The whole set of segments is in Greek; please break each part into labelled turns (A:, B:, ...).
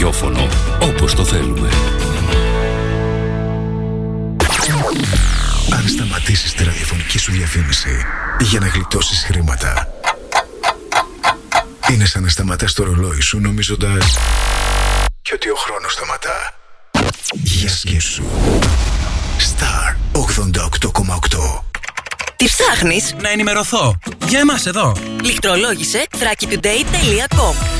A: ραδιόφωνο όπως το θέλουμε.
B: Αν σταματήσεις τη ραδιοφωνική σου διαφήμιση για να γλιτώσεις χρήματα, είναι σαν να σταματάς το ρολόι σου νομίζοντας και ότι ο χρόνος σταματά. Για σκέψου. Star 88,8
C: Τι ψάχνεις;
D: Να ενημερωθώ. Για εμάς εδώ.
C: Λιχτρολόγησε thrakitoday.com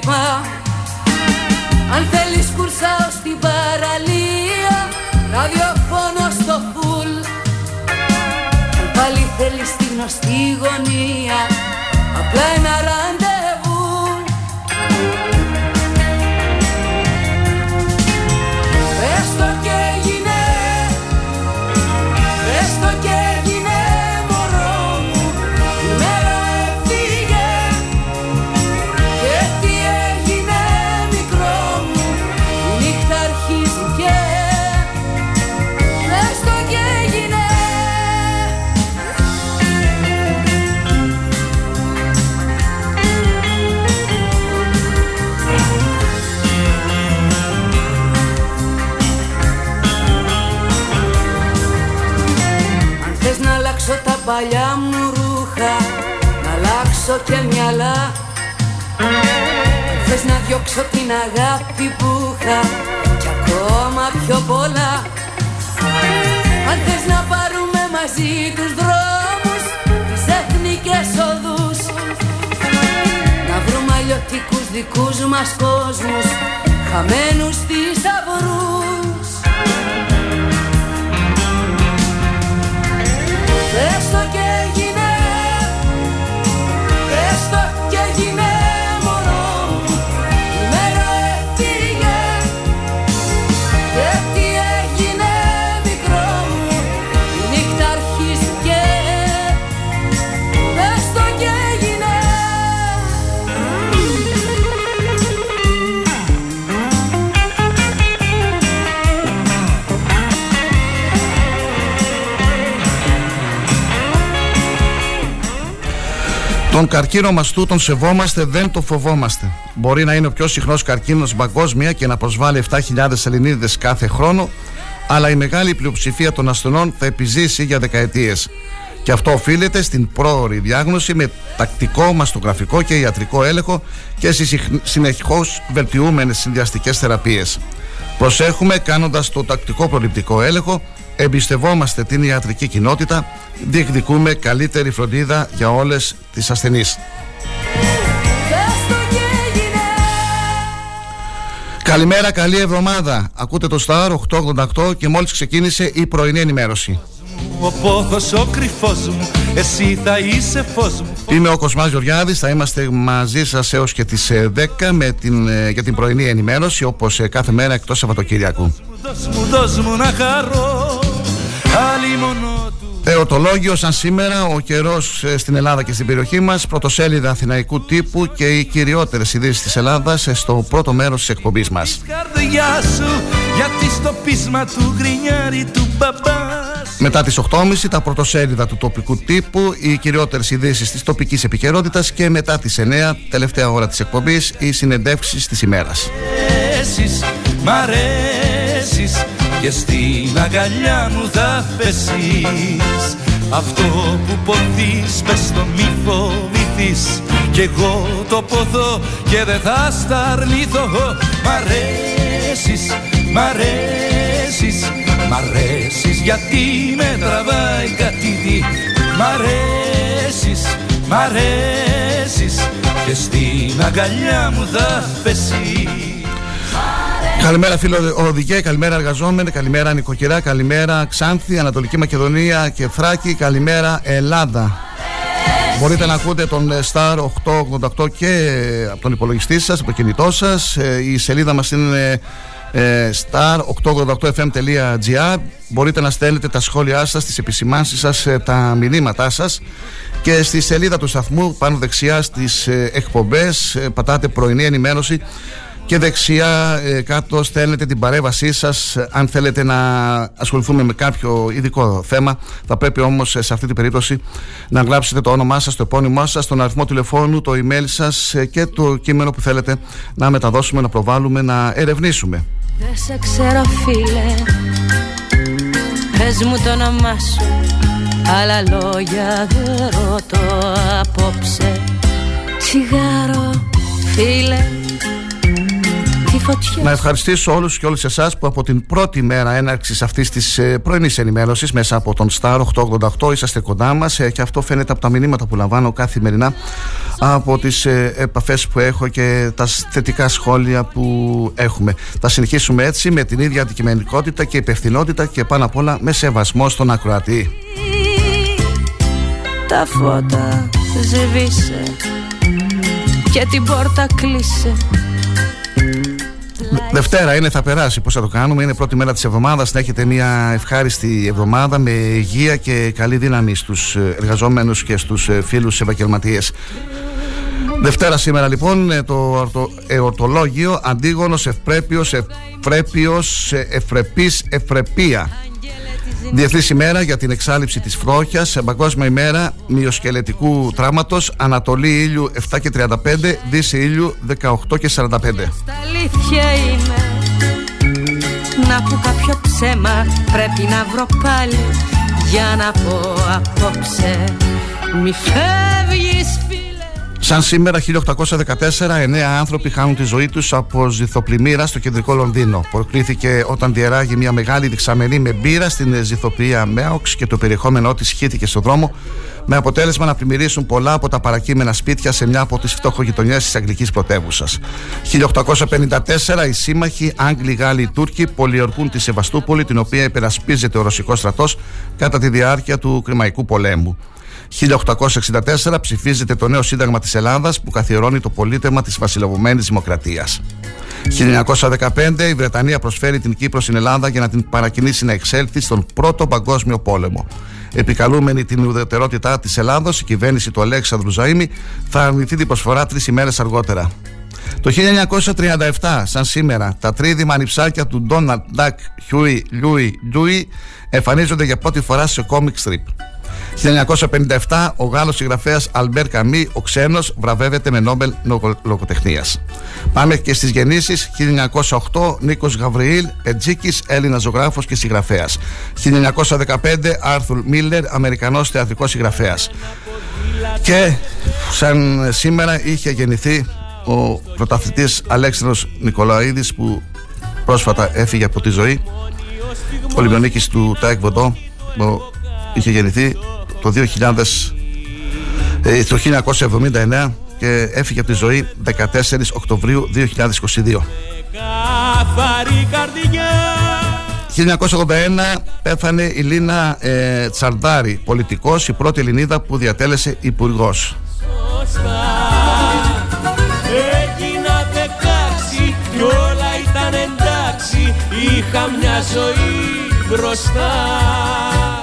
E: Και λοιπά Αν θέλεις κουρσάω στην παραλία Ραδιοφώνο στο φουλ. Αν πάλι θέλεις τη γνωστή γωνία Απλά ένα ραντεβού παλιά μου ρούχα Να αλλάξω και μυαλά. Αν θες να διώξω την αγάπη που είχα Κι ακόμα πιο πολλά. Αν θες να πάρουμε μαζί τους δρόμους Τις εθνικές οδούς. Να βρούμε αλλιώτικους δικούς μας κόσμους Χαμένους θησαυρούς Πες το και έγινε
F: Τον καρκίνο μαστού τον σεβόμαστε, δεν το φοβόμαστε. Μπορεί να είναι ο πιο συχνός καρκίνος παγκόσμια και να προσβάλλει 7.000 Ελληνίδες κάθε χρόνο, αλλά η μεγάλη πλειοψηφία των ασθενών θα επιζήσει για δεκαετίες. Και αυτό οφείλεται στην πρόορη διάγνωση με τακτικό μαστογραφικό και ιατρικό έλεγχο και στις συνεχώς βελτιούμενες συνδυαστικές θεραπείες. Προσέχουμε κάνοντας το τακτικό προληπτικό έλεγχο, εμπιστευόμαστε την ιατρική κοινότητα, διεκδικούμε καλύτερη φροντίδα για όλες τις ασθενείς.
E: Πες το και έγινε
F: Καλημέρα, καλή εβδομάδα. Ακούτε το Star 888 και μόλις ξεκίνησε η πρωινή ενημέρωση.
G: Ο πόθος ο κρυφός μου Εσύ θα είσαι φως μου
F: Είμαι ο Κοσμάς Γεωργιάδης, θα είμαστε μαζί σας έως και τις ε, 10 με την, ε, για την πρωινή ενημέρωση όπως ε, κάθε μέρα εκτός Σαββατοκύριακου.
G: Δώσ' μου, δώσ' μου να χαρώ Άλλη μόνο του
F: Ερωτολόγιο σαν σήμερα, ο καιρός στην Ελλάδα και στην περιοχή μας, πρωτοσέλιδα αθηναϊκού τύπου και οι κυριότερες ειδήσεις της Ελλάδας στο πρώτο μέρος της εκπομπής μας.
G: καρδιά σου Γιατί στο πείσμα του γκρινιάρι του μπαμπά σου
F: Μετά τις 8.30 τα πρωτοσέλιδα του τοπικού τύπου, οι κυριότερες ειδήσεις της τοπικής επικαιρότητας και μετά τις 9, τελευταία ώρα της εκπομπής, οι συνεντεύξεις της ημέρας.
H: Μ' αρέσεις και στην αγκαλιά μου θα πέσεις Αυτό που ποθείς πες το μη φοβηθείς. Κι εγώ το ποθώ και δεν θα στα αρνηθώ Μ' αρέσεις, μ' αρέσεις Μ' αρέσεις γιατί με τραβάει κάτι τι. Μ' αρέσεις, μ' αρέσεις Και στην αγκαλιά μου θα πέσεις
F: Καλημέρα φίλο Οδηγέ, καλημέρα εργαζόμενοι, καλημέρα νοικοκυρά, καλημέρα Ξάνθη, Ανατολική Μακεδονία και Θράκη, καλημέρα Ελλάδα. Μπορείτε να ακούτε τον Star 888 και από τον υπολογιστή σας, από το κινητό σας. Ε, η σελίδα μας είναι ε, star888fm.gr Μπορείτε να στέλνετε τα σχόλιά σας, τις επισημάνσεις σας, ε, τα μηνύματά σας και στη σελίδα του σταθμού πάνω δεξιά στις εκπομπές πατάτε πρωινή ενημέρωση και δεξιά ε, κάτω στέλνετε την παρέμβασή σας. Αν θέλετε να ασχοληθούμε με κάποιο ειδικό θέμα θα πρέπει όμως σε αυτή την περίπτωση να γράψετε το όνομά σας, το επώνυμό σας τον αριθμό τηλεφώνου, το email σας ε, και το κείμενο που θέλετε να μεταδώσουμε, να προβάλλουμε, να ερευνήσουμε.
I: Δεν σε ξέρω φίλε. Πες μου το όνομά σου. Άλλα λόγια δεν ρωτώ απόψε. Τσιγάρο φίλε
F: να ευχαριστήσω όλους και όλες εσάς που από την πρώτη μέρα έναρξης αυτής της ε, πρωινής ενημέρωσης μέσα από τον Star 888 είσαστε κοντά μας ε, και αυτό φαίνεται από τα μηνύματα που λαμβάνω καθημερινά από τις ε, επαφές που έχω και τα θετικά σχόλια που έχουμε. Θα συνεχίσουμε έτσι με την ίδια αντικειμενικότητα και υπευθυνότητα και πάνω απ' όλα με σεβασμό στον ακροατή.
I: Τα φώτα σβήσε και την πόρτα κλείσε
F: Δευτέρα είναι, θα περάσει. Πώς θα το κάνουμε, είναι πρώτη μέρα της εβδομάδας. Να έχετε μια ευχάριστη εβδομάδα με υγεία και καλή δύναμη στους εργαζόμενους και στους φίλους επαγγελματίες. Δευτέρα σήμερα λοιπόν ε, το εορτολόγιο Αντίγονος Ευπρέπειος Ευπρέπειος Ευπρεπής Ευπρεπία Διεθνής ημέρα για την εξάλληψη της φτώχειας σε παγκόσμια ημέρα μυοσκελετικού τράματος Ανατολή ήλιου 7 και 35 Δύση ήλιου 18 και 45
I: αλήθεια είμαι. Να πω κάποιο ψέμα πρέπει να βρω πάλι. Για να πω απόψε Μη φεύγεις
F: Σαν σήμερα 1814, εννέα άνθρωποι χάνουν τη ζωή τους από ζυθοπλημμύρα στο κεντρικό Λονδίνο. Προκλήθηκε όταν διεράγει μια μεγάλη δεξαμενή με μπύρα στην ζυθοποιία Μέοξ και το περιεχόμενό της χύθηκε στο δρόμο, με αποτέλεσμα να πλημμυρίσουν πολλά από τα παρακείμενα σπίτια σε μια από τις φτωχογειτονιές της Αγγλικής πρωτεύουσα. 1854, οι σύμμαχοι Άγγλοι, Γάλλοι, Τούρκοι πολιορκούν τη Σεβαστούπολη, την οποία υπερασπίζεται ο Ρωσικός στρατός κατά τη διάρκεια του Κρημαϊκού πολέμου. 1864 ψηφίζεται το νέο Σύνταγμα της Ελλάδας που καθιερώνει το πολίτευμα της βασιλευωμένης δημοκρατίας. 1915 η Βρετανία προσφέρει την Κύπρο στην Ελλάδα για να την παρακινήσει να εξέλθει στον Πρώτο Παγκόσμιο Πόλεμο. Επικαλούμενη την ουδετερότητά της Ελλάδος, η κυβέρνηση του Αλέξανδρου Ζαΐμι θα αρνηθεί την προσφορά τρεις ημέρες αργότερα. Το 1937, σαν σήμερα, τα τρίδημα ανιψάκια του Ντόναλτ Ντακ Χιούι, Ντιούι, Λούι εμφανίζονται για πρώτη φορά σε comic strip. 1957 ο Γάλλος συγγραφέας Αλμπέρ Καμί, ο ξένος, βραβεύεται με Νόμπελ λογοτεχνίας. Πάμε και στις γεννήσεις 1908 Νίκος Γαβριήλ Πεντζίκης, Έλληνας ζωγράφος και συγγραφέας. 1915 Άρθουρ Μίλλερ, Αμερικανός θεατρικός συγγραφέας. Και σαν σήμερα είχε γεννηθεί ο πρωταθλητής Αλέξανδρος Νικολαίδης που πρόσφατα έφυγε από τη ζωή. Ο Ολυμπιονίκης του Τάε Κβον Ντο είχε γεννηθεί το, 2000, ε, το 1979 και έφυγε από τη ζωή 14 Οκτωβρίου 2022. 1981 πέθανε η Λίνα ε, Τσαλδάρη, πολιτικός, η πρώτη Ελληνίδα που διατέλεσε υπουργός. Έγινα δεκάξι κι όλα ήταν εντάξει, είχα μια ζωή μπροστά.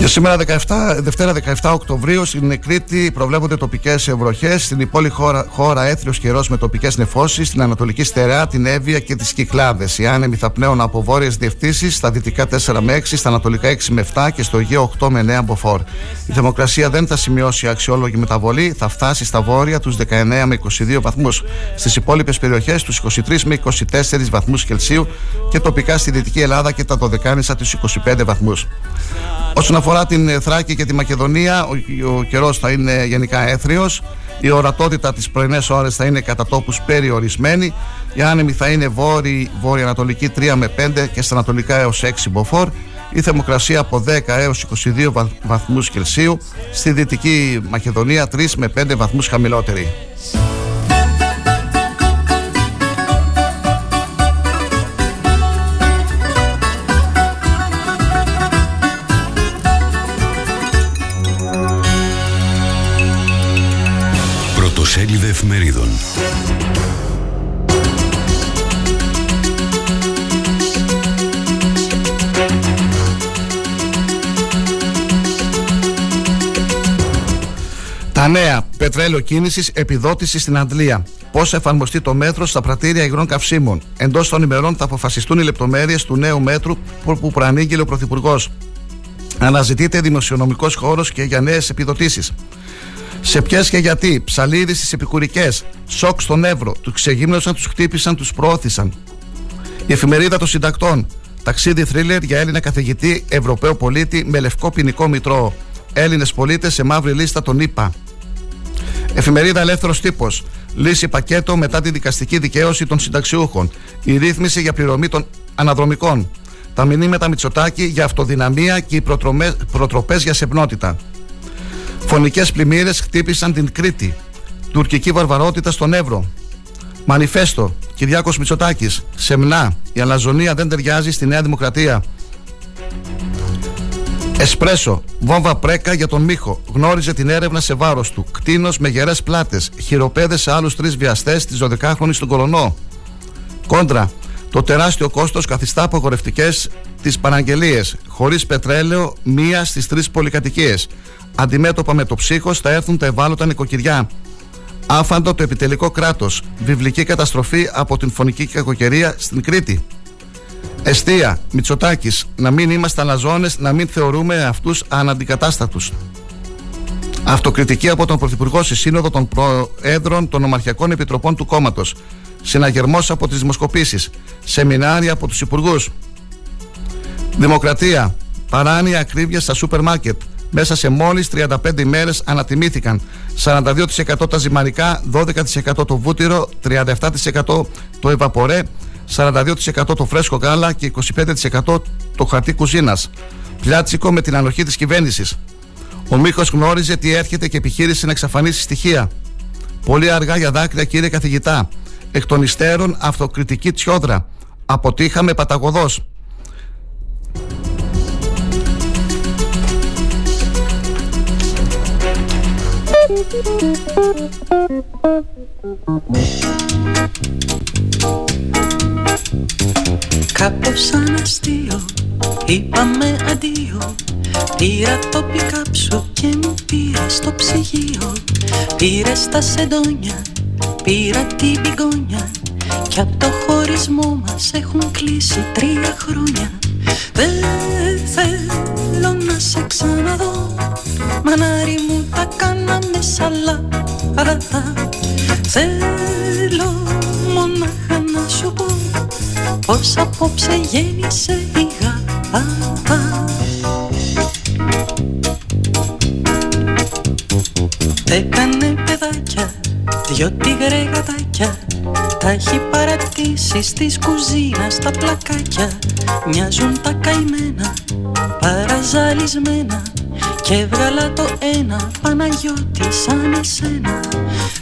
F: Για σήμερα, 17, Δευτέρα 17 Οκτωβρίου, στην Κρήτη προβλέπονται τοπικές βροχές. Στην υπόλοιπη χώρα, χώρα έθριος καιρός με τοπικές νεφώσεις. Στην Ανατολική Στερεά, την Εύβοια και τις Κυκλάδες. Οι άνεμοι θα πνέουν από βόρειες διευθύνσεις. Στα δυτικά 4 με 6, στα ανατολικά 6 με 7 και στο Αιγαίο 8 με 9 μποφόρ. Η θερμοκρασία δεν θα σημειώσει αξιόλογη μεταβολή. Θα φτάσει στα βόρεια τους 19 με 22 βαθμούς. Στις υπόλοιπες περιοχές τους 23 με 24 βαθμούς Κελσίου και τοπικά στη Δυτική Ελλάδα και τα Δωδεκάνησα τους 25 βαθμούς. Όσον αφορά την ε, Θράκη και τη Μακεδονία, ο, ο καιρός θα είναι γενικά έθριος. Η ορατότητα τις πρωινές ώρες θα είναι κατά τόπους περιορισμένη. Η άνεμη θα είναι βόρειο βόρειο-ανατολική 3 με 5 και στα ανατολικά έως 6 μποφόρ. Η θερμοκρασία από 10 έως 22 βαθμούς Κελσίου. Στη Δυτική Μακεδονία 3 με 5 βαθμούς χαμηλότερη.
A: Εφημερίδων.
F: Τα νέα. Πετρέλαιο κίνησης, επιδότηση στην Αντλία. Πώς θα εφαρμοστεί το μέτρο στα πρατήρια υγρών καυσίμων. Εντός των ημερών θα αποφασιστούν οι λεπτομέρειες του νέου μέτρου που προανήγγειλε ο Πρωθυπουργός. Αναζητείται δημοσιονομικός χώρος και για νέες επιδοτήσεις. Σε ποιες και γιατί, ψαλίδι στις επικουρικές, σοκ στον Εύρο, τους ξεγύμνωσαν, τους χτύπησαν, τους προώθησαν. Η εφημερίδα των συντακτών, ταξίδι θρίλερ για Έλληνα καθηγητή, Ευρωπαίο πολίτη με λευκό ποινικό μητρό. Έλληνες πολίτες σε μαύρη λίστα των ΗΠΑ. Εφημερίδα Ελεύθερος Τύπος. Λύση πακέτο μετά τη δικαστική δικαίωση των συνταξιούχων. Η ρύθμιση για πληρωμή των αναδρομικών. Τα μηνύματα Μητσοτάκη για αυτοδυναμία και οι προτροπές για σεμνότητα. Φωνικές πλημμύρες χτύπησαν την Κρήτη. Τουρκική βαρβαρότητα στον Εύρο. Μανιφέστο. Κυριάκος Μητσοτάκης. Σεμνά. Η αλαζονία δεν ταιριάζει στη Νέα Δημοκρατία. Εσπρέσο. Βόμβα πρέκα για τον Μίχο. Γνώριζε την έρευνα σε βάρος του. Κτίνος με γερές πλάτες. Χειροπέδε σε άλλους τρεις βιαστές τη 12χρονη στον Κολονό. Κόντρα. Το τεράστιο κόστος καθιστά απογορευτικές τις παραγγελίες. Χωρίς πετρέλαιο, μία στις τρεις πολυκατοικίες. Αντιμέτωπα με το ψύχος θα έρθουν τα ευάλωτα νοικοκυριά. Άφαντο το επιτελικό κράτος. Βιβλική καταστροφή από την φωνική κακοκαιρία στην Κρήτη. Εστία, Μητσοτάκης, να μην είμαστε αναζώνε, να μην θεωρούμε αυτούς αναντικατάστατους. Αυτοκριτική από τον Πρωθυπουργό στη Σύνοδο των Προέδρων των Ομαρχιακών Επιτροπών του κόμματος. Συναγερμός από τις δημοσκοπήσεις. Σεμινάρια από τους Υπουργούς. Δημοκρατία. Παράνοια ακρίβεια στα σούπερ μάρκετ. Μέσα σε μόλις 35 ημέρες ανατιμήθηκαν 42% τα ζυμαρικά, 12% το βούτυρο, 37% το ευαπορέ, 42% το φρέσκο γάλα και 25% το χαρτί κουζίνας. Πλιάτσικο με την ανοχή της κυβέρνησης. Ο Μίχος γνώριζε τι έρχεται και επιχείρησε να εξαφανίσει στοιχεία. Πολύ αργά για δάκρυα κύριε καθηγητά. Εκ των υστέρων αυτοκριτική τσιόδρα. Αποτύχαμε παταγωδός.
J: Κάπως σαν αστείο είπαμε αντίο. Πήρα το πικάπ σου και μου πήρα στο ψυγείο. Πήρε τα σεντόνια, πήρα την πηγόνια. Κι απ' το χωρισμό μας έχουν κλείσει τρία χρόνια. Δεν θέλω να σε ξαναδώ Μανάρι μου τα κάναμε σαλάτα Θέλω μονάχα να σου πω Πως απόψε γέννησε η γάτα. Έκανε παιδάκια δυο τίγρε γατάκια Τα έχει παρατήσει στις κουζίνα στα πλακάκια. Μοιάζουν τα καημένα παραζαλισμένα και έβγαλα το ένα Παναγιώτη σαν εσένα.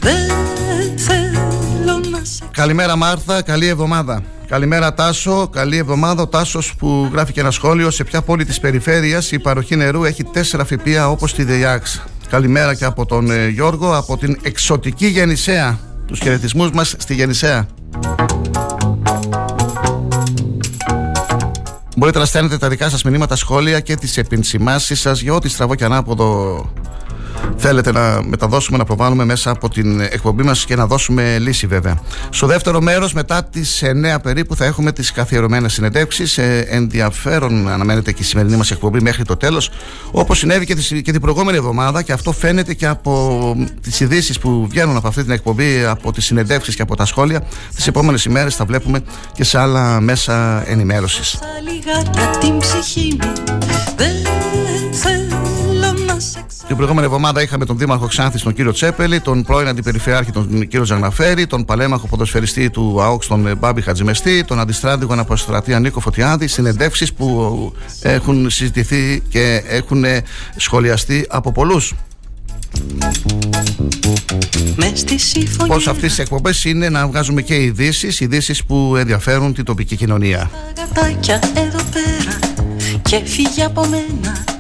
J: Δεν θέλω να σε...
F: Καλημέρα Μάρθα, καλή εβδομάδα. Καλημέρα Τάσο, καλή εβδομάδα. Ο Τάσος που γράφει και ένα σχόλιο. Σε ποια πόλη της περιφέρειας η παροχή νερού έχει τέσσερα φυπία όπως τη ΔΕΙΑΞ; Καλημέρα και από τον ε, Γιώργο, από την εξωτική Γεννησέα. Τους χαιρετισμούς μας στη Γεννησέα. Μπορείτε Μπορείτε να στέλνετε τα δικά σας μηνύματα, σχόλια και τις επενσημάσει σας για ό,τι στραβό και ανάποδο θέλετε να μεταδώσουμε, να προβάλλουμε μέσα από την εκπομπή μας και να δώσουμε λύση βέβαια. Στο δεύτερο μέρος, μετά τις 9 περίπου, θα έχουμε τις καθιερωμένες συνεντεύξεις. Ε, ενδιαφέρον αναμένεται και η σημερινή μας εκπομπή μέχρι το τέλος. Όπως συνέβη και, και την προηγούμενη εβδομάδα και αυτό φαίνεται και από τις ειδήσεις που βγαίνουν από αυτή την εκπομπή, από τις συνεντεύξεις και από τα σχόλια. Τις επόμενες ημέρες θα βλέπουμε και σε άλλα μέσα ενημέρωσης. Την προηγούμενη εβδομάδα είχαμε τον Δήμαρχο Ξάνθης, τον κύριο Τσέπελη, τον πρώην Αντιπεριφερειάρχη, τον κύριο Ζαγναφέρη, τον παλέμαχο ποδοσφαιριστή του ΑΟΚ, τον Μπάμπη Χατζημεστή, τον αντιστράτηγο αναποστρατεία Νίκο Φωτιάδη. Συνεντεύξεις που έχουν συζητηθεί και έχουν σχολιαστεί από πολλούς. Πώς αυτές τις εκπομπές είναι να βγάζουμε και ειδήσεις, ειδήσεις που ενδιαφέρουν την τοπική κοινωνία. Και φύγει από μένα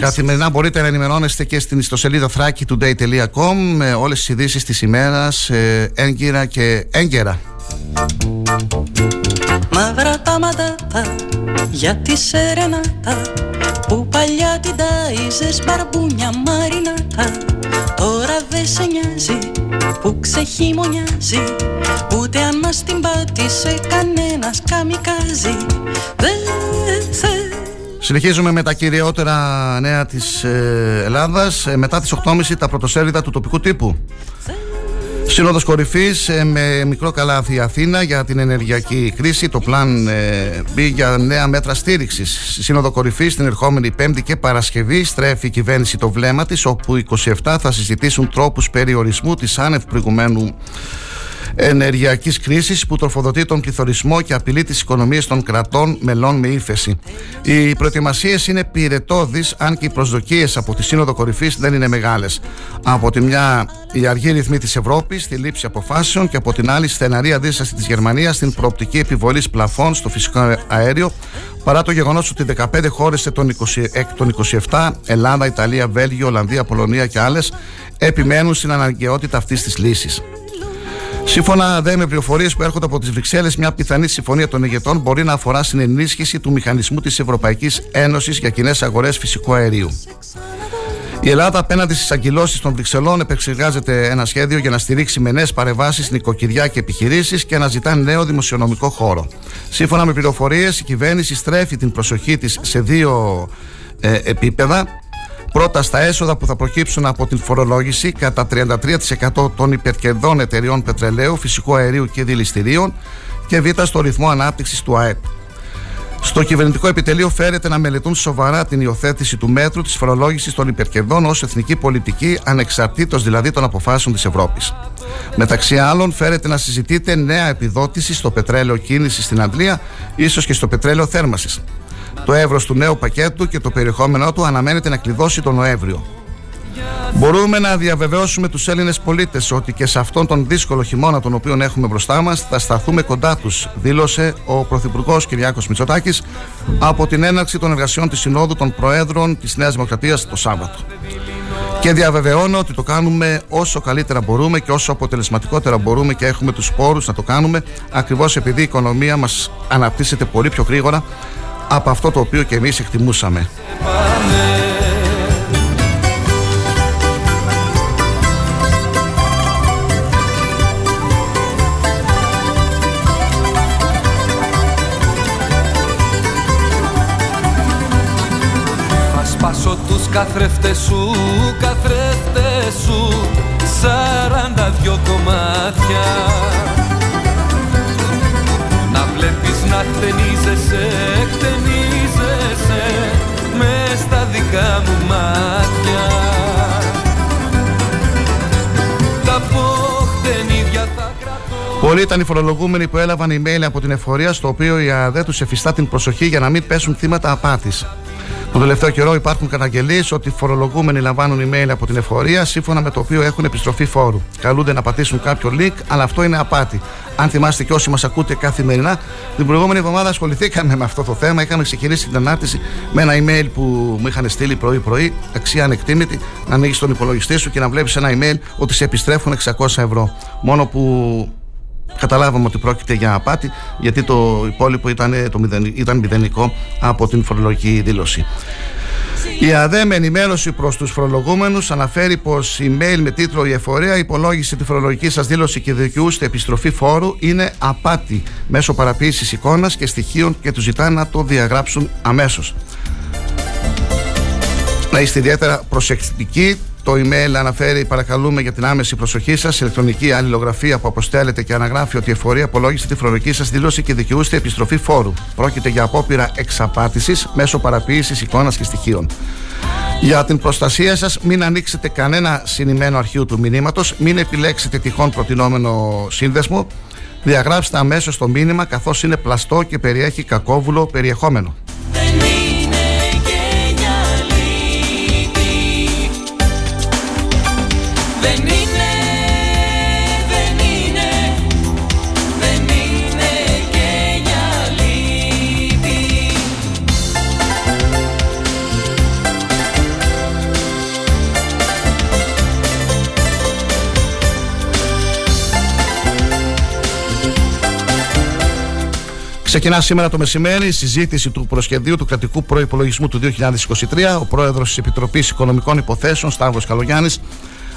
F: Καθημερινά μπορείτε να ενημερώνεστε και στην ιστοσελίδα thrakitoday.com με όλες τις ειδήσεις της ημέρας ε, έγκυρα και έγκαιρα. Μαύρα τα ματάτα για τη σερενάτα που παλιά την τάιζες μπαρμπούνια μαρινάτα. Τώρα δεν σε νοιάζει που ξεχειμονιάζει ούτε αν μας την πάτησε κανένας καμικάζει δεν Συνεχίζουμε με τα κυριότερα νέα της ε, Ελλάδας ε, μετά τις 8.30 τα πρωτοσέλιδα του τοπικού τύπου. Σύνοδος κορυφής ε, με μικρό καλάθι Αθήνα για την ενεργειακή κρίση, το πλάν B για νέα μέτρα στήριξης. Σύνοδο κορυφής την ερχόμενη Πέμπτη και Παρασκευή στρέφει η κυβέρνηση το βλέμμα της όπου 27 θα συζητήσουν τρόπους περιορισμού της άνευ προηγουμένου ενεργειακής κρίσης που τροφοδοτεί τον πληθωρισμό και απειλεί τις οικονομίες των κρατών μελών με ύφεση. Οι προετοιμασίες είναι πυρετόδει, αν και οι προσδοκίες από τη Σύνοδο Κορυφής δεν είναι μεγάλες. Από τη μια, η αργή ρυθμή της Ευρώπης στη λήψη αποφάσεων και από την άλλη, στεναρή αντίσταση της Γερμανίας στην προοπτική επιβολής πλαφών στο φυσικό αέριο, παρά το γεγονός ότι 15 χώρες των 27, Ελλάδα, Ιταλία, Βέλγιο, Ολλανδία, Πολωνία και άλλες, επιμένουν στην αναγκαιότητα αυτής της λύσης. Σύμφωνα δε με πληροφορίες που έρχονται από τις Βρυξέλλες, μια πιθανή συμφωνία των ηγετών μπορεί να αφορά στην ενίσχυση του μηχανισμού της Ευρωπαϊκής Ένωσης για κοινές αγορές φυσικού αερίου. Η Ελλάδα, απέναντι στις αγκυλώσει των Βρυξελών, επεξεργάζεται ένα σχέδιο για να στηρίξει με νέες παρεμβάσεις νοικοκυριά και επιχειρήσεις και να ζητά νέο δημοσιονομικό χώρο. Σύμφωνα με πληροφορίες, η κυβέρνηση στρέφει την προσοχή της σε δύο ε, επίπεδα. Πρώτα στα έσοδα που θα προκύψουν από την φορολόγηση κατά 33% των υπερκερδών εταιριών πετρελαίου, φυσικού αερίου και δηληστηρίων και β στο ρυθμό ανάπτυξης του ΑΕΠ. Στο κυβερνητικό επιτελείο φέρεται να μελετούν σοβαρά την υιοθέτηση του μέτρου της φορολόγησης των υπερκερδών ως εθνική πολιτική, ανεξαρτήτως δηλαδή των αποφάσεων της Ευρώπης. Μεταξύ άλλων, φέρεται να συζητείται νέα επιδότηση στο πετρέλαιο κίνηση στην Αντλία, ίσως και στο πετρέλαιο θέρμαση. Το εύρος του νέου πακέτου και το περιεχόμενό του αναμένεται να κλειδώσει τον Νοέμβριο. Μπορούμε να διαβεβαιώσουμε τους Έλληνες πολίτες ότι και σε αυτόν τον δύσκολο χειμώνα τον οποίο έχουμε μπροστά μας θα σταθούμε κοντά τους, δήλωσε ο Πρωθυπουργός Κυριάκος Μητσοτάκης από την έναρξη των εργασιών της Συνόδου των Προέδρων της Νέας Δημοκρατίας το Σάββατο. Και διαβεβαιώνω ότι το κάνουμε όσο καλύτερα μπορούμε και όσο αποτελεσματικότερα μπορούμε και έχουμε τους πόρους να το κάνουμε, ακριβώς επειδή η οικονομία μας αναπτύσσεται πολύ πιο γρήγορα από αυτό το οποίο και εμείς εκτιμούσαμε.
G: Θα σπάσω τους καθρέφτες σου, καθρέφτες σου Σαράντα δυο κομμάτια βλέπεις να χτενίζεσαι, χτενίζεσαι με στα δικά μου μάτια Τα ποχτενίδια θα κρατώ
F: Πολλοί ήταν οι φορολογούμενοι που έλαβαν email από την εφορία στο οποίο η ΑΔΕ τους εφιστά την προσοχή για να μην πέσουν θύματα απάτης. Τον τελευταίο καιρό υπάρχουν καταγγελίες ότι οι φορολογούμενοι λαμβάνουν email από την εφορία σύμφωνα με το οποίο έχουν επιστροφή φόρου. Καλούνται να πατήσουν κάποιο link, αλλά αυτό είναι απάτη. Αν θυμάστε και όσοι μας ακούτε καθημερινά, την προηγούμενη εβδομάδα ασχοληθήκαμε με αυτό το θέμα. Είχαμε ξεκινήσει την ανάρτηση με ένα email που μου είχαν στείλει πρωί-πρωί, αξία ανεκτήμητη, να ανοίξει τον υπολογιστή σου και να βλέπεις ένα email ότι σε επιστρέφουν 600 ευρώ. Μόνο που καταλάβαμε ότι πρόκειται για απάτη γιατί το υπόλοιπο ήταν, το μηδεν, ήταν μηδενικό από την φορολογική δήλωση. Η ΑΔΕ με ενημέρωση προς τους φορολογούμενους αναφέρει πως η mail με τίτλο Η εφορία υπολόγισε τη φορολογική σας δήλωση και δικαιούστε επιστροφή φόρου είναι απάτη μέσω παραποίησης εικόνας και στοιχείων και τους ζητά να το διαγράψουν αμέσως. Να είστε ιδιαίτερα προσεκτικοί. Το email αναφέρει, παρακαλούμε για την άμεση προσοχή σας, ηλεκτρονική αλληλογραφία που αποστέλλεται και αναγράφει ότι η εφορία απολόγησε τη φορολογική σας δήλωση και δικαιούστε επιστροφή φόρου. Πρόκειται για απόπειρα εξαπάτησης μέσω παραποίησης εικόνας και στοιχείων. Για την προστασία σας, μην ανοίξετε κανένα συνημένο αρχείο του μηνύματος, μην επιλέξετε τυχόν προτινόμενο σύνδεσμο. Διαγράψτε αμέσως το μήνυμα καθώς είναι πλαστό και περιέχει κακόβουλο περιεχόμενο. Ξεκινά σήμερα το μεσημέρι η συζήτηση του προσχεδίου του κρατικού προπολογισμού του 2023. Ο πρόεδρος της Επιτροπής Οικονομικών Υποθέσεων, Σταύρος Καλογιάννης,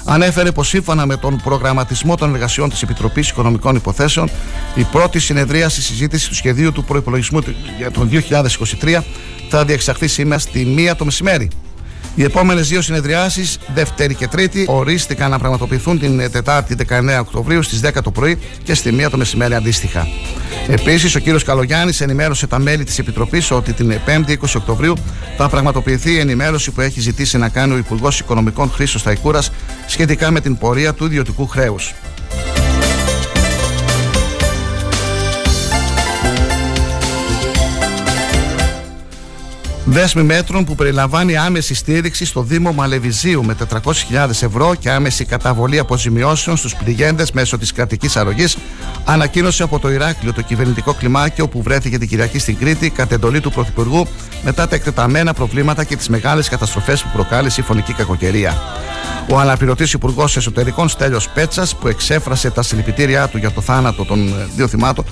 F: ανέφερε πως σύμφωνα με τον προγραμματισμό των εργασιών της Επιτροπής Οικονομικών Υποθέσεων, η πρώτη συνεδρίαση συζήτηση του σχεδίου του προπολογισμού για το 2023 θα διεξαχθεί σήμερα στη μία το μεσημέρι. Οι επόμενες δύο συνεδριάσεις, Δευτέρη και Τρίτη, ορίστηκαν να πραγματοποιηθούν την Τετάρτη 19 Οκτωβρίου στις 10 το πρωί και στη 1 το μεσημέρι αντίστοιχα. Επίσης, ο κύριος Καλογιάννης ενημέρωσε τα μέλη της Επιτροπής ότι την 5η 20 Οκτωβρίου θα πραγματοποιηθεί η ενημέρωση που έχει ζητήσει να κάνει ο Υπουργός Οικονομικών Χρήσο Ταϊκούρας σχετικά με την πορεία του ιδιωτικού χρέους. Δέσμη μέτρων που περιλαμβάνει άμεση στήριξη στο Δήμο Μαλεβιζίου με 400.000 ευρώ και άμεση καταβολή αποζημιώσεων στους πληγέντες μέσω της κρατικής αρρωγής, ανακοίνωσε από το Ηράκλειο το κυβερνητικό κλιμάκιο που βρέθηκε την Κυριακή στην Κρήτη κατ' εντολή του Πρωθυπουργού μετά τα εκτεταμένα προβλήματα και τις μεγάλες καταστροφές που προκάλεσε η φωνική κακοκαιρία. Ο αναπληρωτής Υπουργός Εσωτερικών Στέλιος Πέτσας, που εξέφρασε τα συλληπιτήριά του για το θάνατο των δύο θυμάτων,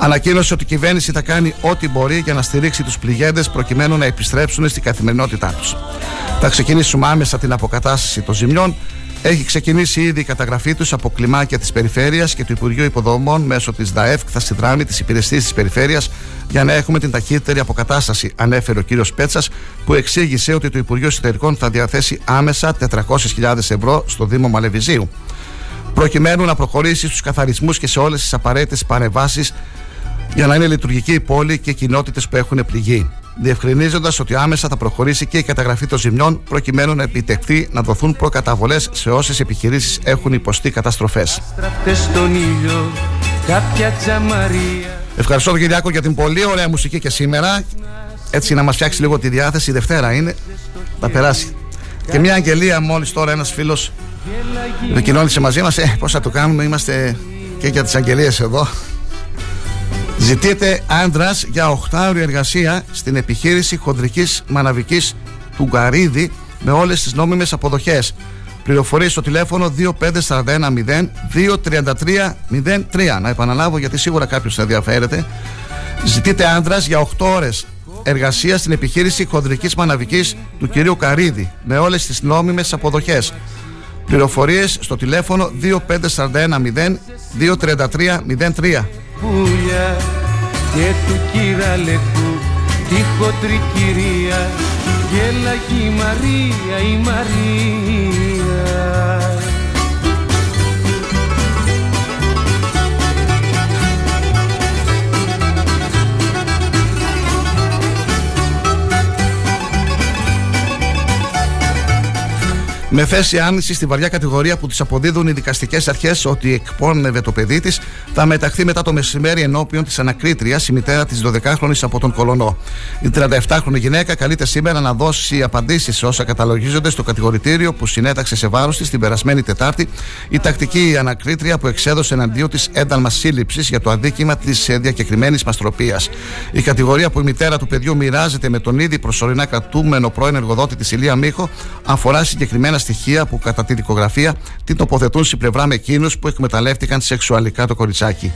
F: ανακοίνωσε ότι η κυβέρνηση θα κάνει ό,τι μπορεί για να στηρίξει τους πληγέντες προκειμένου να επιστρέψουν στην καθημερινότητά τους. Θα ξεκινήσουμε άμεσα την αποκατάσταση των ζημιών. Έχει ξεκινήσει ήδη η καταγραφή τους από κλιμάκια της Περιφέρειας και του Υπουργείου Υποδομών μέσω της ΔΑΕΦ θα συνδράμει τις υπηρεσίες της Περιφέρειας για να έχουμε την ταχύτερη αποκατάσταση, ανέφερε ο κ. Πέτσας, που εξήγησε ότι το Υπουργείο Εσωτερικών θα διαθέσει άμεσα 400.000 ευρώ στο Δήμο Μαλεβιζίου προκειμένου να προχωρήσει στους καθαρισμούς και σε όλες τις απαραίτητες παρεμβάσεις για να είναι λειτουργική η πόλη και οι κοινότητες που έχουν πληγεί. Διευκρινίζοντας ότι άμεσα θα προχωρήσει και η καταγραφή των ζημιών προκειμένου να επιτευχθεί να δοθούν προκαταβολές σε όσες επιχειρήσεις έχουν υποστεί καταστροφές. Ευχαριστώ τον Κυριάκο για την πολύ ωραία μουσική και σήμερα. Έτσι να μας φτιάξει λίγο τη διάθεση. Η Δευτέρα είναι. Θα περάσει. Και μια αγγελία μόλις τώρα ένας φίλος επικοινώνησε μαζί μας. Ε, πώς θα το κάνουμε, είμαστε και για τις αγγελίες εδώ. Ζητείτε άντρας για 8 ώρια εργασία στην επιχείρηση χοντρικής μαναβικής του Γκαρίδη με όλες τις νόμιμες αποδοχές. Πληροφορίες στο τηλέφωνο 25410-23303. Να επαναλάβω γιατί σίγουρα κάποιος θα ενδιαφέρεται. Ζητείτε άντρας για 8 ώρες εργασία στην επιχείρηση χοντρικής μαναβικής του κυρίου Καρίδη με όλες τις νόμιμες αποδοχές. Πληροφορίες στο τηλέφωνο 25410-23303
K: πουλιά και του κυραλεκού τη χοντρή κυρία. Γέλαγε η Μαρία η Μαρία
F: με θέση άνηση στη βαριά κατηγορία που της αποδίδουν οι δικαστικές αρχές ότι εκπώνευε το παιδί της, θα μεταχθεί μετά το μεσημέρι ενώπιον της ανακρίτριας, η μητέρα της 12χρονη από τον Κολονό. Η 37χρονη γυναίκα καλείται σήμερα να δώσει απαντήσεις σε όσα καταλογίζονται στο κατηγορητήριο που συνέταξε σε βάρος της την περασμένη Τετάρτη η τακτική ανακρίτρια που εξέδωσε εναντίον της ένταλμα σύλληψης για το αδίκημα της διακεκριμένης μαστροπίας. Η κατηγορία που η μητέρα του παιδιού μοιράζεται με τον ήδη προσωρινά κρατούμενο πρώην εργοδότη της Ηλία Μίχο αφορά συγκεκριμένα στοιχεία που κατά τη δικογραφία την τοποθετούν στην πλευρά με εκείνους που εκμεταλλεύτηκαν σεξουαλικά το κοριτσάκι.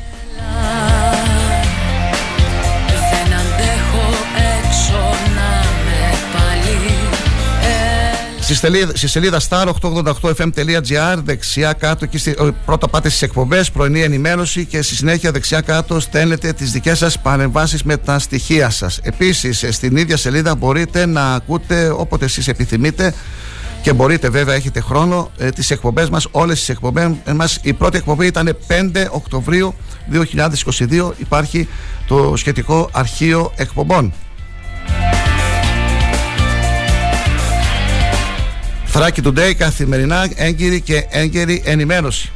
F: Στη σελίδα, στη σελίδα star888fm.gr δεξιά κάτω και στη, πρώτα πάτε στις εκπομπές, πρωινή ενημέρωση και στη συνέχεια δεξιά κάτω στέλνετε τις δικές σας παρεμβάσεις με τα στοιχεία σας. Επίσης στην ίδια σελίδα μπορείτε να ακούτε όποτε εσείς επιθυμείτε και μπορείτε βέβαια έχετε χρόνο ε, τις εκπομπές μας, όλες τις εκπομπές μας. Η πρώτη εκπομπή ήταν 5 Οκτωβρίου 2022 υπάρχει το σχετικό αρχείο εκπομπών. Θράκη Today καθημερινά έγκυρη και έγκαιρη ενημέρωση.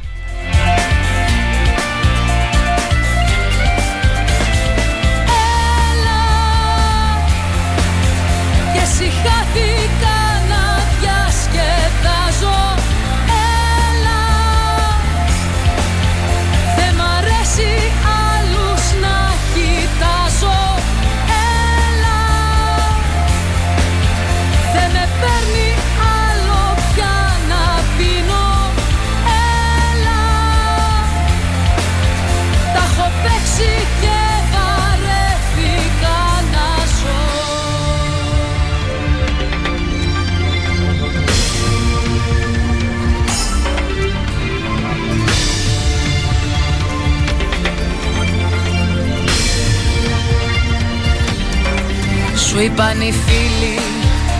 L: Σου είπαν οι φίλοι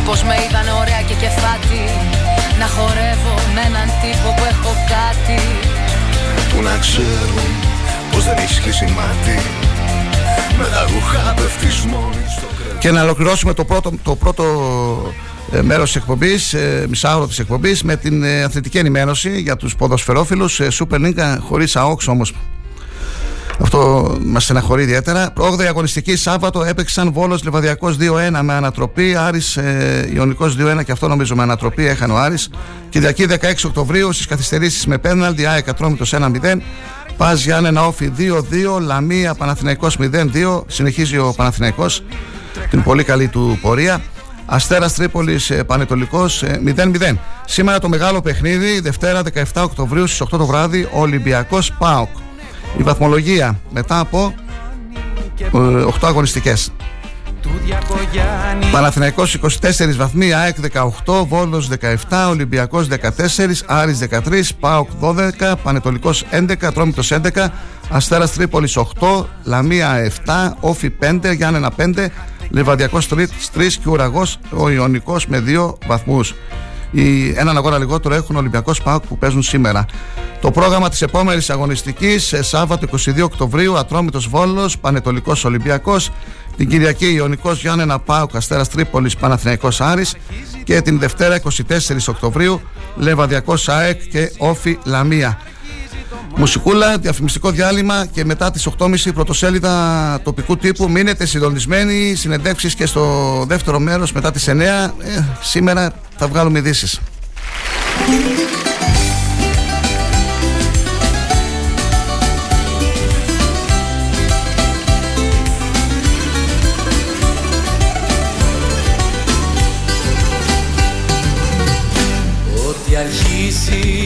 L: πως με είδαν ωραία και κεφάτι Να χορεύω με έναν τύπο που έχω κάτι.
M: Που να ξέρουν πως δεν έχεις κλείσει μάτι. Με τα ρούχα πέφτεις μόνη στο
F: Και να ολοκληρώσουμε το πρώτο, το πρώτο ε, μέρος της εκπομπής, ε, μισάωρο της εκπομπής, με την ε, αθλητική ενημέρωση για τους ποδοσφαιρόφιλους. Ε, Super League χωρίς ΑΟΚΣ όμως αυτό μας στεναχωρεί ιδιαίτερα. 8η αγωνιστική Σάββατο έπαιξαν Βόλος Λεβαδιακό 2-1 με ανατροπή. Άρης ε, Ιωνικός 2-1 και αυτό νομίζω με ανατροπή έχανε ο Άρης. Κυριακή 16 Οκτωβρίου στις καθυστερήσεις με πέναλτι. ΑΕΚ Ατρόμητος 1-0. Πα Γιάννενα Όφη 2-2. Λαμία Παναθηναϊκός 0-2. Συνεχίζει ο Παναθηναϊκός την πολύ καλή του πορεία. Αστέρας Τρίπολης ε, Πανετολικός 0-0. Ε, Σήμερα το μεγάλο παιχνίδι, Δευτέρα 17 Οκτωβρίου στις 8 το βράδυ, Ολυμπιακό Πάοκ η βαθμολογία μετά από 8 ε, αγωνιστικές Παναθηναϊκός 24 βαθμοί, ΑΕΚ 18, Βόλος 17, Ολυμπιακός 14, Άρης 13, ΠΑΟΚ 12, Πανετολικός 11, Τρόμητος 11, Αστέρας Τρίπολης 8, Λαμία 7, Όφι 5, Γιάννενα 5, Λεβαδιακός 3, 3 και Ουραγός ο Ιωνικός με 2 βαθμούς. Οι, έναν αγώνα λιγότερο έχουν ο Ολυμπιακός Πάοκ που παίζουν σήμερα. Το πρόγραμμα της επόμενης αγωνιστικής, Σάββατο 22 Οκτωβρίου, Ατρόμητος Βόλος, Πανετολικός Ολυμπιακός. Την Κυριακή Ιωνικός Γιάννενα Πάοκ, Αστέρας Τρίπολης, Παναθηναϊκός Άρης. Και την Δευτέρα 24 Οκτωβρίου, Λεβαδιακός ΑΕΚ και Όφη Λαμία. Μουσικούλα, διαφημιστικό διάλειμμα και μετά τις 8.30 πρωτοσέλιδα τοπικού τύπου. Μείνετε συντονισμένοι, συνεντεύξεις και στο δεύτερο μέρος μετά τις 9. Ε, σήμερα θα βγάλουμε ειδήσεις.
H: Ό,τι αρχίσει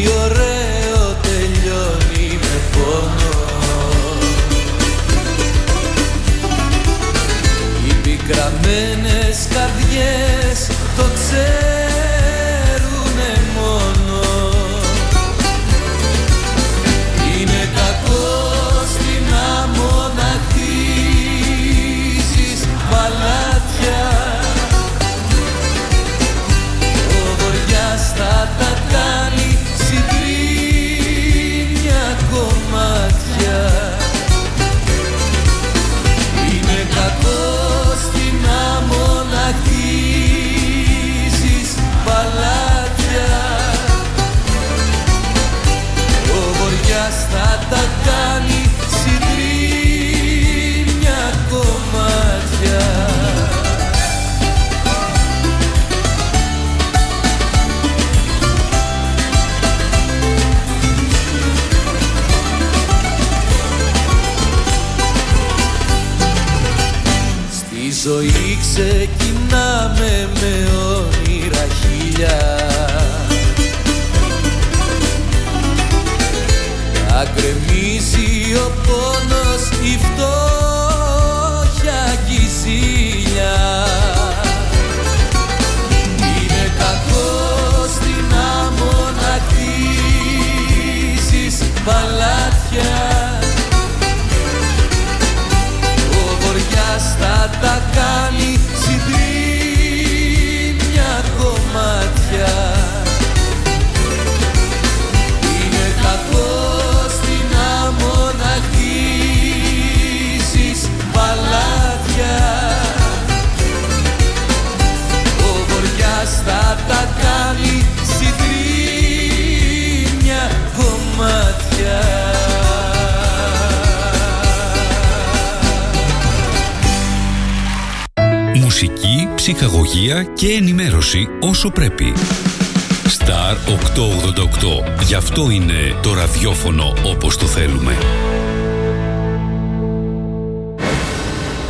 H: ζωή ξεκινάμε με όνειρα χίλια. Να κρεμίζει ο πόνος η φτώχεια η ζήλια. Είναι κακός στην άμμο να παλάτια κάνει συντρίμια κομμάτια. Είναι κακό στην άμμονα παλάτια. Ο βοριάς θα τα κάνει συντρίμια κομμάτια.
A: Ψυχαγωγία και ενημέρωση όσο πρέπει. Star 888. Γι' αυτό είναι το ραδιόφωνο όπως το θέλουμε.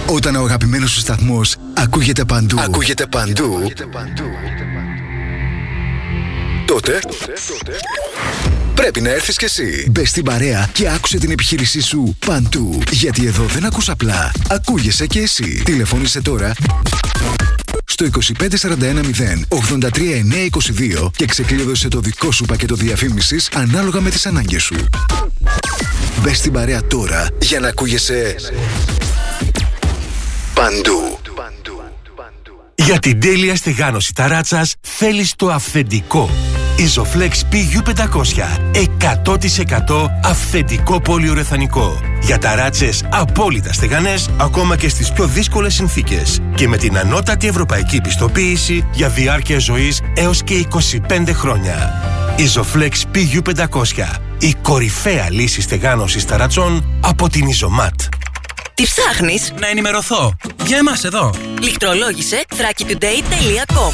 B: Όταν ο αγαπημένος σου σταθμός ακούγεται παντού, ακούγεται παντού, τότε πρέπει να έρθεις κι εσύ. Μπες στην παρέα και άκουσε την επιχείρησή σου παντού. Γιατί εδώ δεν ακούς απλά, ακούγεσαι κι εσύ. Τηλεφώνησε τώρα στο 25410 83922 και ξεκλείδωσε το δικό σου πακέτο διαφήμισης ανάλογα με τις ανάγκες σου. Μπες στην παρέα τώρα για να ακούγεσαι παντού.
N: Για την τέλεια στεγάνωση ταράτσας θέλεις το αυθεντικό. Isoflex PU500 100% αυθεντικό πολυουρεθανικό. Για ταράτσες απόλυτα στεγανές ακόμα και στις πιο δύσκολες συνθήκες. Και με την ανώτατη ευρωπαϊκή πιστοποίηση για διάρκεια ζωής έως και 25 χρόνια. Isoflex PU500 η κορυφαία λύση στεγάνωσης ταρατσών από την Isomat.
C: Τι ψάχνεις;
D: Να ενημερωθώ. Για εμάς εδώ.
C: Λιχτρολόγησε thrakitoday.com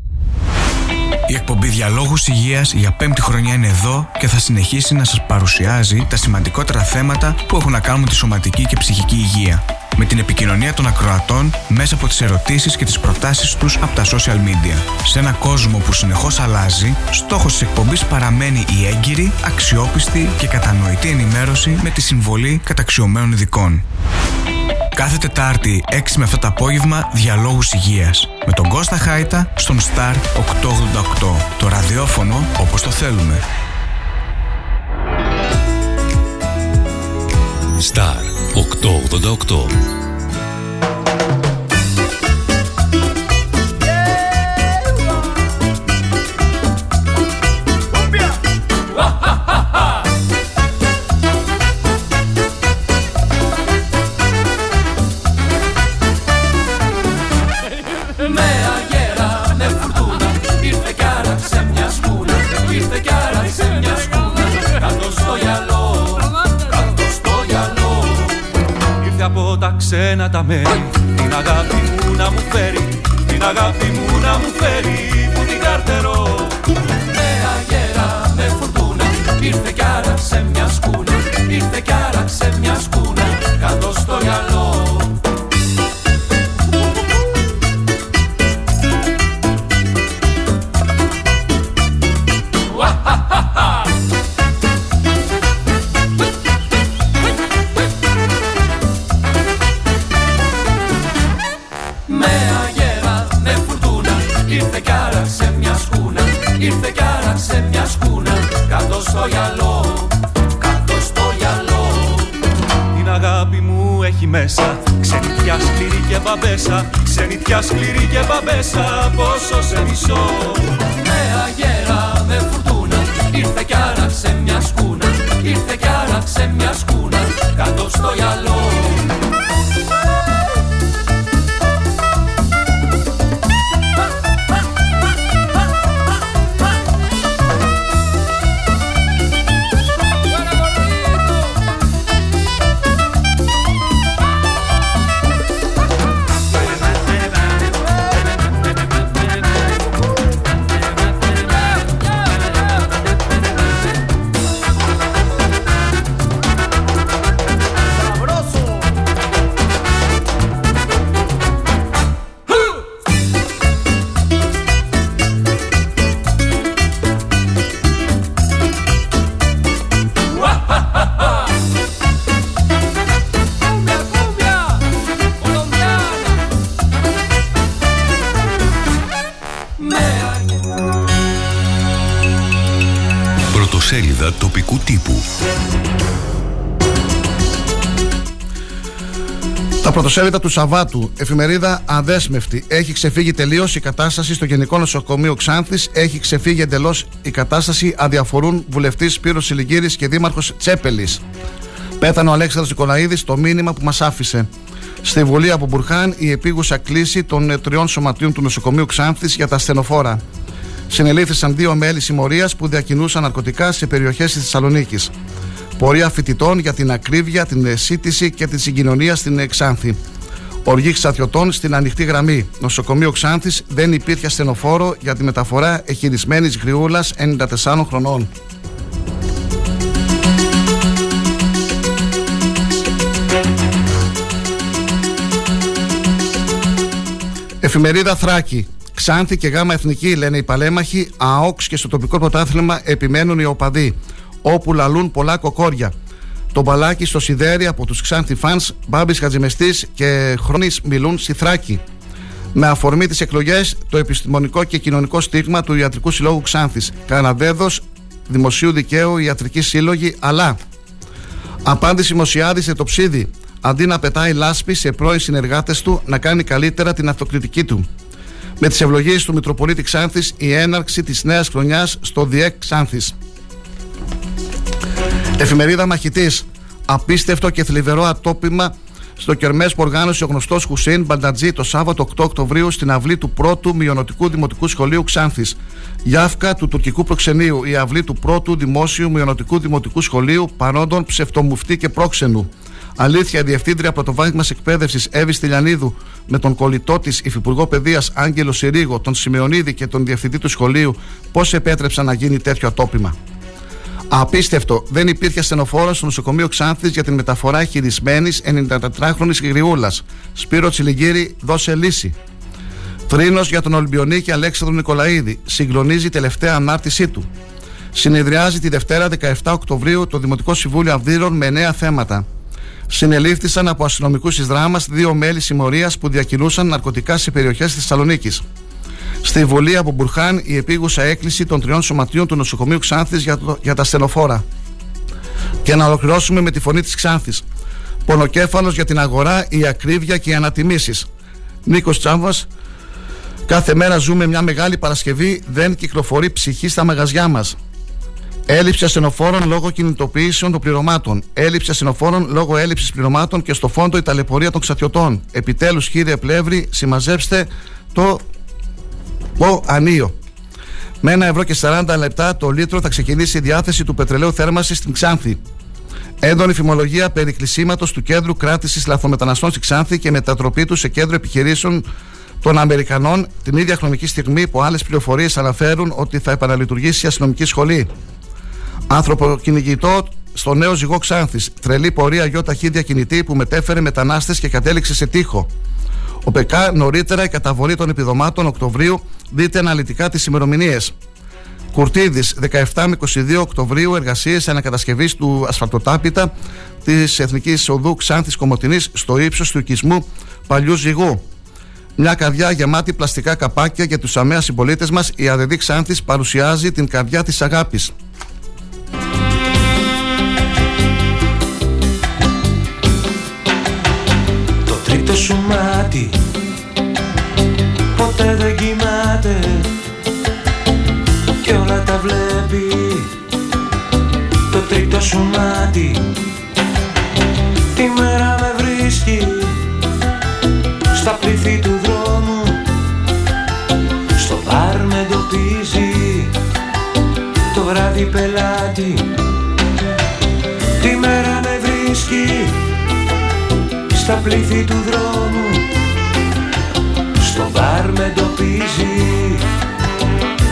O: Η εκπομπή Διαλόγους Υγείας για πέμπτη χρονιά είναι εδώ και θα συνεχίσει να σας παρουσιάζει τα σημαντικότερα θέματα που έχουν να κάνουν με τη σωματική και ψυχική υγεία. Με την επικοινωνία των ακροατών μέσα από τις ερωτήσεις και τις προτάσεις τους από τα social media. Σε ένα κόσμο που συνεχώς αλλάζει, στόχος της εκπομπής παραμένει η έγκυρη, αξιόπιστη και κατανοητή ενημέρωση με τη συμβολή καταξιωμένων ειδικών. Κάθε Τετάρτη 6 με 7 το απόγευμα Διαλόγους Υγείας με τον Κώστα Χάιτα στον Star 888. Το ραδιόφωνο όπως το θέλουμε.
A: Star 888.
P: Ξένα τα μέρη. Την αγάπη μου να μου φέρει Την αγάπη μου να μου φέρει. Που την καρτερώ.
H: Με αγέρα, με φουρτούνα. Ήρθε κι άραξε μια σκούνα. Ήρθε κι άραξε μια σκούνα στο γυαλό Κάτω στο γυαλό
P: Την αγάπη μου έχει μέσα Ξενιτιά σκληρή και μπαμπέσα Ξενιτιά σκληρή και μπαμπέσα Πόσο σε μισώ.
H: Με αγέρα, με φουρτούνα Ήρθε κι άραξε μια σκούνα Ήρθε κι άραξε μια σκούνα Κάτω στο γυαλό
A: πρωτοσέλιδα
F: του Σαββάτου, εφημερίδα Αδέσμευτη. Έχει ξεφύγει τελείως η κατάσταση στο Γενικό Νοσοκομείο Ξάνθης. Έχει ξεφύγει εντελώς η κατάσταση. Αδιαφορούν βουλευτής Σπύρος Σιλιγύρη και δήμαρχος Τσέπελης. Πέθανε ο Αλέξανδρος Νικολαίδης το μήνυμα που μας άφησε. Στη Βουλή από Μπουρχάν η επίγουσα κλίση των τριών σωματείων του νοσοκομείου Ξάνθης για τα στενοφόρα. Συνελήφθησαν δύο μέλη συμμορίας που διακινούσαν ναρκωτικά σε περιοχές της Θεσσαλονίκης. Πορεία φοιτητών για την ακρίβεια, την σύντηση και τη συγκοινωνία στην Εξάνθη. Οργή ξαθιωτών στην ανοιχτή γραμμή. Νοσοκομείο Ξάνθης δεν υπήρχε ασθενοφόρο για τη μεταφορά εχειρισμένης γριούλας 94 χρονών. Εφημερίδα Θράκη. Ξάνθη και Γάμα Εθνική λένε οι παλέμαχοι. ΑΟΚΣ και στο τοπικό πρωτάθλημα επιμένουν οι οπαδοί όπου λαλούν πολλά κοκόρια. Το μπαλάκι στο σιδέρι από τους Ξάνθη φανς, Μπάμπης Χατζημεστής και Χρόνης μιλούν στη Θράκη. Με αφορμή τις εκλογές, το επιστημονικό και κοινωνικό στίγμα του Ιατρικού Συλλόγου Ξάνθης. Καναδέδος, Δημοσίου Δικαίου, Ιατρική Σύλλογη, αλλά. Απάντηση Μοσιάδη σε το ψίδι. Αντί να πετάει λάσπη σε πρώην συνεργάτες του, να κάνει καλύτερα την αυτοκριτική του. Με τις ευλογίες του Μητροπολίτη Ξάνθης, η έναρξη της νέας χρονιάς στο ΔΙΕΚ Ξάνθης. Εφημερίδα Μαχητής. Απίστευτο και θλιβερό ατόπιμα στο κερμές που οργάνωσε ο γνωστός Χουσέιν Μπαντατζή το Σάββατο 8 Οκτωβρίου στην αυλή του πρώτου Μειονοτικού Δημοτικού Σχολείου Ξάνθης. Γιάφκα του τουρκικού προξενείου, η αυλή του πρώτου Δημόσιου Μειονοτικού Δημοτικού Σχολείου παρόντων ψευτομουφτή και πρόξενου. Αλήθεια, η Διευθύντρια Πρωτοβάθμιας Εκπαίδευσης Εύη Τηλιανίδου με τον κολλητό της Υφυπουργό Παιδείας Άγγελο Συρίγο, τον Σημεωνίδη και τον Διευθυντή του σχολείου, πώς επέτρεψαν να γίνει τέτοιο ατόπιμα. Απίστευτο. Δεν υπήρχε ασθενοφόρο στο νοσοκομείο Ξάνθης για την μεταφορά χειρισμένης 94χρονη γριούλα. Σπύρο Τσιλιγκύρη, δώσε λύση. Τρίνο για τον Ολυμπιονίκη Αλέξανδρο Νικολαίδη. Συγκλονίζει η τελευταία ανάρτησή του. Συνεδριάζει τη Δευτέρα 17 Οκτωβρίου το Δημοτικό Συμβούλιο Αυδείρων με νέα θέματα. Συνελήφθησαν από αστυνομικούς τη δράμας δύο μέλη συμμορίας που διακινούσαν ναρκωτικά σε περιοχές της Θεσσαλονίκης. Στη Βουλή από Μπουρχάν η επίγουσα έκκληση των τριών σωματείων του νοσοκομείου Ξάνθης για, για τα στενοφόρα. Και να ολοκληρώσουμε με τη φωνή της Ξάνθης. Πονοκέφαλος για την αγορά, η ακρίβεια και οι ανατιμήσεις. Νίκος Τσάμβας, κάθε μέρα ζούμε μια μεγάλη Παρασκευή, δεν κυκλοφορεί ψυχή στα μαγαζιά μας. Έλλειψη ασθενοφόρων λόγω κινητοποιήσεων των πληρωμάτων. Έλλειψη ασθενοφόρων λόγω έλλειψης πληρωμάτων και στο φόντο η ταλαιπωρία των ξατιωτών. Επιτέλους, κύριε Πλεύρη, συμμαζέψτε το ο Ανίο. Με ένα ευρώ και 40 λεπτά το λίτρο θα ξεκινήσει η διάθεση του πετρελαίου θέρμανσης στην Ξάνθη. Έντονη φημολογία περί κλεισίματος του κέντρου κράτησης λαθομεταναστών στη Ξάνθη και μετατροπή του σε κέντρο επιχειρήσεων των Αμερικανών την ίδια χρονική στιγμή που άλλες πληροφορίες αναφέρουν ότι θα επαναλειτουργήσει η αστυνομική σχολή. Άνθρωπο κυνηγητό στο νέο ζυγό Ξάνθης. Τρελή πορεία γιο ταχύδια κινητή που μετέφερε μετανάστες και κατέληξε σε τείχο. Ο ΠΕΚΑ νωρίτερα η καταβολή των επιδομάτων Οκτωβρίου. Δείτε αναλυτικά τις ημερομηνίες. Κουρτίδης, 17 με 22 Οκτωβρίου, εργασίες ανακατασκευής του ασφαλτοτάπητα της Εθνικής Οδού Ξάνθης Κομωτινής στο ύψος του οικισμού Παλιού Ζυγού. Μια καρδιά γεμάτη πλαστικά καπάκια για τους αμαία συμπολίτες μας, η ΑΔΔ Ξάνθης παρουσιάζει την καρδιά της αγάπης.
H: Το σου μάτι. Ποτέ δεν κοιμάται. Και όλα τα βλέπει. Το τρίτο σου μάτι. Τη μέρα με βρίσκει. Στα πλήθη του δρόμου. Στο μπαρ με εντοπίζει. Το βράδυ πελάτη. Τη μέρα με βρίσκει στα πλήθη του δρόμου. Στο μπαρ με εντοπίζει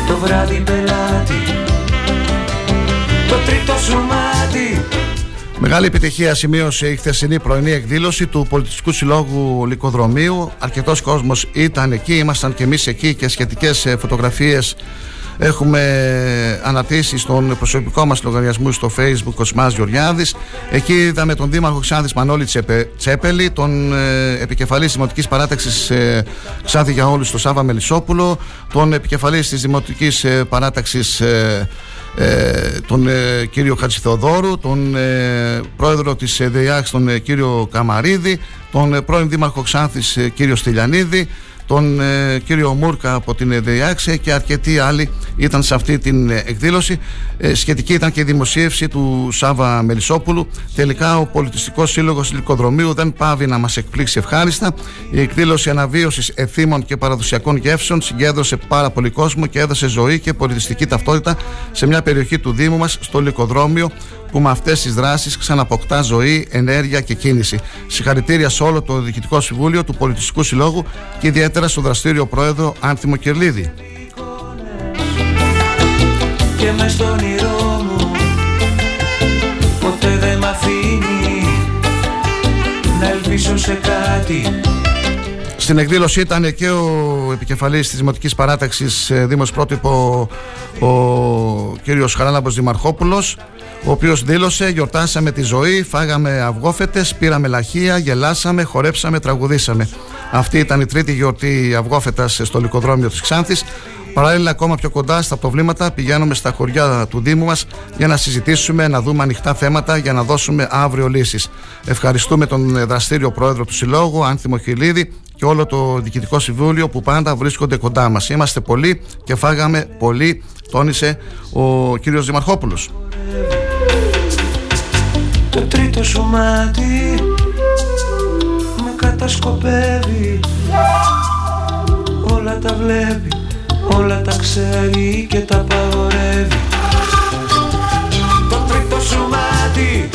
H: Το βράδυ πελάτη. Το τρίτο σου μάτι.
F: Μεγάλη επιτυχία σημείωσε η χθεσινή πρωινή εκδήλωση του Πολιτιστικού Συλλόγου Λυκοδρομίου. Αρκετός κόσμος ήταν εκεί, ήμασταν και εμείς εκεί και σχετικές ε, φωτογραφίες Έχουμε ανατήσει στον προσωπικό μας λογαριασμό στο facebook Κοσμάς Γεωργιάδης. Εκεί είδαμε τον Δήμαρχο Ξάνθης Μανώλη Τσέπελη, τον ε, επικεφαλής Δημοτικής Παράταξης ε, Ξάνθη για όλους, τον Σάβα Μελισσόπουλο, τον επικεφαλής της Δημοτικής ε, Παράταξης ε, ε, τον ε, κύριο Χατζηθεοδόρου, τον ε, πρόεδρο της ΔΕΙΑΞ τον κύριο Καμαρίδη, τον ε, πρώην Δήμαρχο Ξάνθης ε, κύριο Στυλιανίδη, τον ε, κύριο Μούρκα από την ΕΔΕΙΑΞΕ και αρκετοί άλλοι ήταν σε αυτή την ε, εκδήλωση. Ε, σχετική ήταν και η δημοσίευση του Σάβα Μελισσόπουλου. Τελικά ο Πολιτιστικός Σύλλογος Λυκοδρομίου δεν πάβει να μας εκπλήξει ευχάριστα. Η εκδήλωση αναβίωσης εθήμων και παραδοσιακών γεύσεων συγκέντρωσε πάρα πολύ κόσμο και έδωσε ζωή και πολιτιστική ταυτότητα σε μια περιοχή του Δήμου μας, στο Λυκοδρόμιο, που με αυτές τις δράσεις ξαναποκτά ζωή, ενέργεια και κίνηση. Συγχαρητήρια σε όλο το Διοικητικό Συμβούλιο του Πολιτιστικού Συλλόγου και ιδιαίτερα στον δραστήριο πρόεδρο Άνθιμο Κερλίδη.
H: Και μες στον όνειρό μου ποτέ δεν μ' αφήνει να ελπίσω σε κάτι
F: Στην εκδήλωση ήταν και ο επικεφαλής της Δημοτικής Παράταξης ε, Δήμος Πρότυπο ο κύριος Χαράλαμπος Δημαρχόπουλος ο οποίος δήλωσε γιορτάσαμε τη ζωή, φάγαμε αυγόφετες, πήραμε λαχεία, γελάσαμε, χορέψαμε, τραγουδήσαμε. Αυτή ήταν η τρίτη γιορτή αυγόφετας στο λικοδρόμιο της Ξάνθης Παράλληλα, ακόμα πιο κοντά στα προβλήματα, πηγαίνουμε στα χωριά του Δήμου μας για να συζητήσουμε, να δούμε ανοιχτά θέματα για να δώσουμε αύριο λύσεις. Ευχαριστούμε τον δραστήριο πρόεδρο του Συλλόγου, Άνθιμο Χιλίδη, και όλο το Διοικητικό Συμβούλιο που πάντα βρίσκονται κοντά μας. Είμαστε πολλοί και φάγαμε πολύ, τόνισε ο κύριος Δημαρχόπουλος.
H: Το τρίτο σου μάτι με κατασκοπεύει Όλα τα βλέπει, όλα τα ξέρει και τα παγορεύει Το τρίτο σου μάτι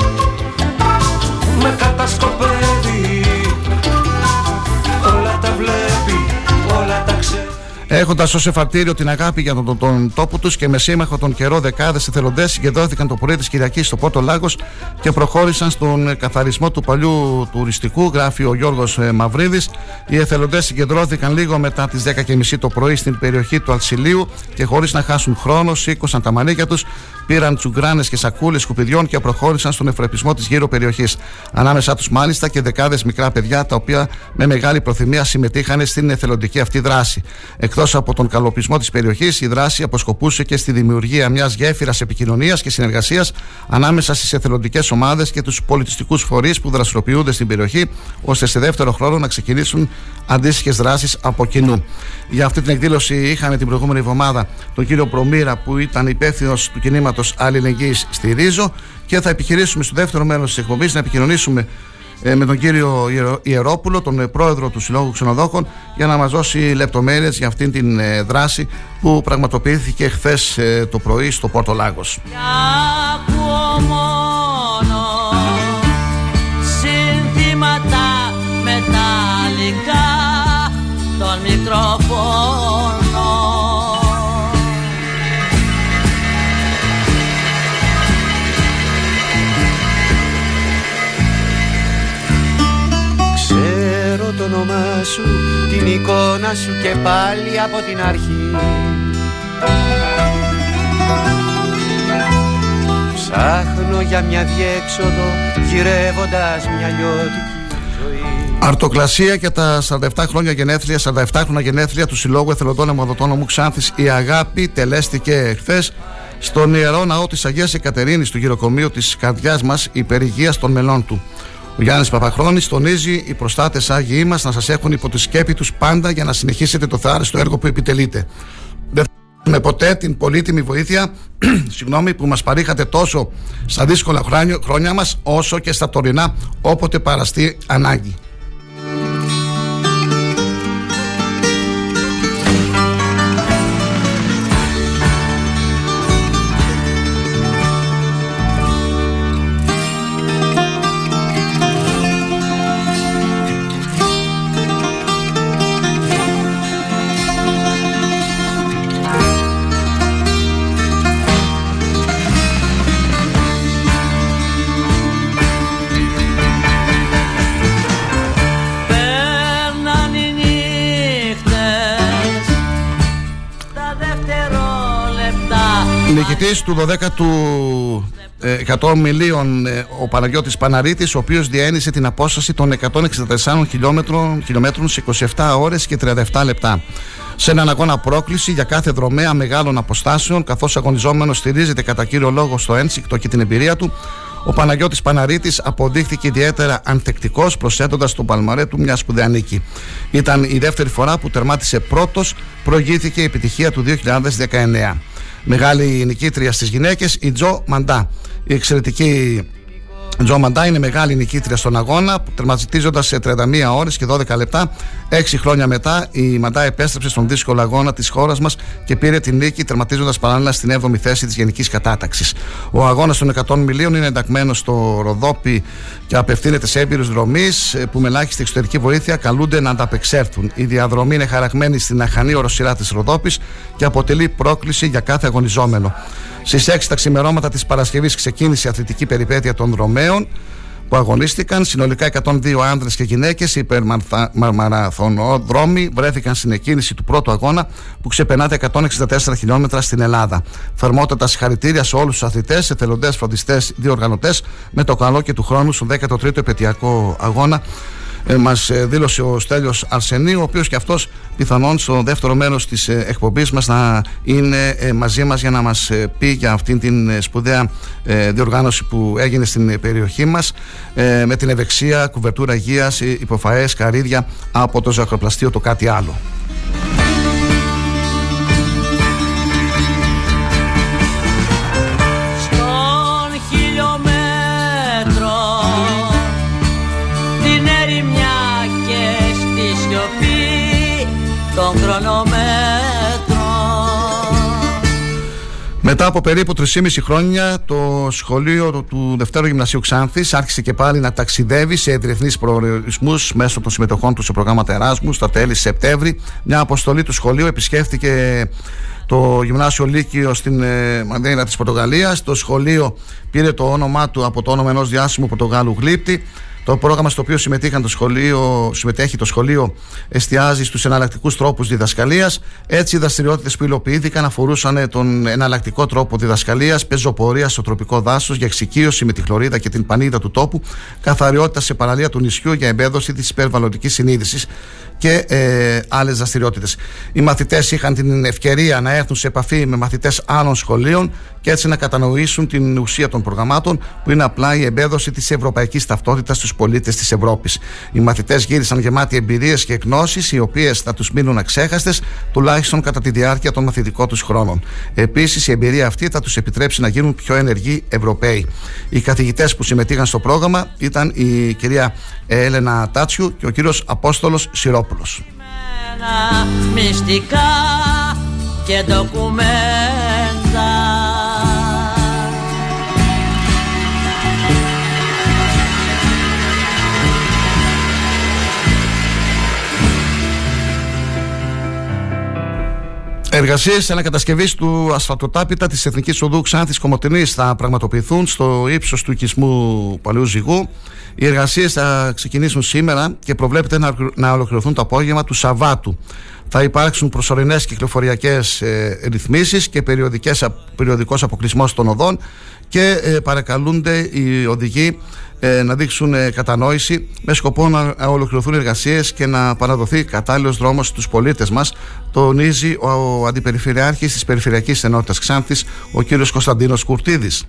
F: Έχοντας ω εφαρτήριο την αγάπη για τον, τον, τον τόπο τους και με σύμμαχο τον καιρό, δεκάδες εθελοντές συγκεντρώθηκαν το πρωί της Κυριακής στο Πόρτο Λάγος και προχώρησαν στον καθαρισμό του παλιού τουριστικού, γράφει ο Γιώργος Μαυρίδης. Οι εθελοντές συγκεντρώθηκαν λίγο μετά τις 10.30 το πρωί στην περιοχή του Αλσιλίου και χωρίς να χάσουν χρόνο, σήκωσαν τα μανίκια τους, πήραν τσουγκράνες και σακούλες σκουπιδιών και προχώρησαν στον εφρεπισμό της γύρω περιοχής. Ανάμεσά τους μάλιστα και δεκάδες μικρά παιδιά τα οποία με μεγάλη προθυμία συμμετείχαν στην εθελοντική αυτή δράση. Εκτός από τον καλοπισμό της περιοχής, η δράση αποσκοπούσε και στη δημιουργία μιας γέφυρας επικοινωνίας και συνεργασίας ανάμεσα στις εθελοντικές ομάδες και τους πολιτιστικούς φορείς που δραστηριοποιούνται στην περιοχή, ώστε σε δεύτερο χρόνο να ξεκινήσουν αντίστοιχες δράσεις από κοινού. Για αυτή την εκδήλωση είχαμε την προηγούμενη εβδομάδα τον κύριο Προμήρα που ήταν υπεύθυνος του κινήματος Αλληλεγγύης στη Ρίζο και θα επιχειρήσουμε στο δεύτερο μέρος της εκπομπής να επικοινωνήσουμε ε, με τον κύριο Ιερόπουλο, τον ε, πρόεδρο του Συλλόγου Ξενοδόχων, για να μας δώσει λεπτομέρειες για αυτήν την ε, δράση που πραγματοποιήθηκε χθες το πρωί στο Πόρτο Λάγος.
K: Όνομά σου, την εικόνα σου και πάλι από την αρχή Ψάχνω για μια διέξοδο, γυρεύοντας μια λιώτικη
F: Αρτοκλασία και τα 47 χρόνια γενέθλια, 47 χρόνια γενέθλια του Συλλόγου Εθελοντών Αιμοδοτών Ομού Ξάνθης η αγάπη τελέστηκε χθε στον Ιερό Ναό της Αγίας Εκατερίνης του γυροκομείου της καρδιάς μας υπερηγίας των μελών του. Ο Γιάννης Παπαχρόνης τονίζει οι προστάτες Άγιοι μας να σας έχουν υπό τη σκέπη τους πάντα για να συνεχίσετε το θεάριστο έργο που επιτελείτε. Δεν με ποτέ την πολύτιμη βοήθεια συγγνώμη, που μας παρήχατε τόσο στα δύσκολα χρόνια, χρόνια μας όσο και στα τωρινά όποτε παραστεί ανάγκη. Νικητής του 12ου ε, 100 μιλίων ε, ο Παναγιώτης Παναρίτης ο οποίος διένυσε την απόσταση των 164 χιλιόμετρων, χιλιόμετρων σε 27 ώρες και 37 λεπτά. Σε έναν αγώνα πρόκληση για κάθε δρομέα μεγάλων αποστάσεων καθώς αγωνιζόμενος στηρίζεται κατά κύριο λόγο στο ένσυκτο και την εμπειρία του Ο Παναγιώτης Παναρίτης αποδείχθηκε ιδιαίτερα ανθεκτικός προσθέτοντας τον παλμαρέ του μιας σπουδαία νίκη. Ήταν η δεύτερη φορά που τερμάτισε πρώτος, προηγήθηκε η επιτυχία του 2019. Μεγάλη νικήτρια στις γυναίκες η Τζο Μαντά. Η εξαιρετική Τζο Μαντά είναι μεγάλη νικήτρια στον αγώνα, τερματίζοντα σε 31 ώρες και 12 λεπτά. Έξι χρόνια μετά, η Μαντά επέστρεψε στον δύσκολο αγώνα της χώρας μας και πήρε την νίκη, τερματίζοντας παράλληλα στην 7η θέση της Γενικής Κατάταξης. Ο αγώνας των 100 μιλίων είναι ενταγμένος στο Ροδόπι και απευθύνεται σε έμπειρους δρομή που με ελάχιστη εξωτερική βοήθεια καλούνται να ανταπεξέλθουν. Η διαδρομή είναι χαραγμένη στην αχανή οροσυρά της Ροδόπης και αποτελεί πρόκληση για κάθε αγωνιζόμενο. Στις 6 τα ξημερώματα της Παρασκευής ξεκίνησε η αθλητική περιπέτεια των Ρωμαίων που αγωνίστηκαν. Συνολικά 102 άνδρες και γυναίκες υπερμαραθωνοδρόμοι βρέθηκαν στην εκκίνηση του πρώτου αγώνα που ξεπερνά τα 164 χιλιόμετρα στην Ελλάδα. Θερμότατα συγχαρητήρια σε όλους τους αθλητές, εθελοντές, φροντιστές, διοργανωτές με το καλό και του χρόνου στον 13ο επαιτειακό αγώνα ε, μας ε, δήλωσε ο Στέλιος Αρσενίου, ο οποίος και αυτός πιθανόν στο δεύτερο μέρος της ε, εκπομπής μας να είναι ε, μαζί μας για να μας ε, πει για αυτήν την ε, σπουδαία διοργάνωση που έγινε στην περιοχή μας με την ευεξία, κουβερτούρα υγείας, υποφαές, καρύδια από το ζαχαροπλαστείο το κάτι άλλο. Μετά από περίπου 3,5 χρόνια, το σχολείο του Δευτέρου Γυμνασίου Ξάνθης άρχισε και πάλι να ταξιδεύει σε διεθνείς προορισμούς μέσω των συμμετοχών του σε προγράμματα Εράσμου στα τέλη Σεπτέμβρη. Μια αποστολή του σχολείου επισκέφθηκε το Γυμνάσιο Λύκειο στην ε, Μαντέινα της Πορτογαλίας. Το σχολείο πήρε το όνομά του από το όνομα ενός διάσημου Πορτογάλου γλύπτη. Το πρόγραμμα στο οποίο συμμετείχαν το σχολείο, συμμετέχει το σχολείο εστιάζει στους εναλλακτικούς τρόπους διδασκαλίας. Έτσι, οι δραστηριότητες που υλοποιήθηκαν αφορούσαν τον εναλλακτικό τρόπο διδασκαλίας, πεζοπορία στο τροπικό δάσος για εξοικείωση με τη χλωρίδα και την πανίδα του τόπου, καθαριότητα σε παραλία του νησιού για εμπέδωση της υπερβαλλοντικής συνείδησης και ε, άλλες δραστηριότητες. Οι μαθητές είχαν την ευκαιρία να έρθουν σε επαφή με μαθητές άλλων σχολείων και έτσι να κατανοήσουν την ουσία των προγραμμάτων, που είναι απλά η εμπέδωση της ευρωπαϊκής ταυτότητας στους πολίτες της Ευρώπης. Οι μαθητές γύρισαν γεμάτοι εμπειρίες και γνώσεις, οι οποίες θα τους μείνουν αξέχαστες, τουλάχιστον κατά τη διάρκεια των μαθητικών τους χρόνων. Επίσης, η εμπειρία αυτή θα τους επιτρέψει να γίνουν πιο ενεργοί Ευρωπαίοι. Οι καθηγητές που συμμετείχαν στο πρόγραμμα ήταν η κυρία Έλενα Τάτσιου και ο κύριος Απόστολος Σιρόπουλος. Μυστικά και ντοκουμέντα Εργασίες ανακατασκευή του ασφαλτοτάπητα της Εθνικής Οδού Ξάνθης Κομωτινής θα πραγματοποιηθούν στο ύψος του οικισμού Παλαιού Ζυγού. Οι εργασίες θα ξεκινήσουν σήμερα και προβλέπεται να ολοκληρωθούν το απόγευμα του Σαββάτου. Θα υπάρξουν προσωρινές κυκλοφοριακές ε, ρυθμίσεις και περιοδικός αποκλεισμός των οδών και ε, παρακαλούνται οι οδηγοί ε, να δείξουν ε, κατανόηση με σκοπό να ολοκληρωθούν εργασίες και να παραδοθεί κατάλληλος δρόμος στους πολίτες μας, τονίζει ο, ο Αντιπεριφερειάρχης της Περιφερειακής Ενότητας Ξάνθης, ο κ. Κωνσταντίνος Κουρτίδης.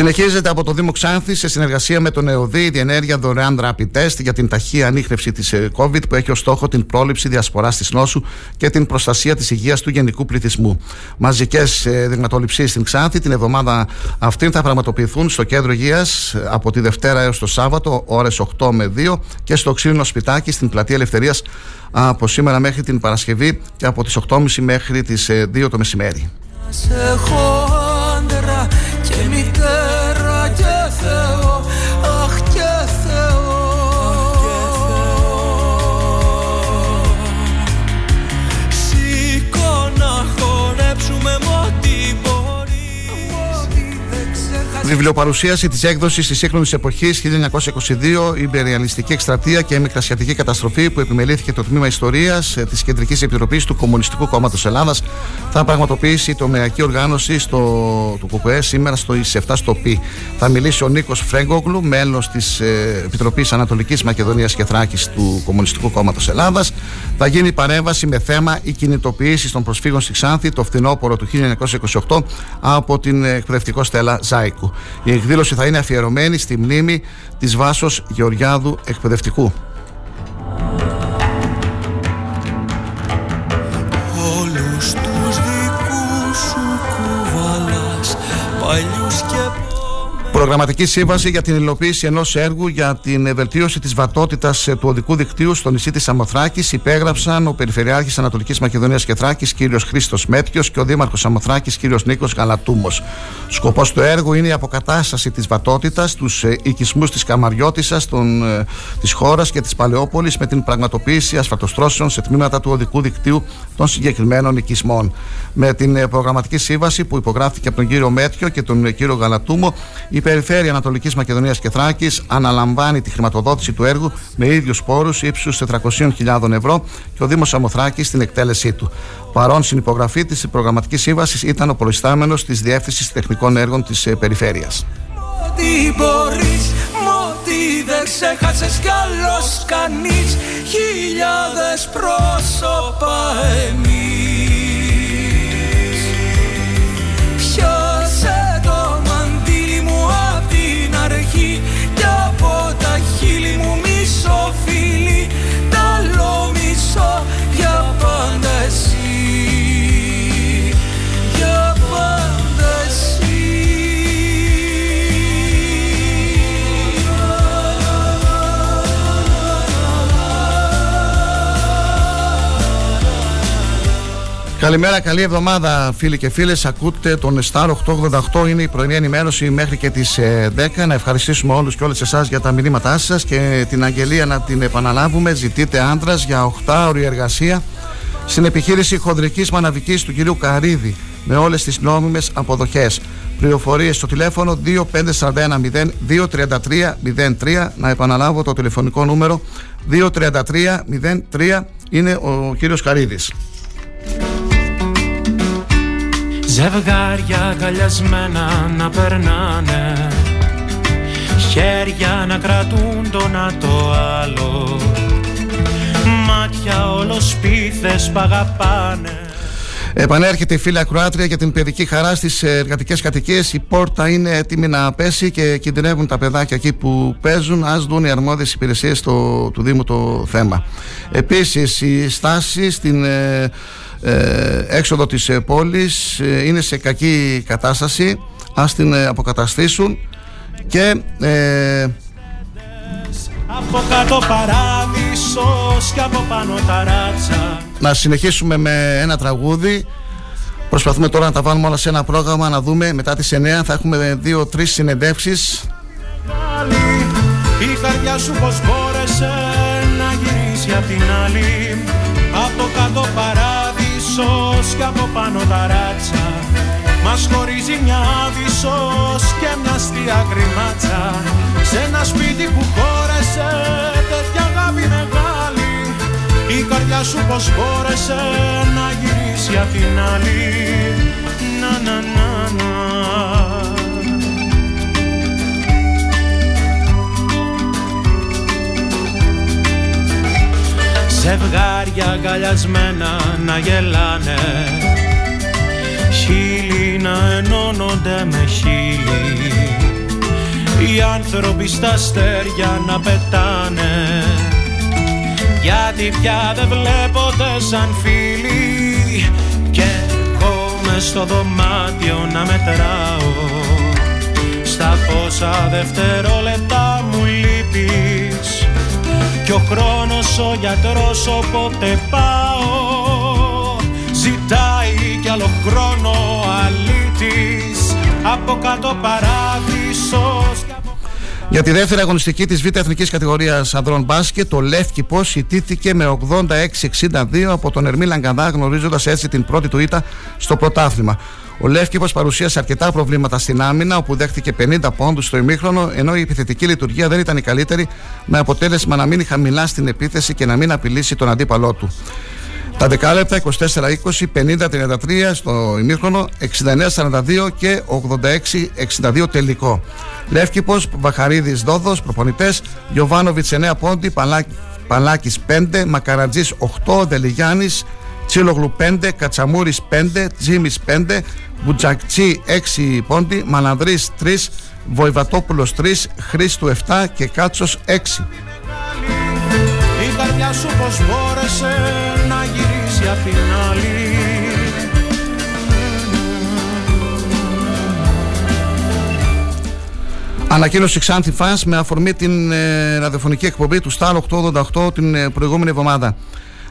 F: Συνεχίζεται από το Δήμο Ξάνθη σε συνεργασία με τον ΕΟΔΗ η διενέργεια δωρεάν rapid test για την ταχεία ανείχνευση της ε, COVID που έχει ως στόχο την πρόληψη διασποράς της νόσου και την προστασία της υγείας του γενικού πληθυσμού. Μαζικές δειγματοληψίες στην Ξάνθη την εβδομάδα αυτή θα πραγματοποιηθούν στο κέντρο υγείας ε, από τη Δευτέρα έως το Σάββατο, ώρες 8 με 2 και στο ξύλινο σπιτάκι στην πλατεία Ελευθερίας από σήμερα μέχρι την Παρασκευή και από τις 8.30 μέχρι τις 2 ε, το μεσημέρι και μητέρα Βιβλιοπαρουσίαση της έκδοσης της σύγχρονης εποχής 1922, η Ιμπεριαλιστική Εκστρατεία και η Μικρασιατική Καταστροφή που επιμελήθηκε το Τμήμα Ιστορίας της Κεντρικής Επιτροπής του Κομμουνιστικού Κόμματος Ελλάδας θα πραγματοποιήσει τομεακή οργάνωση στο, του ΚΚΕ σήμερα στο 7 στο ΠΗ. Θα μιλήσει ο Νίκος Φρέγκογλου, μέλος της ε, Επιτροπής Ανατολικής Μακεδονίας και Θράκης του Κομμουνιστικού Κόμματος Ελλάδας. Θα γίνει παρέμβαση με θέμα οι κινητοποιήσει των προσφύγων στη Ξάνθη το φθινόπωρο του 1928 από την εκπαιδευτικό στέλα Ζάικου. Η εκδήλωση θα είναι αφιερωμένη στη μνήμη της Βάσος Γεωργιάδου Εκπαιδευτικού. Προγραμματική σύμβαση για την υλοποίηση ενός έργου για την βελτίωση της βατότητας του οδικού δικτύου στο νησί της Αμοθράκης υπέγραψαν ο Περιφερειάρχης Ανατολικής Μακεδονίας και Θράκης κ. Χρήστος Μέτριο και ο Δήμαρχος Αμοθράκης κ. Νίκος Γαλατούμος. Σκοπός του έργου είναι η αποκατάσταση της βατότητας στου οικισμούς της Καμαριώτησα, της χώρας και της Παλαιόπολης με την πραγματοποίηση ασφαλτοστρώσεων σε τμήματα του οδικού δικτύου των συγκεκριμένων οικισμών. Με την προγραμματική σύμβαση που υπογράφηκε από τον κύριο Μέτριο και τον κύριο Γαλατούμο, η Περιφέρεια Ανατολικής Μακεδονίας και Θράκης αναλαμβάνει τη χρηματοδότηση του έργου με ίδιους πόρους ύψους 400.000 ευρώ και ο Δήμος Αμοθράκη στην εκτέλεσή του. Παρόν στην υπογραφή της προγραμματικής σύμβασης ήταν ο προϊστάμενος της Διεύθυνσης Τεχνικών Έργων της ε, Περιφέρειας.
Q: Ό,τι μπορείς, ό,τι δεν ξέχασες κι άλλος κανείς Χιλιάδες πρόσωπα εμείς
F: Καλημέρα, καλή εβδομάδα φίλοι και φίλες. Ακούτε τον Star 888 Είναι η πρωινή ενημέρωση μέχρι και τις ε, 10 Να ευχαριστήσουμε όλους και όλες εσάς για τα μηνύματά σας Και την αγγελία να την επαναλάβουμε. Ζητείτε άντρας για 8 ώρη εργασία Στην επιχείρηση χοντρικής μαναβικής του κυρίου Καρίδη Με όλες τις νόμιμες αποδοχές. Πληροφορίες στο τηλέφωνο 2541 233 Να επαναλάβω το τηλεφωνικό νούμερο 233 03 Είναι ο κύριος Καρίδης
R: Ζευγάρια αγκαλιασμένα να περνάνε Χέρια να κρατούν το να το άλλο Μάτια όλος σπίθες παγαπάνε
F: Επανέρχεται η φίλη Ακροάτρια για την παιδική χαρά στις εργατικές κατοικίες. Η πόρτα είναι έτοιμη να πέσει και κινδυνεύουν τα παιδάκια εκεί που παίζουν. Α δουν οι αρμόδιες υπηρεσίες του Δήμου το θέμα. Επίσης, η στάση στην ε, ε, έξοδο της ε, πόλης ε, είναι σε κακή κατάσταση. Ας την ε, αποκαταστήσουν. Και ε,
R: Από κάτω παράδεισος και από πάνω ταράτσα
F: να συνεχίσουμε με ένα τραγούδι. Προσπαθούμε τώρα να τα βάλουμε όλα σε ένα πρόγραμμα να δούμε μετά τις 9 θα έχουμε δύο-τρεις συνεντεύξεις.
R: Η καρδιά σου πως μπόρεσε να γυρίσει απ' την άλλη. Από κάτω παράδεισος και από πάνω ταράτσα Μας χωρίζει μια άβυσσος και μια αστεία γκριμάτσα Σε ένα σπίτι που χώρεσε τέτοια αγάπη μεγάλη. Η καρδιά σου πως μπόρεσε να γυρίσει απ' την άλλη. Να να να να Ζευγάρια αγκαλιασμένα να γελάνε. Χίλι να ενώνονται με χίλι Οι άνθρωποι στα αστέρια να πετάνε. Γιατί πια δεν βλέπονται σαν φίλοι. Και εγώ μες στο δωμάτιο να μετράω. Στα πόσα δευτερόλεπτα μου λείπεις κι ο χρόνος ο γιατρός όποτε πάω Ζητάει κι άλλο χρόνο αλήτης Από κάτω παράδεισος
F: Για τη δεύτερη αγωνιστική της Β' Εθνικής Κατηγορίας Ανδρών Μπάσκετ, το Λεύκυπο ιτήθηκε με 86-62 από τον Ερμή Λαγκαδά, γνωρίζοντας έτσι την πρώτη του ήττα στο πρωτάθλημα. Ο Λεύκυπο παρουσίασε αρκετά προβλήματα στην άμυνα, όπου δέχτηκε 50 πόντους στο ημίχρονο, ενώ η επιθετική λειτουργία δεν ήταν η καλύτερη, με αποτέλεσμα να μείνει χαμηλά στην επίθεση και να μην απειλήσει τον αντίπαλό του. Τα δεκάλεπτα 24-20, 50-33 στο ημίχρονο, 69-42 και 86-62 τελικό. Λεύκυπος, Βαχαρίδης Δόδος, προπονητές, Γιωβάνοβιτς 9 πόντι, Παλάκης 5, Μακαρατζής 8, Δελιγιάννης, Τσίλογλου 5, Κατσαμούρης 5, Τζίμις 5, Μπουτζακτσί 6 πόντι, Μανανδρής 3, Βοηβατόπουλος 3, Χρήστου 7 και Κάτσος 6.
R: Η καρδιά σου πως μπόρεσε να γυρίσει απ' την άλλη
F: Ανακοίνωση Ξάνθη Φans με αφορμή την ε, ραδιοφωνική εκπομπή του Star 888 την ε, προηγούμενη εβδομάδα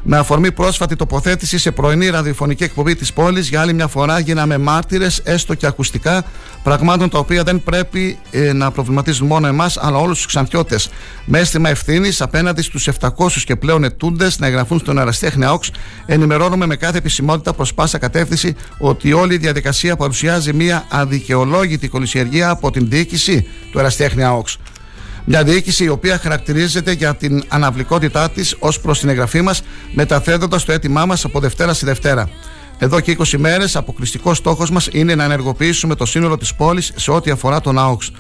F: με αφορμή πρόσφατη τοποθέτηση σε πρωινή ραδιοφωνική εκπομπή της πόλης. Για άλλη μια φορά γίναμε μάρτυρες, έστω και ακουστικά, πραγμάτων τα οποία δεν πρέπει ε, να προβληματίζουν μόνο εμάς, αλλά όλους τους ξανθιώτες. Με αίσθημα ευθύνης απέναντι στους 700 και πλέον ετούντες να εγγραφούν στον Αραστέχνη ΑΟΚΣ, ενημερώνουμε με κάθε επισημότητα προς πάσα κατεύθυνση ότι όλη η διαδικασία παρουσιάζει μια αδικαιολόγητη κολυσιεργία από την διοίκηση του Αραστέχνη ΑΟΚΣ. Μια διοίκηση η οποία χαρακτηρίζεται για την αναβλικότητά της ως προς την εγγραφή μας, μεταθέτοντας το αίτημά μας από Δευτέρα στη Δευτέρα. Εδώ και 20 μέρες, αποκλειστικός στόχος μας είναι να ενεργοποιήσουμε το σύνολο της πόλης σε ό,τι αφορά τον ΑΟΚΣ.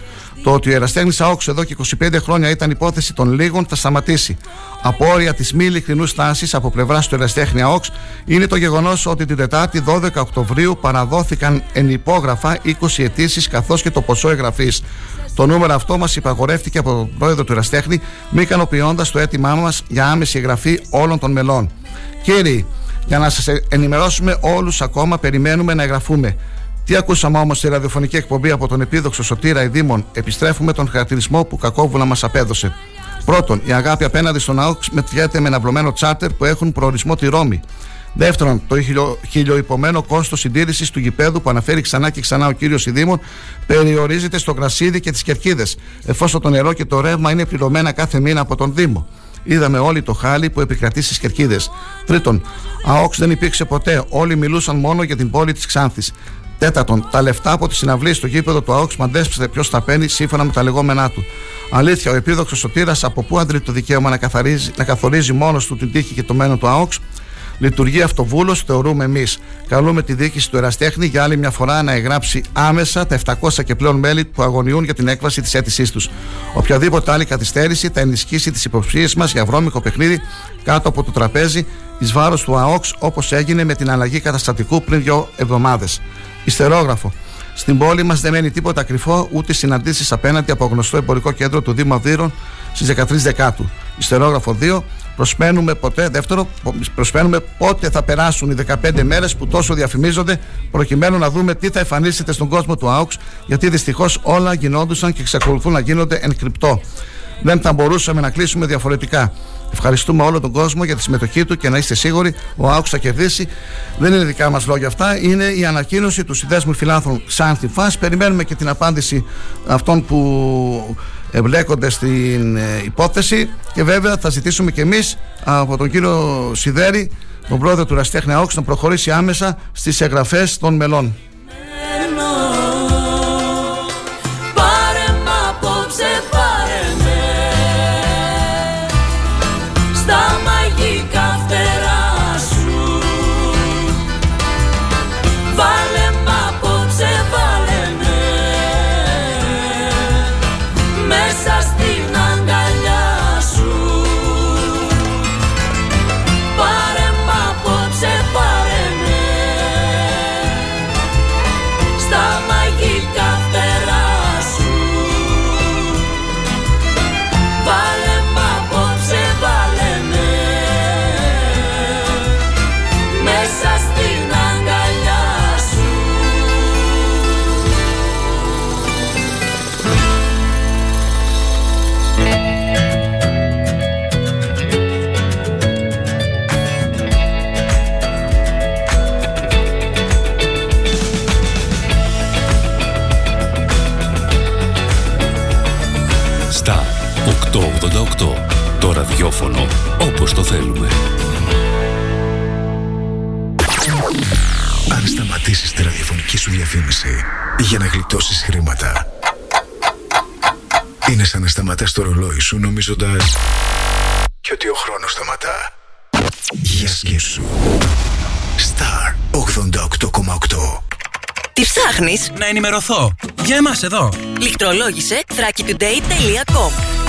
F: Το ότι ο Εραστέχνης ΑΟΚΣ εδώ και 25 χρόνια ήταν υπόθεση των λίγων θα σταματήσει. Απόρρια της μη ειλικρινούς στάσης από πλευράς του Εραστέχνη ΑΟΚΣ είναι το γεγονός ότι την Τετάρτη 12 Οκτωβρίου παραδόθηκαν εν υπόγραφα 20 αιτήσεις καθώς και το ποσό εγγραφής. Το νούμερο αυτό μας υπαγορεύτηκε από τον πρόεδρο του Εραστέχνη, μη ικανοποιώντας το αίτημά μας για άμεση εγγραφή όλων των μελών. Κύριοι, για να σας ενημερώσουμε όλους ακόμα, περιμένουμε να εγγραφούμε. Τι ακούσαμε όμως στη ραδιοφωνική εκπομπή από τον επίδοξο Σωτήρα Ειδήμων, επιστρέφουμε τον χαρακτηρισμό που κακόβουλα μας απέδωσε. Πρώτον, η αγάπη απέναντι στον ΑΟΚΣ μετριέται με ένα βλωμένο τσάρτερ που έχουν προορισμό τη Ρώμη. Δεύτερον, το χιλιοϊπωμένο κόστος συντήρησης του γηπέδου που αναφέρει ξανά και ξανά ο κύριος Ιδήμων περιορίζεται στο γρασίδι και τις κερκίδες, εφόσον το νερό και το ρεύμα είναι πληρωμένα κάθε μήνα από τον Δήμο. Είδαμε όλοι το χάλι που επικρατεί στις κερκίδες. Τρίτον, ΑΟΚΣ δεν υπήρξε ποτέ. Όλοι μιλούσαν μόνο για την πόλη της Ξάνθης. Τέταρτον, τα λεφτά από τη συναυλή στο γήπεδο του ΑΟΚΣ μαντέψτε ποιος τα παίρνει σύμφωνα με τα λεγόμενά του. Αλήθεια, ο επίδοξος σωτήρας από πού αντρεί το δικαίωμα να, καθαρίζει, να καθορίζει μόνος του την τύχη και το μένο του ΑΟΚΣ; Λειτουργεί αυτοβούλος, θεωρούμε εμείς. Καλούμε τη διοίκηση του Εραστέχνη για άλλη μια φορά να εγγράψει άμεσα τα 700 και πλέον μέλη που αγωνιούν για την έκβαση της αίτησής τους. Οποιαδήποτε άλλη καθυστέρηση θα ενισχύσει τις υποψίες μας για βρώμικο παιχνίδι κάτω από το τραπέζι εις βάρος του ΑΟΚΣ όπως έγινε με την αλλαγή καταστατικού πριν δύο εβδομάδες. Ιστερόγραφο. Στην πόλη μας δεν μένει τίποτα κρυφό, ούτε συναντήσεις απέναντι από γνωστό εμπορικό κέντρο του Δήμου Αυδείρων στις 13 Δεκάτου. Ιστερόγραφο 2. Προσμένουμε ποτέ, δεύτερο, προσμένουμε πότε θα περάσουν οι 15 μέρες που τόσο διαφημίζονται, προκειμένου να δούμε τι θα εμφανίσετε στον κόσμο του ΑΟΚΣ, γιατί δυστυχώς όλα γινόντουσαν και εξακολουθούν να γίνονται εν κρυπτό. Δεν θα μπορούσαμε να κλείσουμε διαφορετικά. Ευχαριστούμε όλο τον κόσμο για τη συμμετοχή του και να είστε σίγουροι ο ΑΟΚΣ θα κερδίσει. Δεν είναι δικά μας λόγια αυτά. Είναι η ανακοίνωση του συνδέσμου φιλάνθρων Σάνθι Φα. Περιμένουμε και την απάντηση αυτών που εμπλέκονται στην ε, υπόθεση και βέβαια θα ζητήσουμε και εμείς από τον κύριο Σιδέρη τον πρόεδρο του Ραστέχνη ΑΟΚΣ να προχωρήσει άμεσα στις εγγραφές των μελών.
A: Ραδιόφωνο όπως το θέλουμε.
B: Αν σταματήσεις τη ραδιοφωνική σου διαφήμιση για να γλιτώσεις χρήματα είναι σαν να σταματάς το ρολόι σου νομίζοντας και ότι ο χρόνος σταματά. Για σκέψου. Star 88,8
C: Τι ψάχνεις;
D: Να ενημερωθώ. Για εμάς εδώ.
C: Λιχτρολόγησε thrakitoday.com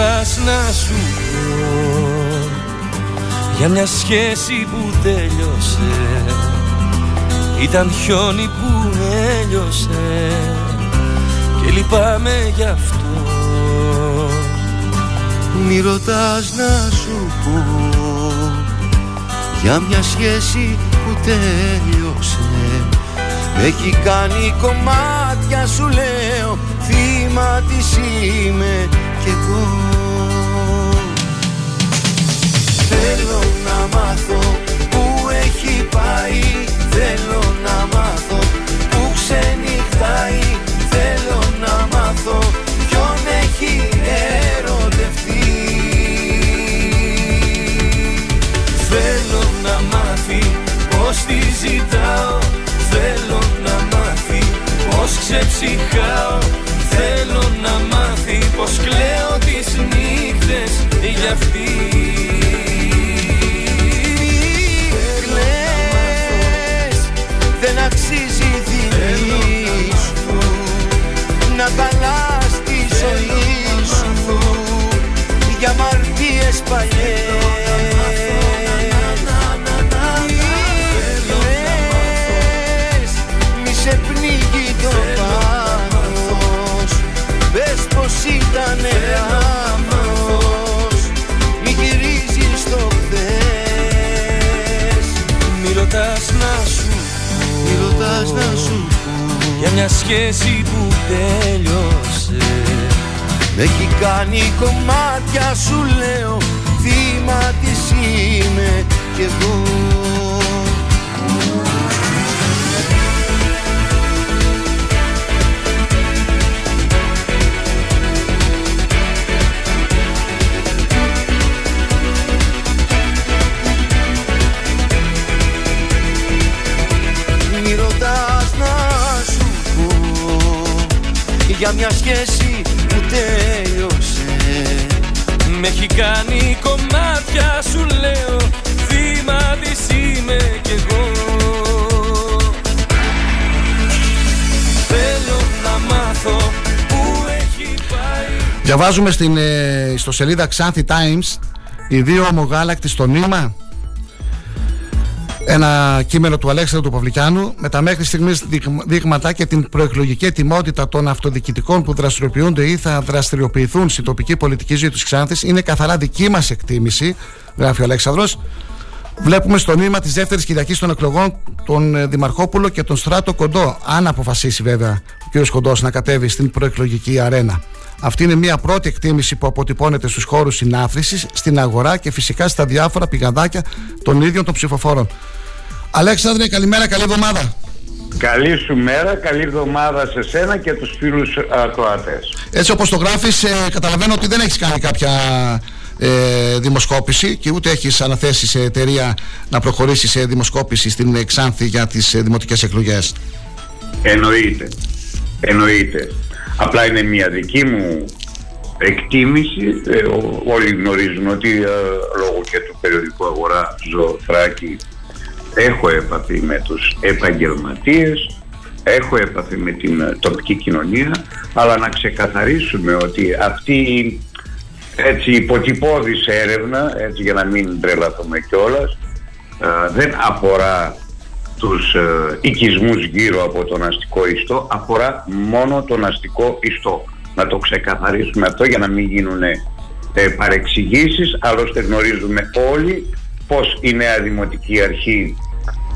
H: Μη ρωτάς να σου πω Για μια σχέση που τέλειωσε. Ήταν χιόνι που έλειωσε Και λυπάμαι γι' αυτό. Μη ρωτάς να σου πω Για μια σχέση που τέλειωσε. Με έχει κάνει κομμάτια σου λέω Θύμα της είμαι κι εγώ Θέλω να μάθω που έχει πάει. Θέλω να μάθω που ξενυχτάει. Θέλω να μάθω ποιον έχει ερωτευτεί. Θέλω να μάθει πως τη ζητάω. Θέλω να μάθει πως ξεψυχάω. Θέλω να μάθει πως κλαίω τις νύχτες για αυτή να σου Για μια σχέση που τέλειωσε. Με έχει κάνει κομμάτια σου λέω Θύμα της είμαι κι εγώ Για μια σχέση που τέλειωσε. Με έχει κάνει κομμάτια σου λέω. Θύμα της είμαι κι εγώ. Θέλω να μάθω που έχει πάει.
F: Διαβάζουμε στην ε, ιστοσελίδα Xanthi Times. Οι δύο ομογάλακτοι στο νήμα ένα κείμενο του Αλέξανδρου του Παυλικιάνου με τα μέχρι στιγμής δείγμα- δείγματα και την προεκλογική ετοιμότητα των αυτοδιοικητικών που δραστηριοποιούνται ή θα δραστηριοποιηθούν στην τοπική πολιτική ζωή της Ξάνθης είναι καθαρά δική μας εκτίμηση, γράφει ο Αλέξανδρος. Βλέπουμε στο νήμα της δεύτερης Κυριακής των εκλογών τον ε, Δημαρχόπουλο και τον Στράτο Κοντό, αν αποφασίσει βέβαια ο κ. Κοντός να κατέβει στην προεκλογική αρένα. Αυτή είναι μια πρώτη εκτίμηση που αποτυπώνεται στους χώρους συνάθρησης, στην αγορά και φυσικά στα διάφορα πηγαδάκια των ίδιων των ψηφοφόρων. Αλέξανδρε, καλημέρα, καλή εβδομάδα.
S: Καλή σου μέρα, καλή εβδομάδα σε σένα και τους φίλους ακροατές.
F: Έτσι όπως το γράφεις, ε, καταλαβαίνω ότι δεν έχεις κάνει κάποια ε, δημοσκόπηση και ούτε έχεις αναθέσει σε εταιρεία να προχωρήσεις σε δημοσκόπηση στην Εξάνθη για τις ε, δημοτικές εκλογές.
S: Εννοείται. Εννοείται. Απλά είναι μια δική μου εκτίμηση. Ε, ο- όλοι γνωρίζουν ότι ε, λόγω και του περιοδικού αγορά ζω Θράκη έχω έπαθει με τους επαγγελματίες, έχω έπαθει με την ε, τοπική κοινωνία, αλλά να ξεκαθαρίσουμε ότι αυτή η έτσι υποτυπώδης έρευνα, έτσι για να μην τρελαθούμε κιόλας, ε, δεν αφορά τους ε, οικισμούς γύρω από τον αστικό ιστό, αφορά μόνο τον αστικό ιστό. Να το ξεκαθαρίσουμε αυτό για να μην γίνουν ε, παρεξηγήσεις, άλλωστε γνωρίζουμε όλοι πως η νέα Δημοτική Αρχή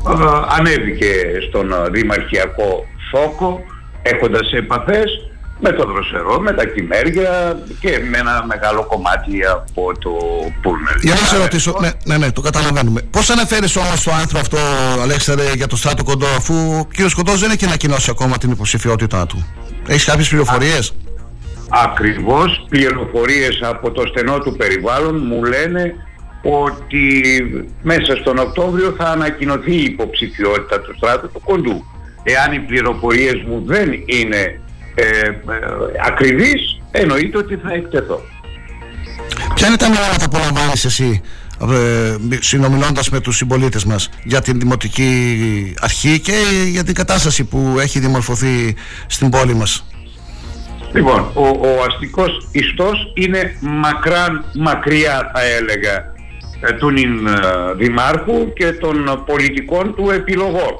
S: ε, ανέβηκε στον ε, Δημαρχιακό Θόκο έχοντας επαφές με το δροσερό, με τα κυμέρια και με ένα μεγάλο κομμάτι από το Πούλμερ.
F: Για να σε ρωτήσω, ναι, ναι, ναι, το καταλαβαίνουμε. Πώς αναφέρεις όμως το άρθρο αυτό, Αλέξανδρε, για το στράτο κοντό, αφού ο κ. Κοντός δεν έχει ανακοινώσει ακόμα την υποψηφιότητά του; Έχεις κάποιες πληροφορίες;
S: Ακριβώς πληροφορίες από το στενό του περιβάλλον μου λένε ότι μέσα στον Οκτώβριο θα ανακοινωθεί η υποψηφιότητα του στράτου του κοντού. Εάν οι πληροφορίες μου δεν είναι ε, ε, ακριβείς, εννοείται ότι θα εκτεθώ.
F: Ποια είναι τα μηνύματα που λαμβάνει εσύ, ε, συνομιλώντας με τους συμπολίτες μας για την δημοτική αρχή και για την κατάσταση που έχει δημορφωθεί στην πόλη μας;
S: Λοιπόν, ο, ο αστικός ιστός είναι μακράν μακριά θα έλεγα ε, του νυν, ε, δημάρχου και των πολιτικών του επιλογών.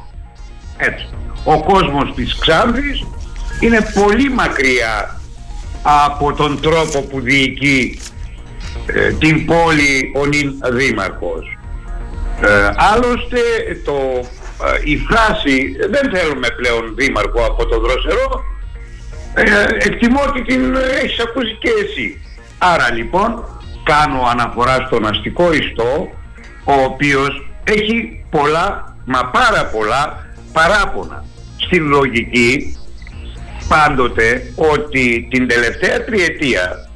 S: Έτσι. Ο κόσμος της Ξάνθης είναι πολύ μακριά από τον τρόπο που διοικεί ε, την πόλη ο νυν δήμαρχος. Ε, άλλωστε το, ε, η φράση δεν θέλουμε πλέον δήμαρχο από το δροσερό ε, εκτιμώ ότι την έχεις ακούσει και εσύ. Άρα λοιπόν κάνω αναφορά στον αστικό ιστό ο οποίος έχει πολλά, μα πάρα πολλά παράπονα. Στην λογική πάντοτε ότι την τελευταία τριετία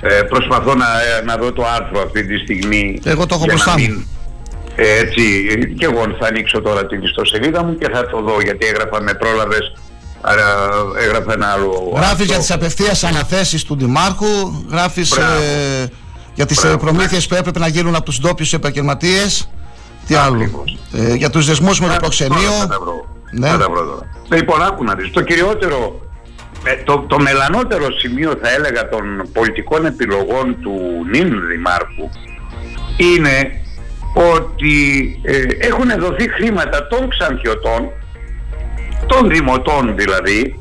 S: ε, προσπαθώ να, ε, να δω το άρθρο αυτή τη στιγμή
F: Εγώ το έχω
S: για να
F: μπροστά μου.
S: μην- ε, έτσι, και εγώ θα ανοίξω τώρα την ιστοσελίδα μου και θα το δω γιατί έγραφα με πρόλαβες άρα έγραφα ένα άλλο
F: Γράφεις για τις απευθείας αναθέσεις του Δημάρχου, γράφεις ε, για τις προμήθειες που έπρεπε να γίνουν από τους ντόπιους επαγγελματίες. Τι άλλο; Ε, για τους δεσμούς με το προξενείο.
S: Θα τα βρω.
F: Ναι.
S: Θα τα βρω τώρα. Λοιπόν, άκου να δεις. Το κυριότερο, ε, το, το μελανότερο σημείο θα έλεγα των πολιτικών επιλογών του νυν δημάρχου είναι ότι ε, έχουν δοθεί χρήματα των ξανθιωτών, των δημοτών δηλαδή,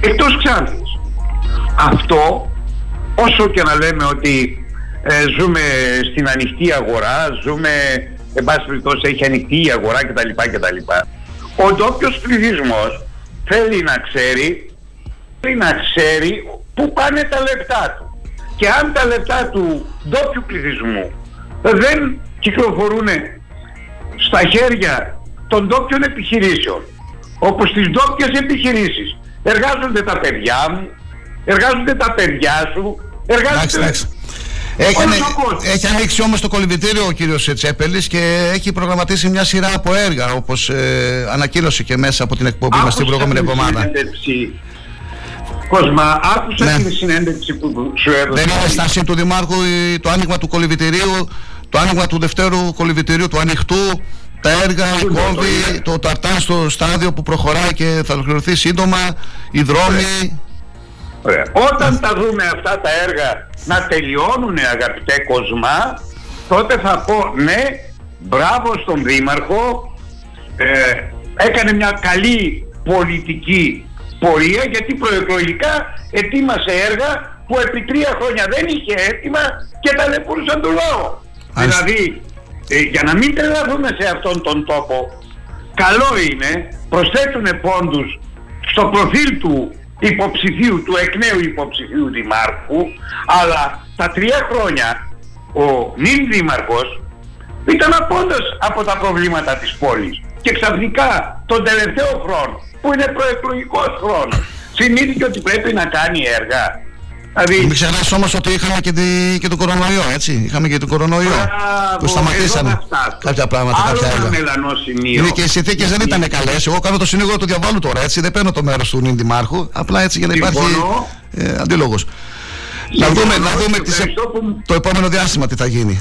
S: εκτός Ξάνθης. Αυτό, όσο και να λέμε ότι ε, ζούμε στην ανοιχτή αγορά, ζούμε, εν πάση περιπτώσει έχει ανοιχτή η αγορά κτλ. κτλ. Ο ντόπιος πληθυσμός θέλει να ξέρει, θέλει να ξέρει πού πάνε τα λεπτά του. Και αν τα λεπτά του ντόπιου πληθυσμού δεν κυκλοφορούν στα χέρια των ντόπιων επιχειρήσεων, όπως τις ντόπιες επιχειρήσεις, εργάζονται τα παιδιά μου, εργάζονται τα παιδιά σου, εργάζονται...
F: Έχει,
S: Όλος
F: ανε-
S: ο κόσμος.
F: έχει ανοίξει όμως το κολυμπητήριο ο κύριος Τσέπελης και έχει προγραμματίσει μια σειρά από έργα όπως ε, ανακοίνωσε και μέσα από την εκπομπή μας την
S: Άκουσα
F: προηγούμενη
S: την
F: εβδομάδα.
S: συνέντευξη. Κοσμά, άκουσα
F: Ναι.
S: την συνέντευξη που σου έδωσε.
F: Δεν είναι στάση του Δημάρχου η- το άνοιγμα του κολυβητηρίου, το άνοιγμα του δευτέρου κολυβητηρίου του ανοιχτού, τα έργα, η κόμβη, το ταρτάν στο στάδιο που προχωράει και θα ολοκληρωθεί σύντομα, οι δρόμοι.
S: Ωραία. Όταν τα δούμε αυτά τα έργα να τελειώνουν αγαπητέ Κοσμά, τότε θα πω ναι, μπράβο στον Δήμαρχο, ε, έκανε μια καλή πολιτική πορεία γιατί προεκλογικά ετοίμασε έργα που επί τρία χρόνια δεν είχε έτοιμα και ταλαιπωρούσαν τον λόγο. Δηλαδή, ε, για να μην τρελαθούμε σε αυτόν τον τόπο, καλό είναι, προσθέτουν πόντους στο προφίλ του υποψηφίου, του εκ νέου υποψηφίου δημάρχου, αλλά τα τρία χρόνια ο νυν δήμαρχος ήταν απόντας από τα προβλήματα της πόλης. Και ξαφνικά τον τελευταίο χρόνο, που είναι προεκλογικός χρόνος, συνείδηκε ότι πρέπει να κάνει έργα. Δηλαδή...
F: Μην ξεχνάς όμως ότι είχαμε και, τη, και τον κορονοϊό, έτσι. Είχαμε και τον κορονοϊό.
S: Μπράβο,
F: που σταματήσανε
S: εδώ θα φτάσω.
F: κάποια πράγματα,
S: Άλλο
F: κάποια
S: ένα
F: έργα.
S: μελανό σημείο.
F: Είναι και οι συνθήκες δεν ήταν καλές. Εγώ κάνω το συνήγορο του διαβόλου τώρα, έτσι. Δεν παίρνω το μέρος του νυν δημάρχου. Απλά έτσι για να υπάρχει
S: Συμφωνώ.
F: ε, αντίλογος. Να
S: Συμφωνώ
F: δούμε, να
S: και
F: δούμε τις,
S: ευχαριστώ που-
F: το επόμενο διάστημα τι θα γίνει.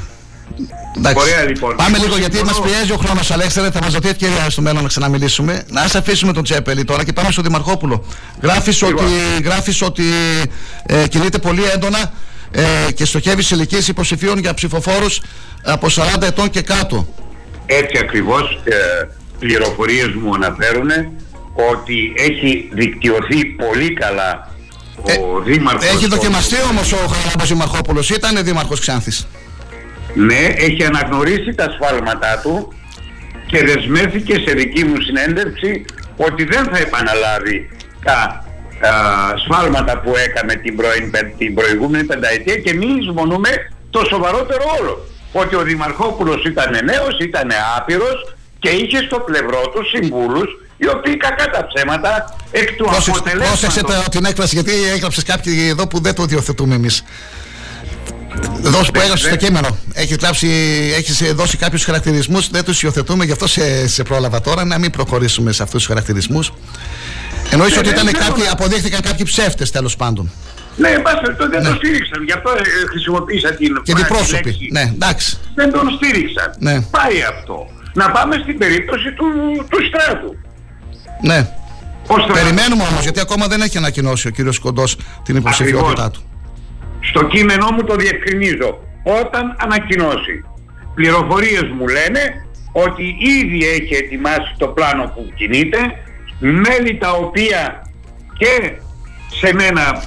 F: Εντάξει.
S: Ωραία, λοιπόν.
F: Πάμε λίγο γιατί
S: Συμφωνώ.
F: μας πιέζει ο χρόνος, Αλέξανδρε. Θα μας δοθεί ευκαιρία στο μέλλον να ξαναμιλήσουμε. Να ας αφήσουμε τον Τσέπελη τώρα και πάμε στο Δημαρχόπουλο. Γράφεις ότι, γράφεις ότι ε, κινείται πολύ έντονα ε, και στοχεύεις σε ηλικίες υποψηφίων για ψηφοφόρους από 40 ετών και κάτω.
S: Έτσι ακριβώς ε, πληροφορίες μου αναφέρουν ότι έχει δικτυωθεί πολύ καλά ο Δήμαρχος.
F: Ε, Έχει
S: των-
F: δοκιμαστεί όμως ο Χαραλάμπος Δημαρχόπουλος. Ήταν δήμαρχος Ξάνθης.
S: Ναι, έχει αναγνωρίσει τα σφάλματά του και δεσμεύθηκε σε δική μου συνέντευξη ότι δεν θα επαναλάβει τα α, σφάλματα που έκανε την, πρώην πεν- την προηγούμενη πενταετία και μην εισμονούμε το σοβαρότερο όλο. Ότι ο Δημαρχόπουλος ήταν νέος, ήταν άπειρος και είχε στο πλευρό του συμβούλους οι οποίοι κακά τα ψέματα εκ του
F: Πρόσεξε,
S: αποτελέσματος
F: πρόσεξε τα- την έκφραση γιατί έγραψες κάποιοι εδώ που δεν το διορθωτούμε εμείς. Δώσει που έγραψες στο κείμενο. Έχει γράψει, έχεις δώσει κάποιους χαρακτηρισμούς, δεν τους υιοθετούμε, γι' αυτό σε, σε πρόλαβα τώρα να μην προχωρήσουμε σε αυτούς τους χαρακτηρισμούς. Εννοείς
S: Ναι,
F: ότι
S: δεν
F: ήταν
S: ξέρω.
F: κάποιοι, αποδείχθηκαν κάποιοι ψεύτες τέλος πάντων.
S: Ναι, εν πάση περιπτώσει δεν το στήριξαν. Γι' αυτό ε, χρησιμοποίησα την
F: Και
S: φράση,
F: διπρόσωποι.
S: λέξη.
F: Ναι, εντάξει.
S: Δεν τον στήριξαν.
F: Ναι.
S: Πάει αυτό. Να πάμε στην περίπτωση του, του στράτου.
F: Ναι.
S: στράτος-
F: Περιμένουμε όμως, γιατί ακόμα δεν έχει ανακοινώσει ο κύριος Κοντός την υποψηφιότητά του.
S: Στο κείμενό μου το διευκρινίζω. Όταν ανακοινώσει. Πληροφορίες μου λένε ότι ήδη έχει ετοιμάσει το πλάνο που κινείται, μέλη τα οποία και σε μένα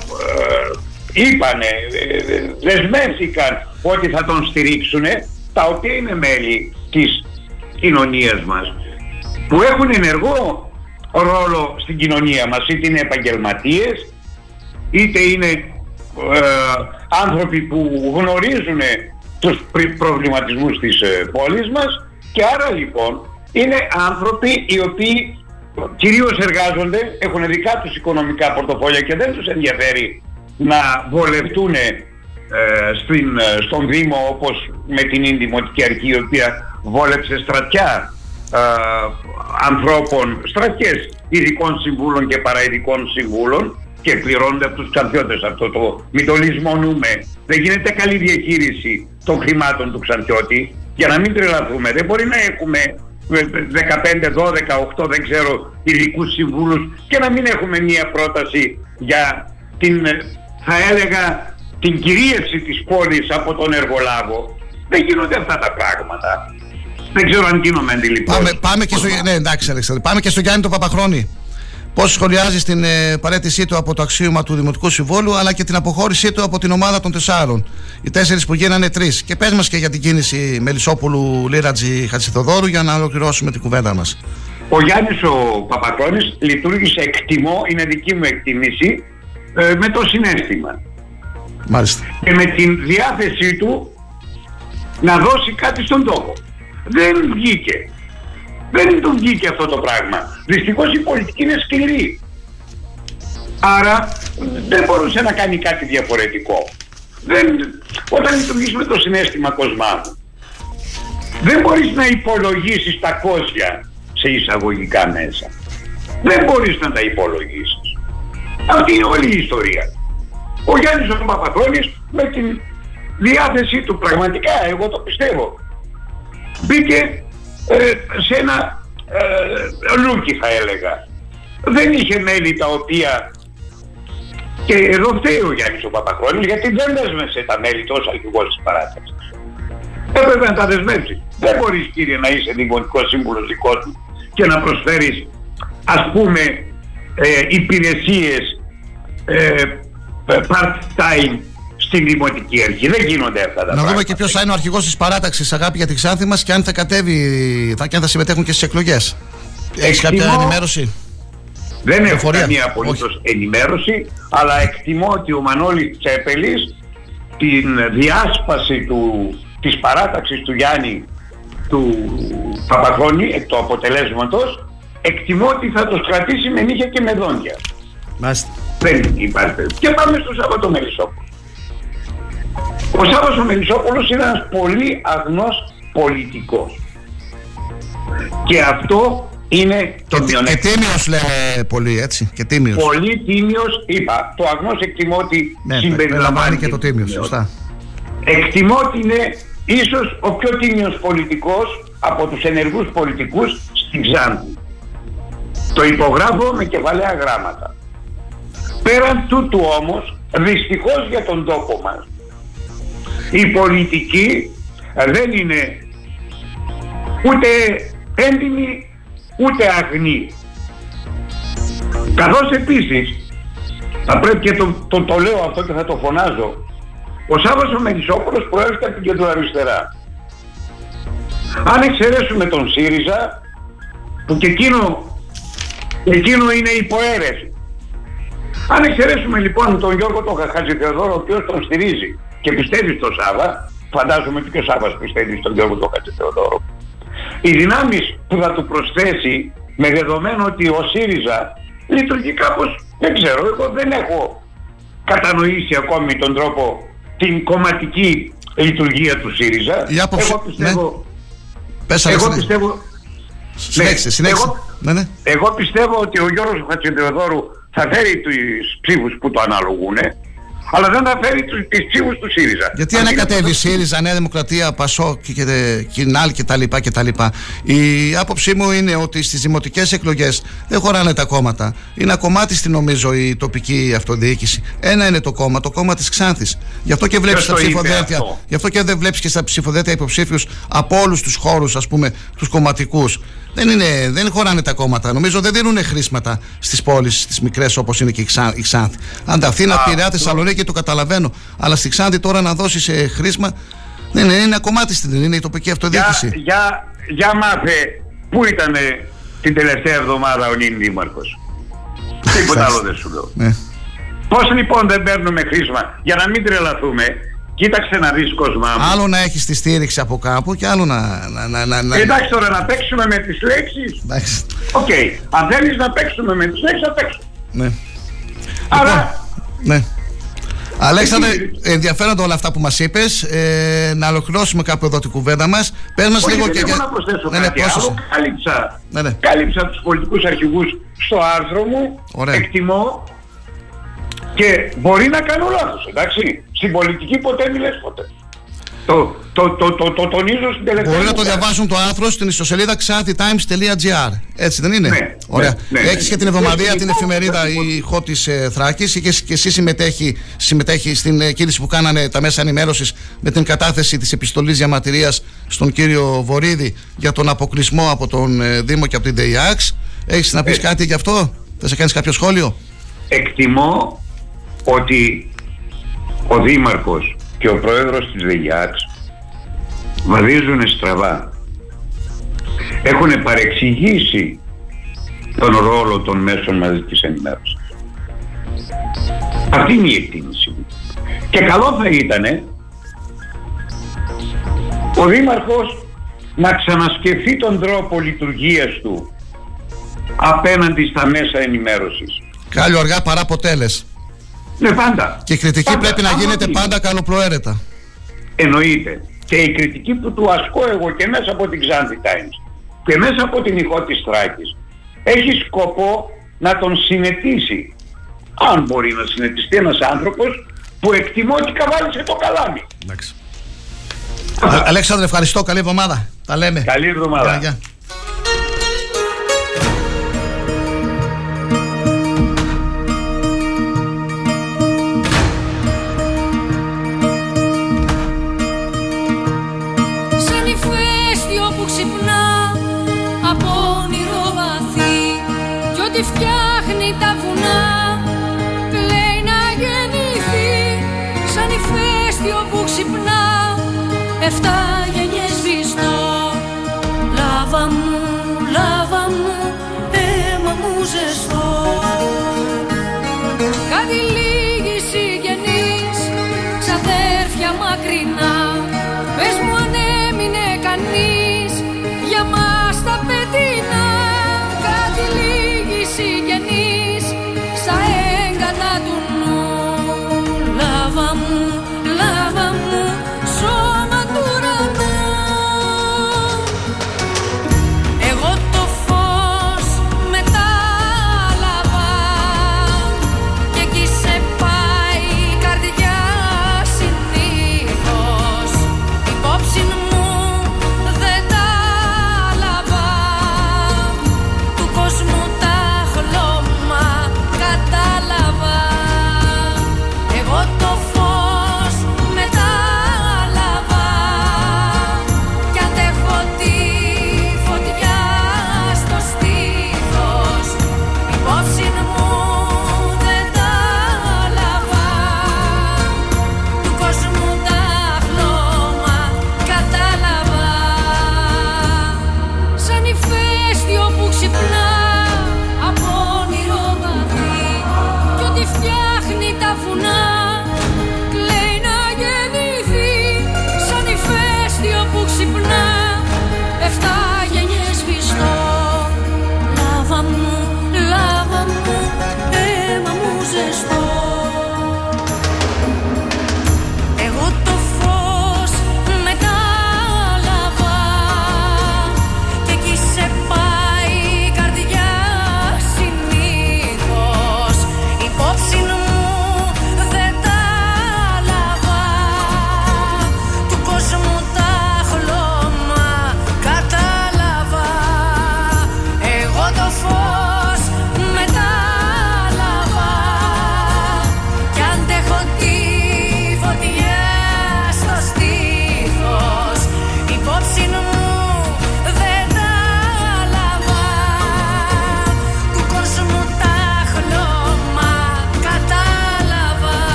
S: ε, είπανε, ε, ε, δεσμεύτηκαν ότι θα τον στηρίξουν, τα οποία είναι μέλη της κοινωνίας μας, που έχουν ενεργό ρόλο στην κοινωνία μας, είτε είναι επαγγελματίες, είτε είναι ε, άνθρωποι που γνωρίζουν τους πρι- προβληματισμούς της ε, πόλης μας και άρα λοιπόν είναι άνθρωποι οι οποίοι κυρίως εργάζονται, έχουν δικά τους οικονομικά πορτοφόλια και δεν τους ενδιαφέρει να βολευτούν ε, στην, ε, στον Δήμο όπως με την Ινδημοτική Αρχή η οποία βόλεψε στρατιά ε, ανθρώπων, στρατιές ειδικών συμβούλων και παραειδικών συμβούλων και πληρώνονται από τους Ξανθιώτες αυτό το μην το λησμονούμε. Δεν γίνεται καλή διαχείριση των χρημάτων του Ξανθιώτη για να μην τρελαθούμε. Δεν μπορεί να έχουμε ε, 15, 12, 8 δεν ξέρω ειδικού συμβούλους και να μην έχουμε μία πρόταση για την ε, θα έλεγα την κυρίευση της πόλης από τον εργολάβο. Δεν γίνονται αυτά τα πράγματα. Δεν ξέρω αν γίνομαι αντιληπτός.
F: Πάμε, πάμε, και στο, ναι, εντάξει, Αλέξανδρε. πάμε και στο Γιάννη τον Παπαχρόνη. Πώς σχολιάζει την ε, παρέτησή του από το αξίωμα του Δημοτικού Συμβόλου αλλά και την αποχώρησή του από την ομάδα των τεσσάρων. Οι τέσσερις που γίνανε τρεις. Και πες μας και για την κίνηση Μελισσόπουλου Λίρατζη Χατζηθοδόρου για να ολοκληρώσουμε την κουβέντα μας.
S: Ο Γιάννης ο Παπαχρόνης λειτουργήσε εκτιμώ, είναι δική μου εκτιμήση, ε, με το συνέστημα.
F: Μάλιστα.
S: Και με την διάθεσή του να δώσει κάτι στον τόπο. Δεν βγήκε. Δεν του βγήκε αυτό το πράγμα. Δυστυχώς η πολιτική είναι σκληρή. Άρα δεν μπορούσε να κάνει κάτι διαφορετικό. Δεν, όταν λειτουργείς με το συνέστημα κοσμά δεν μπορείς να υπολογίσεις τα κόσια σε εισαγωγικά μέσα. Δεν μπορείς να τα υπολογίσεις. Αυτή είναι όλη η ιστορία. Ο Γιάννης ο Παπαθώνης με την διάθεσή του πραγματικά, εγώ το πιστεύω, μπήκε ε, σε ένα ε, λούκι θα έλεγα. Δεν είχε μέλη τα οποία και εδώ φταίει ο Γιάννης ο Παπαχρόνης γιατί δεν δέσμευσε τα μέλη του ως αρχηγός της παράταξης. Έπρεπε να τα δεσμεύσει. Δεν μπορείς κύριε να είσαι δημοτικός σύμβουλος δικός του και να προσφέρεις ας πούμε ε, υπηρεσίες ε, part-time στην δημοτική αρχή. Δεν γίνονται αυτά τα
F: Να
S: πράγματα.
F: δούμε και ποιος θα είναι ο αρχηγός της παράταξης Αγάπη για τη Ξάνθη μας και αν θα κατέβει θα, και αν θα συμμετέχουν και στις εκλογές. Έχεις κάποια
S: Εκτιμώ-
F: ενημέρωση;
S: Δεν έχω
F: Πληροφορία;
S: καμία απολύτως ενημέρωση, αλλά εκτιμώ ότι ο Μανώλης Τσέπελης την διάσπαση του, της παράταξης του Γιάννη του Παπαχρόνη εκ του αποτελέσματος εκτιμώ ότι θα τους κρατήσει με νύχια και με δόντια.
F: Μάλιστα.
S: Δεν υπάρχει περίπτωση. Και πάμε στο Σάββατο Μελισσόπουλο. Ο Σάββατος ο Μελισσόπουλος είναι ένας πολύ αγνός πολιτικός. Και αυτό είναι το
F: Και, και
S: μειονέκτημα.
F: τίμιος λέμε πολύ έτσι. Και τίμιος.
S: Πολύ τίμιος, είπα, το αγνός εκτιμώ ότι
F: Ναι,
S: συμπεριλαμβάνει
F: περιλαμβάνει και το τίμιος. Σωστά.
S: Εκτιμώ ότι είναι ίσως ο πιο τίμιος πολιτικός από τους ενεργούς πολιτικούς στην Ξάνθη. Το υπογράφω με κεφαλαία γράμματα. Πέραν τούτου όμως, δυστυχώς για τον τόπο μας, η πολιτική δεν είναι ούτε έντιμη ούτε αγνή. Καθώς επίσης, θα πρέπει και το, το, το λέω αυτό και θα το φωνάζω, ο Σάββας ο Μελισσόπουλος προέρχεται από την κεντροαριστερά. Αν εξαιρέσουμε τον ΣΥΡΙΖΑ, που και εκείνο, και εκείνο είναι υποαίρεση. Αν εξαιρέσουμε λοιπόν τον Γιώργο τον Χατζηθεοδόρο, ο οποίος τον στηρίζει και πιστεύεις στο Σάββα, φαντάζομαι και ο Σάββας πιστεύει στον Γιώργο τον Χατζηθεοδόρο, οι δυνάμεις που θα του προσθέσει με δεδομένο ότι ο ΣΥΡΙΖΑ λειτουργεί κάπως, δεν ξέρω, εγώ δεν έχω κατανοήσει ακόμη τον τρόπο την κομματική λειτουργία του ΣΥΡΙΖΑ.
F: Η άποψη-
S: εγώ πιστεύω,
F: Πες
S: εγώ
F: Αλέξανδρε.
S: πιστεύω,
F: Συνέχισε, συνέχισε.
S: Εγώ,
F: Ναι, ναι.
S: εγώ πιστεύω ότι ο Γιώργος Χατζηδεοδόρου θα φέρει τους ψήφους που το αναλογούν, αλλά δεν θα φέρει τους, τις ψήφους του ΣΥΡΙΖΑ.
F: Γιατί
S: Αν είναι
F: ανακατεύει
S: αυτό-
F: ΣΥΡΙΖΑ, Νέα Δημοκρατία, Πασό και, και, Κινάλ και τα λοιπά και τα λοιπά. Η άποψή μου είναι ότι στις δημοτικές εκλογές δεν χωράνε τα κόμματα. Είναι ένα κομμάτι στην νομίζω η τοπική αυτοδιοίκηση. Ένα είναι το κόμμα, το κόμμα της Ξάνθης. Γι' αυτό και βλέπεις
S: Ποιος
F: στα
S: το είπε
F: ψηφοδέλτια.
S: αυτό;
F: Γι' αυτό και δεν βλέπεις και στα ψηφοδέλτια υποψήφιους από όλους τους χώρους, ας πούμε, τους κομματικούς. Δεν, είναι, δεν χωράνε τα κόμματα. Νομίζω δεν δίνουν χρήσματα στις πόλεις, στις μικρές όπως είναι και η, Ξά, η Ξάνθη. Αν τα Αθήνα,
S: Α,
F: Πειραιά, Θεσσαλονίκη το καταλαβαίνω. Αλλά στη Ξάνθη τώρα να δώσεις ε, χρήσμα. Δεν είναι, είναι ένα κομμάτι στην είναι η τοπική
S: Για,
F: αυτοδιοίκηση.
S: για, για μάθε, πού ήταν την τελευταία εβδομάδα ο νυν δήμαρχος; Τίποτα άλλο δεν σου λέω.
F: Ναι.
S: Πώς λοιπόν δεν παίρνουμε χρίσμα, για να μην τρελαθούμε, κοίταξε να δεις Κοσμά μου.
F: Άλλο να έχεις τη στήριξη από κάπου και άλλο να. να, να, να, να...
S: Εντάξει τώρα να παίξουμε με τις λέξεις.
F: Εντάξει.
S: Οκ, αν θέλεις να παίξουμε με τις λέξεις θα παίξουμε.
F: Ναι.
S: Άρα,
F: Ναι. Αλέξανδρε, ενδιαφέροντα όλα αυτά που μας είπες ε, Να ολοκληρώσουμε κάπου εδώ την κουβέντα μας Πες μας
S: όχι,
F: λίγο
S: δεν
F: και
S: έχω
F: για...
S: να προσθέσω
F: Ναι, ναι,
S: κάτι
F: πρόσθεσε.
S: άλλο. Κάλυψα,
F: Ναι, ναι.
S: κάλυψα τους πολιτικούς αρχηγούς στο άρθρο μου.
F: Ωραία.
S: Εκτιμώ και μπορεί να κάνω λάθος, εντάξει. Στην πολιτική ποτέ μη λες ποτέ. Το, το, το, το, το τονίζω στην τελευταία
F: Μπορεί να
S: μου
F: το
S: φράση.
F: διαβάσουν το άρθρο στην ιστοσελίδα xanthitimes.gr. Έτσι δεν είναι;
S: Ναι,
F: Ωραία.
S: ναι, ναι,
F: Έχεις και
S: ναι.
F: την εβδομαδία
S: Ναι,
F: την
S: ναι.
F: εφημερίδα η ηχό της ε, Θράκης και, και εσύ συμμετέχει, συμμετέχει στην ε, κίνηση που κάνανε τα μέσα ενημέρωσης με την κατάθεση της επιστολής διαμαρτυρίας στον κύριο Βορύδη για τον αποκλεισμό από τον ε, Δήμο και από την ΔΕΙΑΞ. Έχεις να πεις
S: Ε.
F: κάτι γι' αυτό, θα σε κάνεις κάποιο σχόλιο;
S: Εκτιμώ ότι ο Δήμαρχος και ο Πρόεδρος της ΔΕΓΙΑΞ βαδίζουν στραβά. Έχουν παρεξηγήσει τον ρόλο των μέσων μαζικής ενημέρωσης. Αυτή είναι η εκτίμηση μου. Και καλό θα ήταν ο Δήμαρχος να ξανασκεφτεί τον τρόπο λειτουργίας του απέναντι στα μέσα ενημέρωσης.
F: Κάλιο αργά παρά ποτέ λες.
S: Ναι, πάντα.
F: Και η κριτική
S: Πάντα.
F: πρέπει να
S: Άμα
F: γίνεται
S: είναι.
F: πάντα καλοπροαίρετα.
S: Εννοείται. Και η κριτική που του ασκώ εγώ και μέσα από την Xanthi Times και μέσα από την ηχό της Θράκης έχει σκοπό να τον συνετίσει. Αν μπορεί να συνετιστεί ένας άνθρωπος που εκτιμώ ότι καβάλισε το καλάμι.
F: Εντάξει. Α- Αλέξανδρε, ευχαριστώ. Καλή εβδομάδα. Τα λέμε.
S: Καλή εβδομάδα.
F: Γεια,
J: Κι ό,τι φτιάχνει τα βουνά κλαίει να γεννηθεί Σαν ηφαίστειο που ξυπνά. Εφτά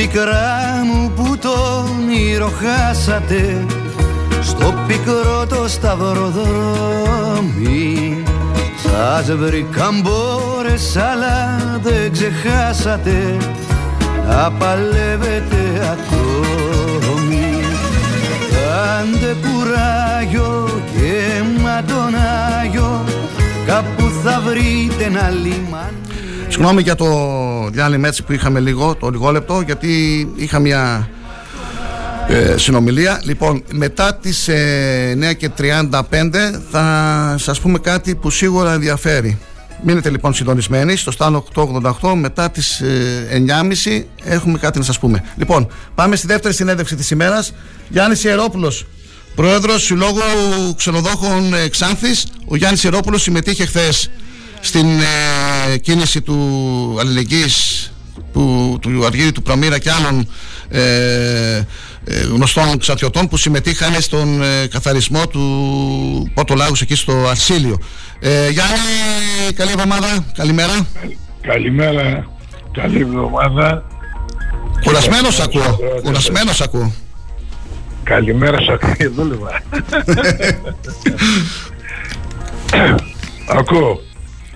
K: πικρά μου που το όνειρο χάσατε στο πικρό το σταυροδρόμι. Σας βρήκα μπόρες αλλά δεν ξεχάσατε να παλεύετε ακόμη. Κάντε κουράγιο και μα τον Άγιο κάπου θα βρείτε ένα λιμάνι.
F: Συγγνώμη για το διάλειμμα έτσι που είχαμε λίγο, το λιγό λεπτό, γιατί είχα μια ε, συνομιλία. Λοιπόν, μετά τις ε, 9 και 35 θα σας πούμε κάτι που σίγουρα ενδιαφέρει. Μείνετε λοιπόν συντονισμένοι στο Στάνο 888 μετά τις ε, 9.30 έχουμε κάτι να σας πούμε. Λοιπόν, πάμε στη δεύτερη συνέντευξη της ημέρας. Γιάννης Ιερόπουλος, πρόεδρος Συλλόγου Ξενοδόχων ε, Ξάνθης. Ο Γιάννης Ιερόπουλος συμμετείχε χθες στην ε, κίνηση του αλληλεγγύης που, του Αργύρι του Πραμήρα και άλλων ε, ε, γνωστών ξατιωτών που συμμετείχαν στον ε, καθαρισμό του Πότολάγους εκεί στο Αρσίλιο. Ε, Γιάννη, καλή εβδομάδα, καλημέρα.
T: Καλημέρα, καλή εβδομάδα.
F: Κουρασμένος ακούω, κουρασμένος ακούω.
T: Καλημέρα σου ακούω, δούλευα. Ακούω.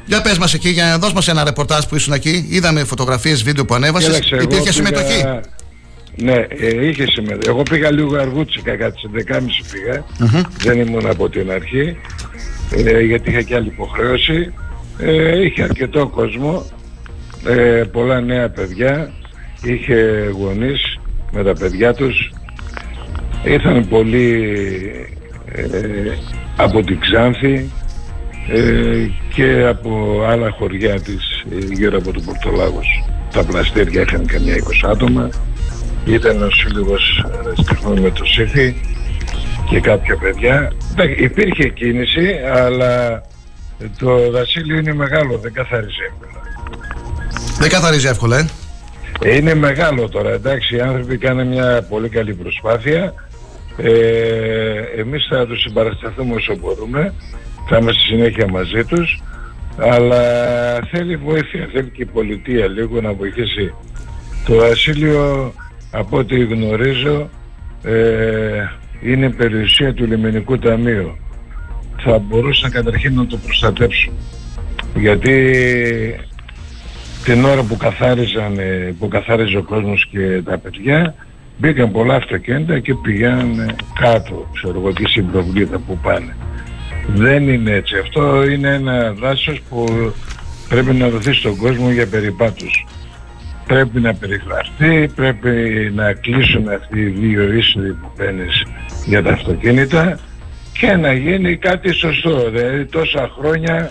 F: Για πες μας εκεί, για να δώσ' μας ένα ρεπορτάζ που ήσουν εκεί. Είδαμε φωτογραφίες, βίντεο που ανέβασες.
T: Κοίταξε, εγώ
F: Υπήρχε
T: πήγα-
F: συμμετοχή.
T: Ναι, ε, είχε συμμετοχή. Εγώ πήγα λίγο αργούτσικα, κάτι στις 11.30 πήγα.
F: Μμμ.
T: Δεν ήμουν από την αρχή, ε, γιατί είχα και άλλη υποχρέωση. Ε, είχε αρκετό κόσμο, ε, πολλά νέα παιδιά, είχε γονείς με τα παιδιά τους. Ήρθαν πολλοί ε, από την Ξάνθη ε, και από άλλα χωριά της ε, γύρω από τον Πορτολάγος. Τα πλαστήρια είχαν καμιά 20 άτομα. Ήταν ο σύλλογος Ρεστιχνών με το Σύφη και κάποια παιδιά. Εντάξει, Υπήρχε κίνηση, αλλά το δασίλειο είναι μεγάλο, δεν καθαρίζει εύκολα.
F: Δεν καθαρίζει εύκολα, ε.
T: Ε, Είναι μεγάλο τώρα, εντάξει, οι άνθρωποι κάνουν μια πολύ καλή προσπάθεια. Ε, εμείς θα τους συμπαρασταθούμε όσο μπορούμε, θα είμαστε συνέχεια μαζί τους, αλλά θέλει βοήθεια, θέλει και η πολιτεία λίγο να βοηθήσει. Το ασύλιο, από ό,τι γνωρίζω, ε, είναι περιουσία του Λιμενικού Ταμείου. Θα μπορούσαν καταρχήν να το προστατέψουν. Γιατί την ώρα που καθάριζαν, ε, που καθάριζε ο κόσμος και τα παιδιά, μπήκαν πολλά αυτοκίνητα και πηγαίνανε κάτω, ξέρω εγώ, τι συμπροβλήτα που πάνε. Δεν είναι έτσι. Αυτό είναι ένα δάσος που πρέπει να δοθεί στον κόσμο για περιπάτους. Πρέπει να περιγραφεί, πρέπει να κλείσουν αυτοί οι δύο είσοδοι που παίρνεις για τα αυτοκίνητα και να γίνει κάτι σωστό. Δηλαδή τόσα χρόνια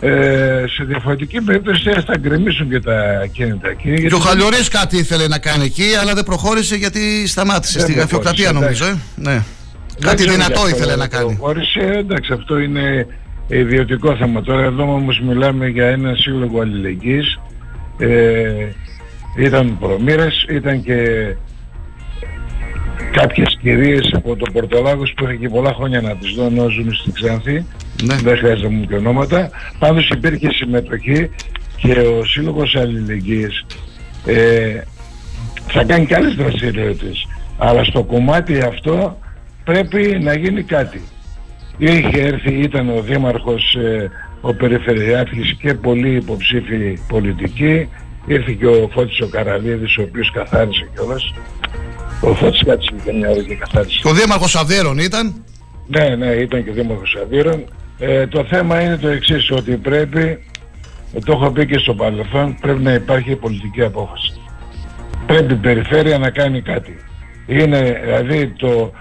T: ε, σε διαφορετική περίπτωση θα γκρεμίσουν και τα κίνητα εκεί.
F: Και
T: γιατί
F: ο Χαλιορής κάτι ήθελε να κάνει εκεί, αλλά δεν προχώρησε γιατί σταμάτησε
T: Δεν
F: στη γραφειοκρατία
T: προχώρησε,
F: νομίζω. Ε. Ναι.
T: Δεν
F: Κάτι
T: ξέρω
F: δυνατό
T: για
F: ήθελε
T: αυτό
F: να κάνει.
T: προχώρησε. εντάξει, αυτό είναι ιδιωτικό θέμα. Τώρα εδώ όμως μιλάμε για ένα σύλλογο αλληλεγγύης. Ε, ήταν προμήρες, ήταν και κάποιες κυρίες από το Πορτολάγος που είχε και πολλά χρόνια να τις δω ενώ ζουν στην Ξάνθη.
F: Ναι.
T: Δεν χρειάζεται μου και ονόματα. Πάντως υπήρχε συμμετοχή και ο Σύλλογος Αλληλεγγύης ε, θα κάνει και άλλες δραστηριότητες. Αλλά στο κομμάτι αυτό πρέπει να γίνει κάτι. Είχε έρθει, ήταν ο Δήμαρχος, ε, ο Περιφερειάρχης και πολλοί υποψήφοι πολιτικοί. Ήρθε και ο Φώτης ο Καραλίδης, ο οποίος καθάρισε κιόλας. Ο Φώτης κάτσε και μια ώρα και καθάρισε.
F: Και ο Δήμαρχος Αβέρων ήταν;
T: Ναι, ναι, ήταν και Δήμαρχος Αδύρων. Ε, το θέμα είναι το εξής, ότι πρέπει, ε, το έχω πει και στο παρελθόν, πρέπει να υπάρχει πολιτική απόφαση. Πρέπει η περιφέρεια να κάνει κάτι. Είναι, δηλαδή, το, το,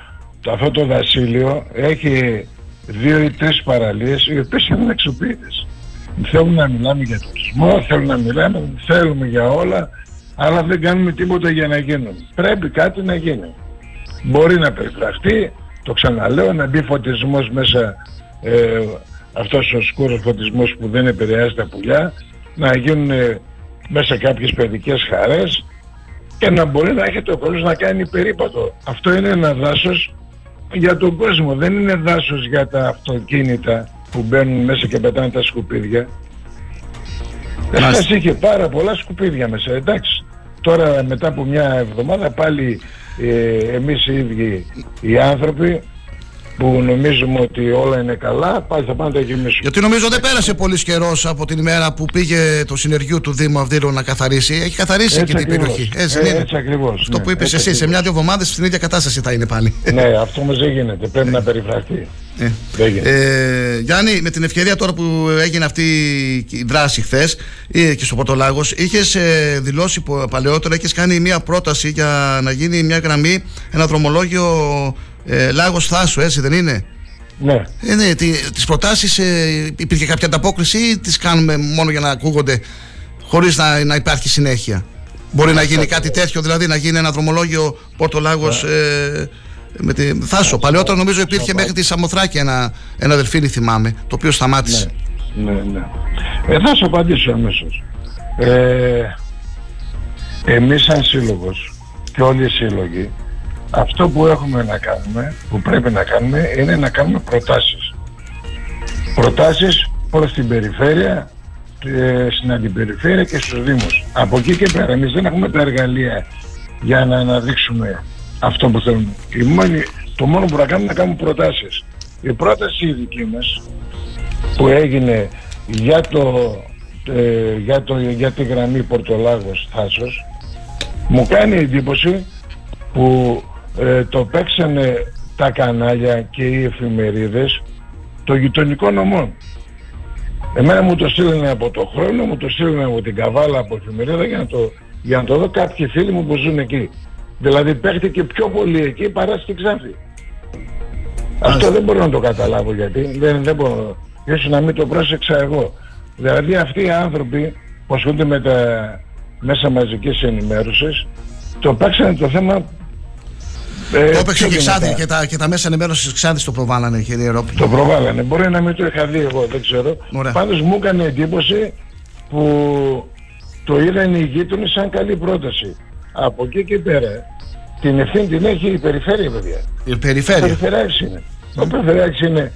T: αυτό το δασίλειο έχει δύο ή τρεις παραλίες οι οποίες είναι εξοπλίτες. Θέλουμε να μιλάμε για τουρισμό, θέλουμε να μιλάμε, θέλουμε για όλα, αλλά δεν κάνουμε τίποτα για να γίνουν. Πρέπει κάτι να γίνει. Μπορεί να περιγραφτεί, το ξαναλέω, να μπει φωτισμός μέσα, ε, αυτός ο σκούρος φωτισμός που δεν επηρεάζει τα πουλιά, να γίνουν ε, μέσα κάποιες παιδικές χαρές και να μπορεί να έχει το κόσμος να κάνει περίπατο. Αυτό είναι ένα δάσος για τον κόσμο, δεν είναι δάσος για τα αυτοκίνητα που μπαίνουν μέσα και πετάνε τα σκουπίδια. Αυτές είχε πάρα πολλά σκουπίδια μέσα, εντάξει. Τώρα μετά από μια εβδομάδα πάλι ε, εμείς οι ίδιοι οι άνθρωποι που νομίζουμε ότι όλα είναι καλά, πάλι θα πάνε να τα γεμίσουν.
F: Γιατί νομίζω δεν πέρασε πολύς καιρός από την ημέρα που πήγε το συνεργείο του Δήμου Αυδείρου να καθαρίσει. Έχει καθαρίσει
T: Έτσι
F: και την
T: ακριβώς.
F: περιοχή.
T: Ε,
F: είναι.
T: έτσι ακριβώς,
F: Αυτό
T: ναι.
F: που είπες
T: Έτσι
F: εσύ, σε
T: ακριβώς.
F: μια-δύο εβδομάδες στην ίδια κατάσταση θα είναι πάλι.
T: ναι, αυτό όμως δεν γίνεται. Πρέπει να περιφραχτεί.
F: Ε.
T: Δεν γίνεται.
F: Ε, Γιάννη, με την ευκαιρία τώρα που έγινε αυτή η δράση χθες και στο Πορτολάγος, είχες δηλώσει που παλαιότερα, είχε κάνει μια πρόταση για να γίνει μια γραμμή, ένα δρομολόγιο ε, Λάγος Θάσου, έτσι δεν είναι;
T: Ναι.
F: Ε, ναι, τι, τις προτάσεις ε, υπήρχε κάποια ανταπόκριση ή τις κάνουμε μόνο για να ακούγονται χωρίς να, να υπάρχει συνέχεια; Μπορεί να γίνει κάτι τέτοιο, δηλαδή να γίνει ένα δρομολόγιο Πόρτο Λάγος ε, με τη Θάσο. Παλαιότερα νομίζω υπήρχε μέχρι τη Σαμοθράκη ένα, ένα δελφίνι θυμάμαι, το οποίο σταμάτησε.
T: Ναι, ναι. Ε, θα σου απαντήσω αμέσως. Ε, εμείς σαν σύλλογος και όλοι οι σύλλογοι αυτό που έχουμε να κάνουμε, που πρέπει να κάνουμε είναι να κάνουμε προτάσεις. Προτάσεις προς την περιφέρεια, ε, στην αντιπεριφέρεια και στους Δήμους. Από εκεί και πέρα εμείς δεν έχουμε τα εργαλεία για να αναδείξουμε αυτό που θέλουμε. Η μόνη, το μόνο που να κάνουμε είναι να κάνουμε προτάσεις. Η πρόταση η δική μας που έγινε για, το, ε, για, το, για τη γραμμή Πορτολάγος Θάσος μου κάνει εντύπωση που ε, το παίξανε τα κανάλια και οι εφημερίδες των γειτονικών νομών. Εμένα μου το στείλανε από το χρόνο, μου το στείλανε από την Καβάλα, από εφημερίδα για να το, για να το δω κάποιοι φίλοι μου που ζουν εκεί. Δηλαδή παίχτηκε πιο πολύ εκεί παρά στη Ξάνθη. Αυτό δεν μπορώ να το καταλάβω γιατί. Δεν, δεν μπορώ. Ίσως να μην το πρόσεξα εγώ. Δηλαδή αυτοί οι άνθρωποι που ασχολούνται με τα μέσα μαζικής ενημέρωσης το παίξανε το θέμα ε,
F: το έπαιξε
T: πιο
F: και, Ξάνθη,
T: δυνατά.
F: και, τα, και τα μέσα ενημέρωσης της Ξάνθης το προβάλλανε, κύριε Ρόπη.
T: Το προβάλλανε. Μπορεί να μην το είχα δει εγώ, δεν ξέρω.
F: Ωραία.
T: Πάντως μου έκανε εντύπωση που το είδαν οι γείτονες σαν καλή πρόταση. Από εκεί και πέρα την ευθύνη την έχει η περιφέρεια, παιδιά.
F: Η περιφέρεια.
T: Ο Περιφερειάρχης είναι. Ο Περιφερειάρχης είναι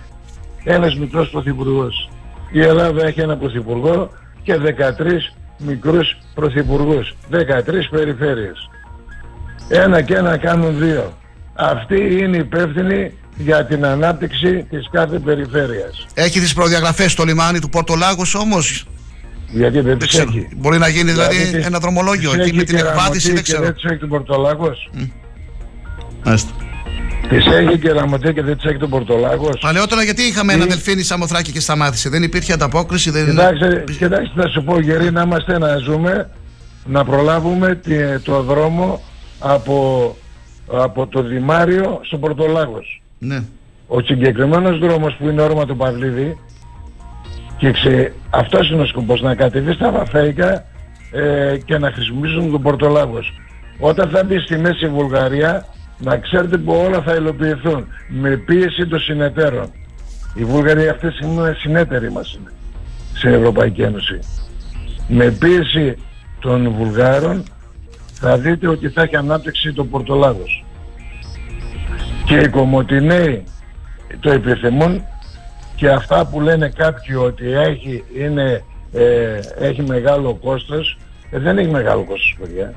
T: ένας μικρός πρωθυπουργός. Η Ελλάδα έχει ένα πρωθυπουργό και 13 μικρούς πρωθυπουργούς. 13 περιφέρειες. Ένα και ένα κάνουν δύο. Αυτοί είναι υπεύθυνοι για την ανάπτυξη της κάθε περιφέρειας.
F: Έχει τις προδιαγραφές στο λιμάνι του Πόρτο Λάγο όμως;
T: Γιατί δεν τις
F: ξέρω.
T: έχει.
F: Μπορεί να γίνει δηλαδή,
T: τις-
F: ένα δρομολόγιο
T: τις
F: εκεί
T: έχει
F: με την
T: Κεραμωτή
F: εκβάθυνση, δεν
T: και
F: ξέρω.
T: δεν τις έχει τον Πορτολάγος;
F: Μάλιστα.
T: Τις έχει και Ραμωτή και δεν τις έχει τον Πορτολάγος;
F: Παλαιότερα γιατί είχαμε
T: Ή-
F: ένα δελφίνι Σαμοθράκη και σταμάτησε. Δεν υπήρχε ανταπόκριση. Δεν...
T: Κοιτάξτε, κοιτάξτε, θα σου πω γεροί να είμαστε να ζούμε, να προλάβουμε τη- το δρόμο από, από το Δημάριο στο Πορτολάγος.
F: Ναι.
T: Ο συγκεκριμένος δρόμος που είναι όρμα του Παυλίδη και ξε, αυτός είναι ο σκοπός, να κατεβείς στα Βαφέικα ε, και να χρησιμοποιήσουν τον Πορτολάγος. Όταν θα μπει στη Μέση Βουλγαρία, να ξέρετε που όλα θα υλοποιηθούν με πίεση των συνεταίρων. Οι Βούλγαροι αυτές είναι συνέτεροι μας είναι στην Ευρωπαϊκή Ένωση. Με πίεση των Βουλγάρων θα δείτε ότι θα έχει ανάπτυξη το Πορτολάγος. Και οι Κομωτινέοι το επιθυμούν και αυτά που λένε κάποιοι ότι έχει, είναι, ε, έχει μεγάλο κόστος, ε, δεν έχει μεγάλο κόστος παιδιά.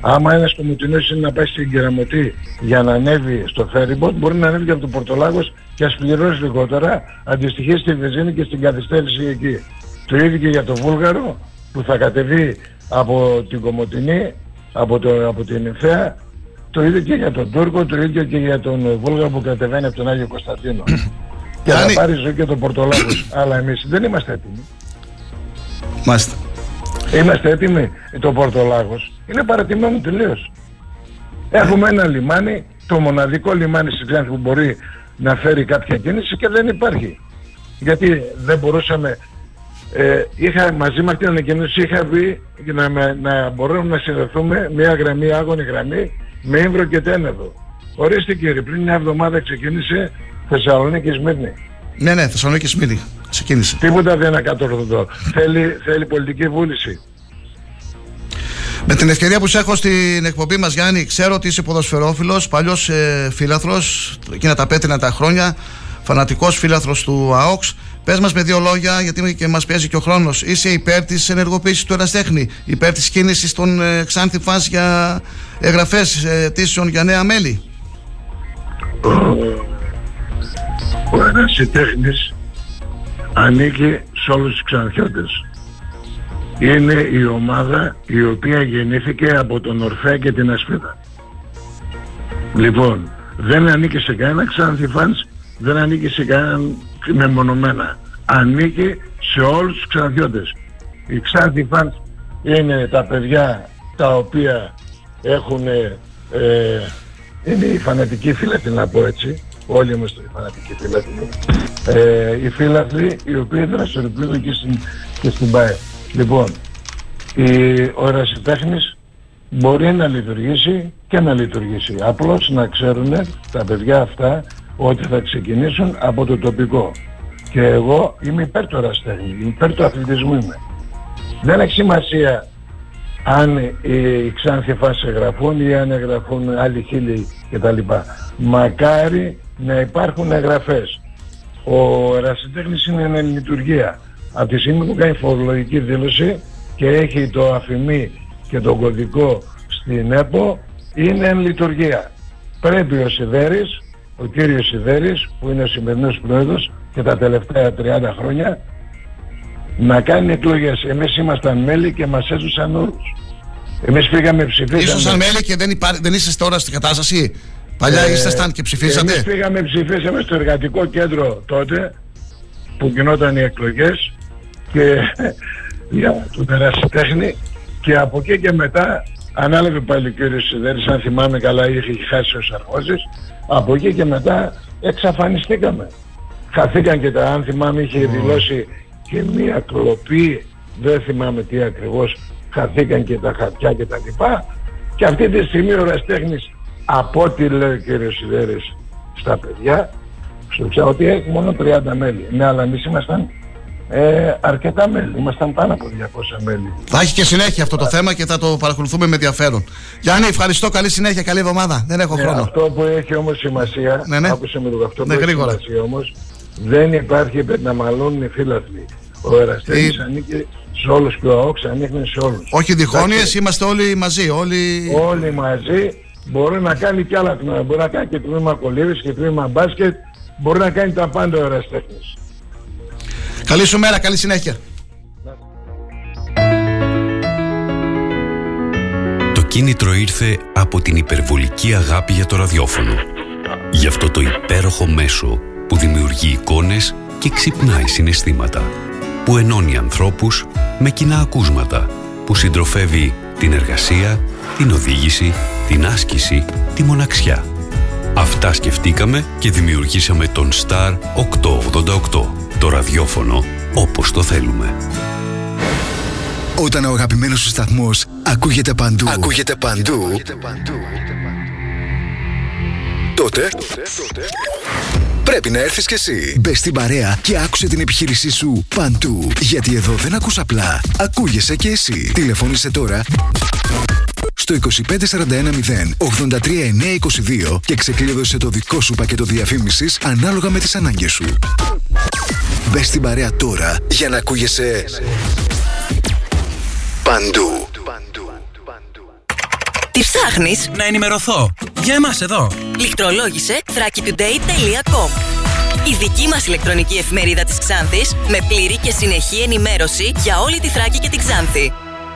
T: Άμα ένας κομωτινός είναι να πάει στην Κεραμωτή για να ανέβει στο φέριμποτ, μπορεί να ανέβει και από το Πορτολάγος και ας πληρώσει λιγότερα, αντιστοιχεί στη βενζίνη και στην καθυστέρηση εκεί. Το ίδιο και για το Βούλγαρο που θα κατεβεί από την Κομωτινή, από, το, από την Νηφαία, το ίδιο και για τον Τούρκο, το ίδιο και για τον Βούλγαρο που κατεβαίνει από τον Άγιο Κωνσταντίνο. Και να πάρεις ζωή και τον Πορτολάγος. Αλλά εμείς δεν είμαστε έτοιμοι.
F: Μάλιστα.
T: Είμαστε έτοιμοι. Το Πορτολάγος είναι παρατημένο τελείως. Έχουμε ένα λιμάνι, το μοναδικό λιμάνι στην Ξάνθη που μπορεί να φέρει κάποια κίνηση και δεν υπάρχει. Γιατί δεν μπορούσαμε... Ε, είχα, μαζί με αυτή την ανακοίνωση είχα βγει για να, με- να μπορούμε να συνδεθούμε μια γραμμή, άγωνη γραμμή με Ήμβρο και Τένεδο. Ορίστε κύριε, πριν μια εβδομάδα ξεκίνησε Θεσσαλονίκη Σμύρνη.
F: Ναι, ναι, Θεσσαλονίκη Σμύρνη. Ξεκίνησε.
T: Τίποτα δεν είναι ακατόρθωτο. θέλει, θέλει πολιτική βούληση.
F: Με την ευκαιρία που σε έχω στην εκπομπή μας, Γιάννη, ξέρω ότι είσαι ποδοσφαιρόφιλος, παλιός ε, φίλαθρος, εκείνα τα πέτρινα τα χρόνια, φανατικός φίλαθρος του ΑΟΚΣ. Πες μας με δύο λόγια, γιατί και μας πιέζει και ο χρόνος. Είσαι υπέρ της ενεργοποίησης του εραστέχνη, υπέρ της κίνησης των ε, Ξάνθη Φans για εγγραφές ε, αιτήσεων για νέα μέλη;
T: Ο, ο ερασιτέχνης ανήκει σε όλους τους ξανθιώτες. Είναι η ομάδα η οποία γεννήθηκε από τον Ορφέα και την Ασπίδα. Λοιπόν, δεν ανήκει σε κανένα Ξάνθη φανς, δεν ανήκει σε κανέναν μεμονωμένα. Ανήκει σε όλους τους ξανθιώτες. Οι Ξάνθη φανς είναι τα παιδιά τα οποία έχουν ε, είναι οι φανατικοί φίλαθλοι να πω έτσι όλοι είμαστε οι φανατικοί φίλαθλοι ε, οι φίλαθλοι οι οποίοι δραστηριοποιούνται και στην, και στην ΠΑΕ. Λοιπόν η, ο ερασιτέχνης μπορεί να λειτουργήσει και να λειτουργήσει. Απλώς να ξέρουν τα παιδιά αυτά ότι θα ξεκινήσουν από το τοπικό. Και εγώ είμαι υπέρ του ερασιτέχνη υπέρ του αθλητισμού είμαι. Δεν έχει σημασία αν οι Ξάνθη φάσεις εγγραφούν ή αν εγγραφούν άλλοι χίλιοι κτλ. Μακάρι να υπάρχουν εγγραφές. Ο ερασιτέχνης είναι εν λειτουργία. Από τη στιγμή που κάνει φορολογική δήλωση και έχει το αφημί και το κωδικό στην ΕΠΟ είναι εν λειτουργία. Πρέπει ο Σιδέρης, ο κύριος Σιδέρης που είναι ο σημερινός πρόεδρος και τα τελευταία 30 χρόνια να κάνει εκλογές. Εμείς ήμασταν μέλη και μας έζουσαν όλους. Εμείς πήγαμε ψηφίσαμε.
F: Ήσασταν μέλη και δεν, υπά... δεν είστε τώρα στην κατάσταση; Παλιά ε, ήσασταν και ψηφίσατε;
T: Εμείς πήγαμε ψηφίσαμε στο εργατικό κέντρο τότε που γινόταν οι εκλογές και για τον ερασιτέχνη και από εκεί και μετά ανάλαβε πάλι ο κύριος Σιδέρης αν θυμάμαι καλά είχε χάσει ο Σαρχώζης από εκεί και μετά εξαφανιστήκαμε χαθήκαν και τα αν θυμάμαι είχε δηλώσει και μία κλοπή, δεν θυμάμαι τι ακριβώς, χαθήκαν και τα χαρτιά και τα λοιπά. Και αυτή τη στιγμή ο Ραστέχνης, από ό,τι λέει ο κύριος Σιδέρης στα παιδιά, στο ξέρω ότι έχει μόνο 30 μέλη. Ναι, αλλά εμείς ήμασταν ε, αρκετά μέλη. Ήμασταν πάνω από 200 μέλη.
F: Θα έχει και συνέχεια αυτό το θέμα και θα το παρακολουθούμε με ενδιαφέρον. Γιάννη, ευχαριστώ. Καλή συνέχεια, καλή εβδομάδα. Δεν έχω
T: ναι,
F: χρόνο.
T: Αυτό που έχει όμως σημασία,
F: ναι, ναι.
T: άκουσε με το αυτό
F: ναι,
T: που έχει σημασία όμως, δεν υπάρχει να μαλώνουν οι φίλαθλοι. Ο Εραστέχνης η... ανήκει σε όλους και ο ΑΟΚΣ ανήκει σε όλους.
F: Όχι διχόνοιες, είμαστε όλοι μαζί. Όλοι,
T: όλοι μαζί. Μπορεί να κάνει και άλλα τμήματα. Μπορεί να κάνει και τμήμα κολύβης και τμήμα μπάσκετ. Μπορεί να κάνει τα πάντα ο Εραστέχνης.
F: Καλή σου μέρα, καλή συνέχεια.
A: Το κίνητρο ήρθε από την υπερβολική αγάπη για το ραδιόφωνο. Γι' αυτό το υπέροχο μέσο που δημιουργεί εικόνες και ξυπνάει συναισθήματα. Που ενώνει ανθρώπους με κοινά ακούσματα. Που συντροφεύει την εργασία, την οδήγηση, την άσκηση, τη μοναξιά. Αυτά σκεφτήκαμε και δημιουργήσαμε τον Star 888. Το ραδιόφωνο όπως το θέλουμε.
B: Όταν ο αγαπημένος σου σταθμός ακούγεται παντού, ακούγεται παντού, τότε, πρέπει να έρθεις κι εσύ. Μπες στην παρέα και άκουσε την επιχείρησή σου παντού. Γιατί εδώ δεν ακούς απλά, ακούγεσαι κι εσύ. Τηλεφώνησε τώρα στο 25410 83922 και ξεκλείδωσε το δικό σου πακέτο διαφήμισης ανάλογα με τις ανάγκες σου. Μπες στην παρέα τώρα για να ακούγεσαι παντού.
C: Τι ψάχνεις;
D: Να ενημερωθώ. Για εμάς εδώ.
C: Λιχτρολόγησε thrakitoday.com Η δική μας ηλεκτρονική εφημερίδα της Ξάνθης με πλήρη και συνεχή ενημέρωση για όλη τη Θράκη και την Ξάνθη.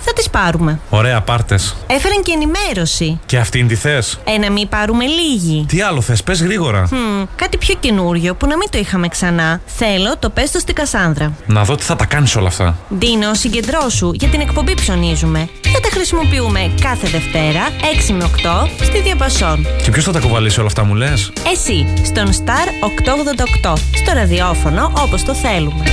U: Θα τις πάρουμε.
V: Ωραία, πάρτες.
U: Έφεραν και ενημέρωση.
V: Και αυτήν τη θες;
U: Ε, να μην πάρουμε λίγη.
V: Τι άλλο θες, πες γρήγορα.
U: Χμ, κάτι πιο καινούριο που να μην το είχαμε ξανά. Θέλω το πες το στην Κασάνδρα.
V: Να δω τι θα τα κάνεις όλα αυτά.
U: Ντίνο, συγκεντρώσου για την εκπομπή ψωνίζουμε. Θα τα χρησιμοποιούμε κάθε Δευτέρα 6 με 8 στη Διαπασόν.
V: Και ποιος θα τα κουβαλήσει όλα αυτά, μου λες;
U: Εσύ, στον Star 888, στο ραδιόφωνο όπως το θέλουμε.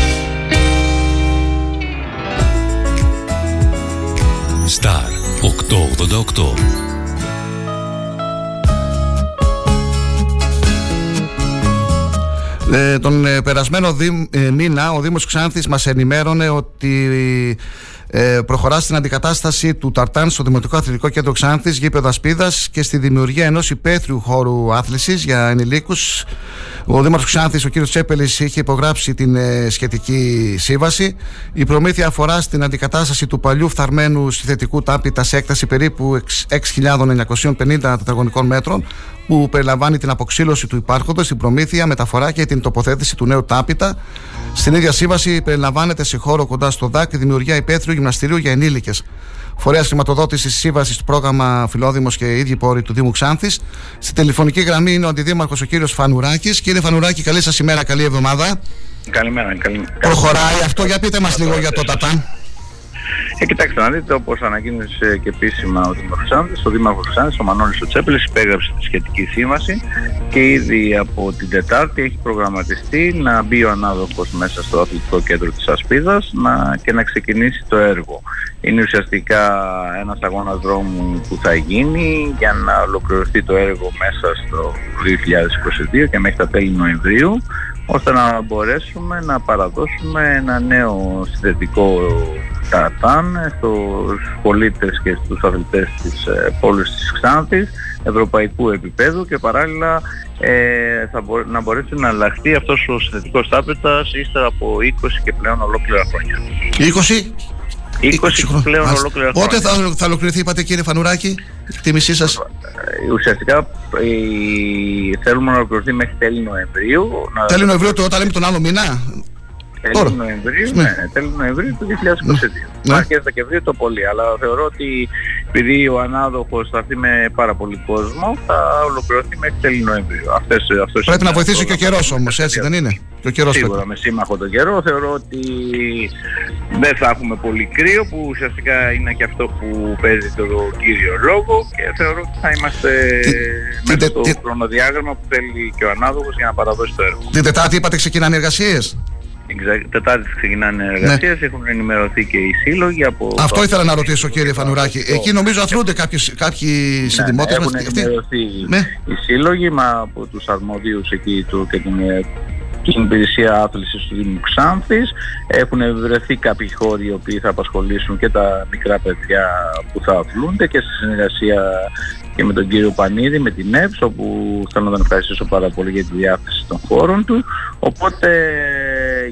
A: Star 888
F: ε, τον ε, περασμένο δι... Ε, μήνα ο Δήμος Ξάνθης μας ενημέρωνε ότι ε, προχωρά στην αντικατάσταση του Ταρτάν στο Δημοτικό Αθλητικό Κέντρο Ξάνθης, γήπεδο Ασπίδας και στη δημιουργία ενός υπαίθριου χώρου άθλησης για ενηλίκους. Ο Δήμαρχος Ξάνθης, ο κ. Τσέπελης, είχε υπογράψει την ε, σχετική σύμβαση. Η προμήθεια αφορά στην αντικατάσταση του παλιού φθαρμένου συνθετικού τάπητα σε έκταση περίπου 6.950 τετραγωνικών μέτρων που περιλαμβάνει την αποξήλωση του υπάρχοντος, την προμήθεια, μεταφορά και την τοποθέτηση του νέου τάπητα. Στην ίδια σύμβαση περιλαμβάνεται σε χώρο κοντά στο ΔΑΚ η δημιουργία υπαίθριου γυμναστηρίου για ενήλικες. Φορέα χρηματοδότησης σύμβασης του πρόγραμμα Φιλόδημος και οι ίδιοι πόροι του Δήμου Ξάνθης. Στη τηλεφωνική γραμμή είναι ο αντιδήμαρχος ο κύριος Φανουράκη. Κύριε Φανουράκη, καλή σας ημέρα, καλή εβδομάδα.
W: Καλημέρα, καλημέρα.
F: Προχωράει αυτό, για πείτε μας λίγο για το ΤΑΤΑΝ.
W: Ε, κοιτάξτε να δείτε, όπως ανακοίνωσε και επίσημα ο Δήμαρχος Ξάνθης, ο Δήμαρχος Ξάνθης, ο Μανώλης ο Τσέπελης, υπέγραψε τη σχετική σύμβαση και ήδη από την Τετάρτη έχει προγραμματιστεί να μπει ο ανάδοχος μέσα στο αθλητικό κέντρο της Ασπίδας να, και να ξεκινήσει το έργο. Είναι ουσιαστικά ένας αγώνας δρόμου που θα γίνει για να ολοκληρωθεί το έργο μέσα στο 2022 και μέχρι τα τέλη Νοεμβρίου ώστε να μπορέσουμε να παραδώσουμε ένα νέο συνδετικό τατάν στους πολίτες και στους αθλητές της ε, πόλης της Ξάνθης ευρωπαϊκού επίπεδου και παράλληλα ε, θα μπο- να μπορέσει να αλλάχθεί αυτός ο συνδετικός τάπετας ύστερα από 20 και πλέον ολόκληρα χρόνια.
F: 20.
W: 20 πλέον
F: Μάλιστα.
W: ολόκληρα
F: Πότε
W: χρόνια.
F: θα, θα ολοκληρωθεί, είπατε κύριε Φανουράκη, η εκτίμησή σας;
W: Ε, Ουσιαστικά ε, θέλουμε να ολοκληρωθεί μέχρι τέλη Νοεμβρίου. να-
F: Τέλη Νοεμβρίου, το- όταν λέμε τον άλλο μήνα;
W: Τέλη Νοεμβρίου,
F: Ναι.
W: ναι, τέλη Νοεμβρίου του 2022.
F: Ναι.
W: Αρχές Δεκεμβρίου το πολύ, αλλά θεωρώ ότι επειδή ο ανάδοχος θα έρθει με πάρα πολύ κόσμο, θα ολοκληρωθεί μέχρι τέλη Νοεμβρίου. Αυτές, αυτός
F: Πρέπει
W: είναι
F: να βοηθήσει και ο
W: πρόγραμμα.
F: καιρό όμως, έτσι δεν είναι; Και ο καιρός
W: Σίγουρα με σύμμαχο τον καιρό θεωρώ ότι δεν θα έχουμε πολύ κρύο που ουσιαστικά είναι και αυτό που παίζει το κύριο λόγο και θεωρώ ότι θα είμαστε μέσα στο χρονοδιάγραμμα που θέλει και ο ανάδοχος για να παραδώσει το έργο.
F: Την Τετάρτη είπατε ξεκινάνε εργασίες;
W: Exact. Τετάρτη ξεκινάνε εργασίες, έχουν ενημερωθεί και οι σύλλογοι από...
F: Ναι. Αυτό
W: το-
F: ήθελα να ρωτήσω κύριε Φανουράκη. Εκεί νομίζω αθλούνται κάποιοι, κάποιοι συντημότες
W: ναι,
F: μας.
W: έχουν ενημερωθεί οι σύλλογοι μα από τους αρμοδίους εκεί του και την, ε, την υπηρεσία άθλησης του Δήμου Ξάνθης. Έχουν βρεθεί κάποιοι χώροι οι οποίοι θα απασχολήσουν και τα μικρά παιδιά που θα αθλούνται και στη συνεργασία και με τον κύριο Πανίδη, με την ΕΠΣ, όπου θέλω να τον ευχαριστήσω πάρα πολύ για τη διάθεση των χώρων του. Οπότε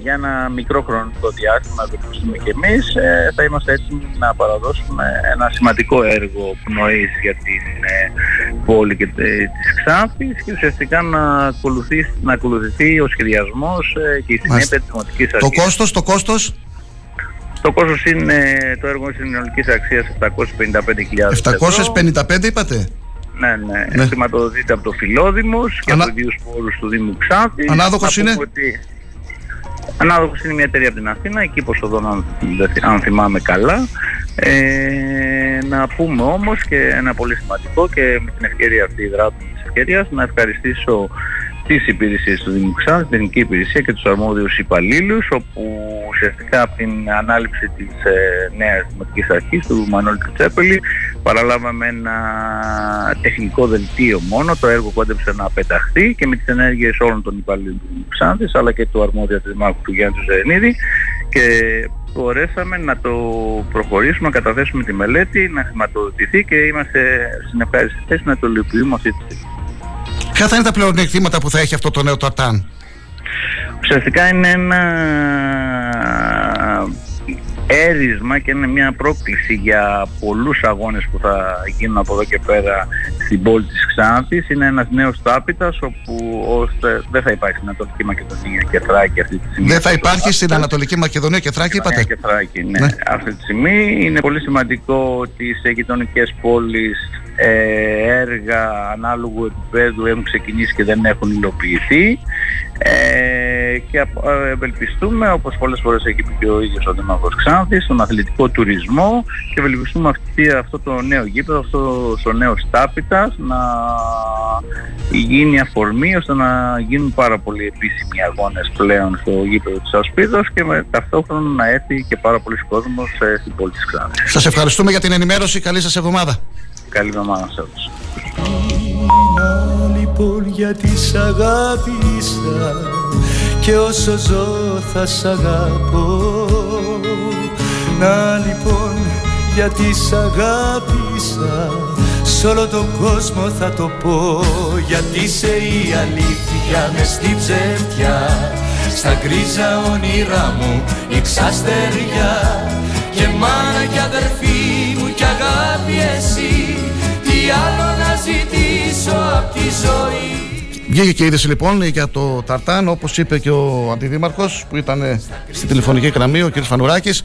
W: για ένα μικρό χρονικό διάστημα, να το ευχαριστούμε και εμείς, ε, θα είμαστε έτοιμοι να παραδώσουμε ένα σημαντικό έργο πνοής για την ε, πόλη και ε, της Ξάνθης και ουσιαστικά να ακολουθήσει, να ακολουθηθεί ο σχεδιασμός ε, και η συνέπεια
F: Μάλιστα.
W: της θεματικής
F: Το
W: αρχής.
F: κόστος, το κόστος;
W: Το κόστος είναι το έργο συνολικής αξίας 755.000 ευρώ.
F: 755 είπατε;
W: Ναι, ναι.
F: Ναι.
W: Χρηματοδοτείται από το Φιλόδημος και
F: Ανα-
W: από ιδίους πόρους του Δήμου Ξάνθης.
F: Ανάδοχος
W: Να πούμε
F: είναι;
W: Ότι... Ανάδοχος είναι μια εταιρεία από την Αθήνα, εκεί Ποσοδόν αν, δεν θυ- αν θυμάμαι καλά. Ε, να πούμε όμως και ένα πολύ σημαντικό και με την ευκαιρία αυτή δράτω της ευκαιρίας να ευχαριστήσω τις υπηρεσίες του Δήμου Ξάνθης, την Ελληνική Υπηρεσία και τους αρμόδιους υπαλλήλους όπου ουσιαστικά από την ανάληψη της ε, νέας δημοτικής αρχής του Μανώλη Τσέπελη παραλάβαμε ένα τεχνικό δελτίο μόνο, το έργο κόντεψε να πεταχθεί και με τις ενέργειες όλων των υπαλλήλων του Δήμου Ξάνθης αλλά και του αρμόδια του Δημάρχου του Γιάννη Ζερνίδη και μπορέσαμε να το προχωρήσουμε, να καταθέσουμε τη μελέτη, να χρηματοδοτηθεί και είμαστε στην ευχάριστη θέση να το υλοποιούμε αυτή τη στιγμή.
F: Ποια θα είναι τα πλεονεκτήματα που θα έχει αυτό το νέο ταρτάν.
W: Ουσιαστικά είναι ένα έρισμα και είναι μια πρόκληση για πολλούς αγώνες που θα γίνουν από εδώ και πέρα στην πόλη της Ξάνθης. Είναι ένας νέος τάπητας όπου ώστε δεν θα υπάρχει στην Ανατολική Μακεδονία και Θράκη αυτή τη στιγμή.
F: Δεν θα υπάρχει στην Ανατολική Μακεδονία και Θράκη, είπατε;
W: Και Θράκη, ναι.
F: Ναι.
W: Αυτή τη στιγμή είναι πολύ σημαντικό ότι σε γειτονικές πόλεις ε, έργα ανάλογου επίπεδου έχουν ξεκινήσει και δεν έχουν υλοποιηθεί ε, και απ- ε, ευελπιστούμε όπως πολλές φορές έχει πει και ο ίδιος ο Δήμαρχος Ξάνθης στον αθλητικό τουρισμό και ευελπιστούμε αυτή, αυτό το νέο γήπεδο, αυτό ο νέος τάπητας να γίνει αφορμή ώστε να γίνουν πάρα πολύ επίσημοι αγώνες πλέον στο γήπεδο της Ασπίδος και με, ταυτόχρονα να έρθει και πάρα πολλοί κόσμος ε, στην πόλη της Ξάνθης.
F: Σας ευχαριστούμε για την ενημέρωση. Καλή σας εβδομάδα.
W: Καλή εβδομάδα σε όλους.
Q: Λοιπόν γιατί σ' αγάπησα
K: και όσο ζω θα σ' αγαπώ. Να λοιπόν γιατί σ' αγάπησα Σ' όλο τον κόσμο θα το πω. Γιατί είσαι η αλήθεια μες στη ψευτιά Στα γκρίζα όνειρά μου η ξαστεριά. Και μάνα και αδερφή μου κι αγάπη εσύ. Τι άλλο να ζητήσω απ' τη ζωή
F: Βγήκε και είδηση λοιπόν για το Ταρτάν, όπως είπε και ο Αντιδήμαρχος που ήταν ε, στη τηλεφωνική γραμμή, ο κ. Φανουράκης.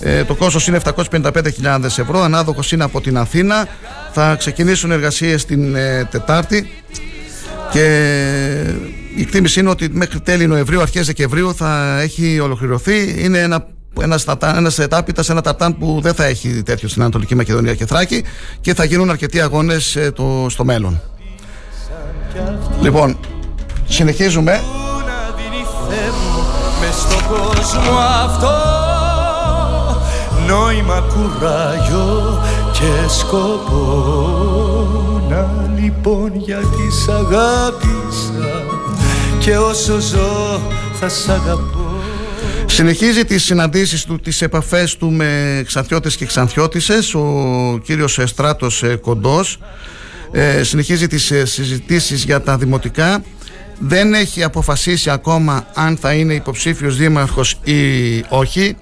F: Ε, το κόστος είναι 755.000 ευρώ. Ανάδοχος είναι από την Αθήνα. Θα ξεκινήσουν εργασίες την ε, Τετάρτη. Και η εκτίμηση είναι ότι μέχρι τέλη Νοεμβρίου, αρχές Δεκεμβρίου θα έχει ολοκληρωθεί. Είναι ένα ένας ένας ετάπητας, ένα ταρτάν που δεν θα έχει τέτοιο στην Ανατολική Μακεδονία και Θράκη και θα γίνουν αρκετοί αγώνες ε, στο μέλλον. Λοιπόν, συνεχίζουμε.
K: Μες στον κόσμο αυτό νόημα κουράγιο και σκοπό να λοιπόν γιατί σ' αγάπησα και όσο ζω θα σ' αγαπώ
F: Συνεχίζει τις συναντήσεις του, τις επαφές του με ξανθιώτες και ξανθιώτισες ο κύριος Στράτος Κοντός ε, συνεχίζει τις ε, συζητήσεις για τα δημοτικά. Δεν έχει αποφασίσει ακόμα αν θα είναι υποψήφιος δήμαρχος ή όχι.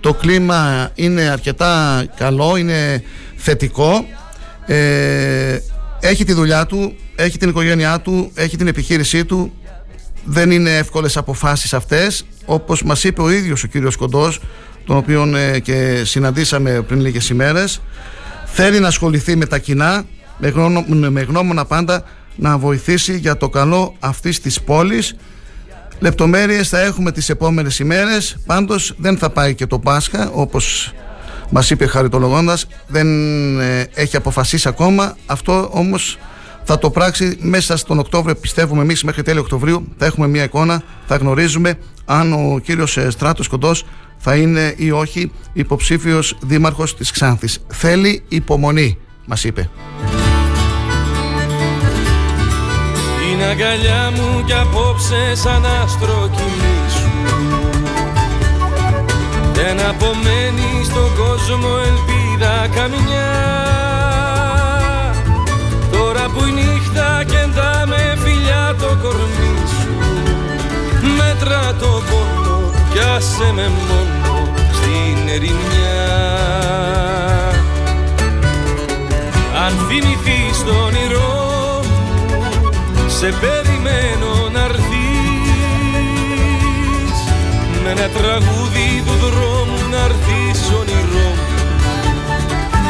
F: Το κλίμα είναι αρκετά καλό είναι θετικό. Ε, έχει τη δουλειά του έχει την οικογένειά του έχει την επιχείρησή του. Δεν είναι εύκολες αποφάσεις αυτές όπως μας είπε ο ίδιος ο κύριος Κοντός τον οποίον και συναντήσαμε πριν λίγες ημέρες θέλει να ασχοληθεί με τα κοινά με γνώμονα πάντα να βοηθήσει για το καλό αυτής της πόλης. Λεπτομέρειες θα έχουμε τις επόμενες ημέρες. Πάντως δεν θα πάει και το Πάσχα όπως μας είπε χαριτολογώντας δεν ε, έχει αποφασίσει ακόμα. Αυτό όμως θα το πράξει μέσα στον Οκτώβριο πιστεύουμε εμείς μέχρι τέλειο Οκτωβρίου. Θα έχουμε μια εικόνα θα γνωρίζουμε αν ο κύριος ε, Στράτος Κοντός θα είναι ή όχι υποψήφιος δήμαρχος της Ξάνθης. Θέλει υπομονή μας είπε.
H: Την αγκαλιά μου κι απόψε σαν άστρο κοιμήσου. Δεν απομένει στον κόσμο ελπίδα καμιά άσε με μόνο στην ερημιά. Αν θυμηθείς το όνειρό σε περιμένω να έρθεις. Με ένα τραγούδι του δρόμου να έρθεις όνειρό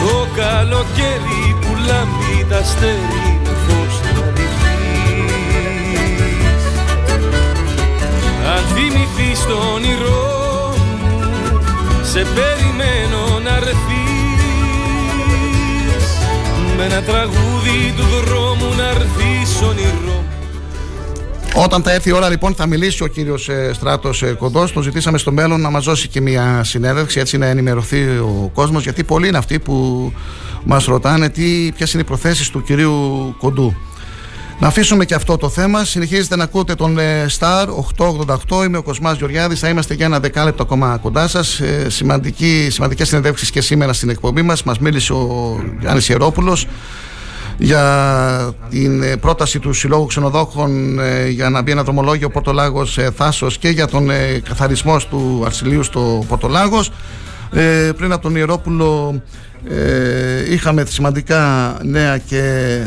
H: το καλοκαίρι που λάμπει τα αστέρι αν θυμηθείς το όνειρό μου. Σε περιμένω να έρθεις με ένα τραγούδι του δρόμου να έρθεις όνειρό
F: όταν θα έρθει η ώρα λοιπόν θα μιλήσει ο κύριος ε, Στράτος ε, Κοντός. Το ζητήσαμε στο μέλλον να μας δώσει και μια συνέντευξη Έτσι να ενημερωθεί ο κόσμος Γιατί πολλοί είναι αυτοί που μας ρωτάνε τι, Ποιες είναι οι προθέσεις του κυρίου Κοντού να αφήσουμε και αυτό το θέμα. Συνεχίζετε να ακούτε τον ε, Star 888. Είμαι ο Κοσμάς Γεωργιάδης. Θα είμαστε για ένα δεκάλεπτο ακόμα κοντά σας. Ε, Σημαντικές συνεντεύξεις και σήμερα στην εκπομπή μας. Μας μίλησε ο Γιάννης Ιερόπουλος για την ε, πρόταση του Συλλόγου Ξενοδόχων ε, για να μπει ένα δρομολόγιο Πορτολάγος ε, Θάσος και για τον καθαρισμό του Αρσιλίου στο Πορτολάγος. πριν από τον Ιερόπουλο είχαμε σημαντικά νέα και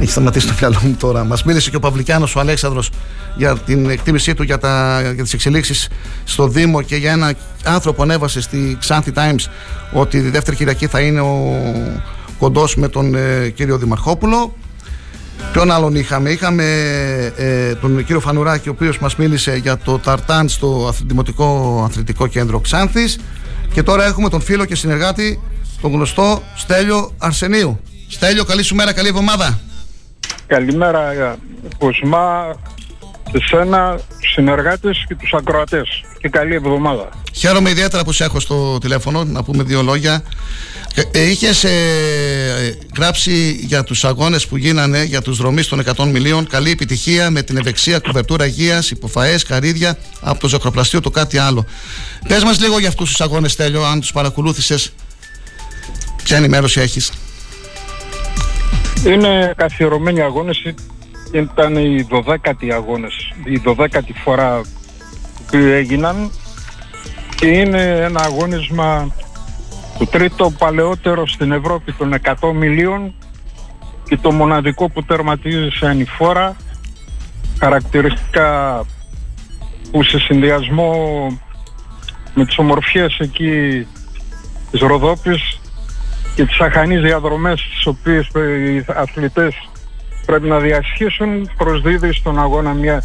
F: έχει σταματήσει το μυαλό μου τώρα. Μας μίλησε και ο Παυλικιάνος, ο Αλέξανδρος, για την εκτίμησή του για, τα, για τις εξελίξεις στο Δήμο και για ένα άνθρωπο ανέβασε στη Ξάνθη Times ότι τη δεύτερη Κυριακή θα είναι ο κοντός με τον ε, κύριο Δημαρχόπουλο. Ποιον άλλον είχαμε, είχαμε ε, τον κύριο Φανουράκη ο οποίος μας μίλησε για το Ταρτάν στο Δημοτικό Αθλητικό Κέντρο Ξάνθης και τώρα έχουμε τον φίλο και συνεργάτη τον γνωστό Στέλιο Αρσενίου Στέλιο καλή σου μέρα, καλή εβδομάδα
X: Καλημέρα Κοσμά σε σένα, τους συνεργάτες και τους ακροατές και καλή εβδομάδα
F: Χαίρομαι ιδιαίτερα που σε έχω στο τηλέφωνο να πούμε δύο λόγια Ε, Είχες γράψει για τους αγώνες που γίνανε για τους δρομείς των 100 μιλίων. Καλή επιτυχία με την ευεξία, κουβερτούρα υγείας, υποφαές, καρύδια από το ζωκροπλαστείο, το κάτι άλλο. Πες μας λίγο για αυτούς τους αγώνες, Τέλειο, αν τους παρακολούθησες. Ποια ενημέρωση έχεις;
X: Είναι καθιερωμένοι αγώνες, ήταν οι 12οι αγώνες, η 12η φορά που έγιναν. Και είναι ένα αγώνισμα το τρίτο παλαιότερο στην Ευρώπη των 100 μιλίων και το μοναδικό που τερματίζει σε ανηφόρα χαρακτηριστικά που σε συνδυασμό με τις ομορφιές εκεί της Ροδόπης και τις αχανείς διαδρομές τις οποίες οι αθλητές πρέπει να διασχίσουν προσδίδει στον αγώνα μια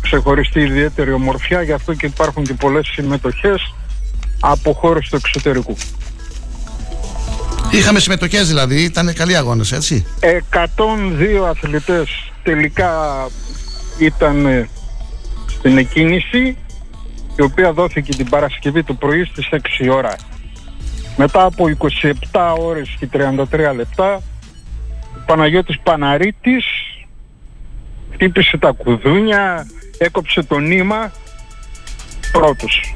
X: ξεχωριστή ιδιαίτερη ομορφιά γι' αυτό και υπάρχουν και πολλές συμμετοχές από χώρες του εξωτερικού.
F: Είχαμε συμμετοχές δηλαδή, ήταν καλοί αγώνες, έτσι;
X: 102 αθλητές τελικά ήταν ε, στην εκκίνηση η οποία δόθηκε την Παρασκευή το πρωί στις 6 ώρα. Μετά από 27 ώρες και 33 λεπτά ο Παναγιώτης Παναρίτης χτύπησε τα κουδούνια, έκοψε το νήμα πρώτος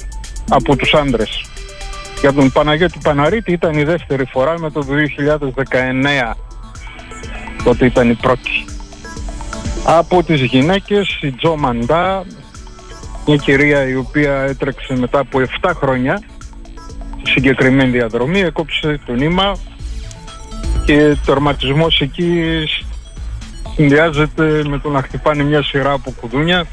X: από τους άντρες. Για τον Παναγιώτη Παναρίτη ήταν η δεύτερη φορά με το 2019. Τότε ήταν η πρώτη. Από τις γυναίκες η Τζο Μαντά, μια κυρία η οποία έτρεξε μετά από 7 χρόνια στη συγκεκριμένη διαδρομή, έκοψε το νήμα και τερματισμός εκεί συνδυάζεται με το να χτυπάνε μια σειρά από κουδούνια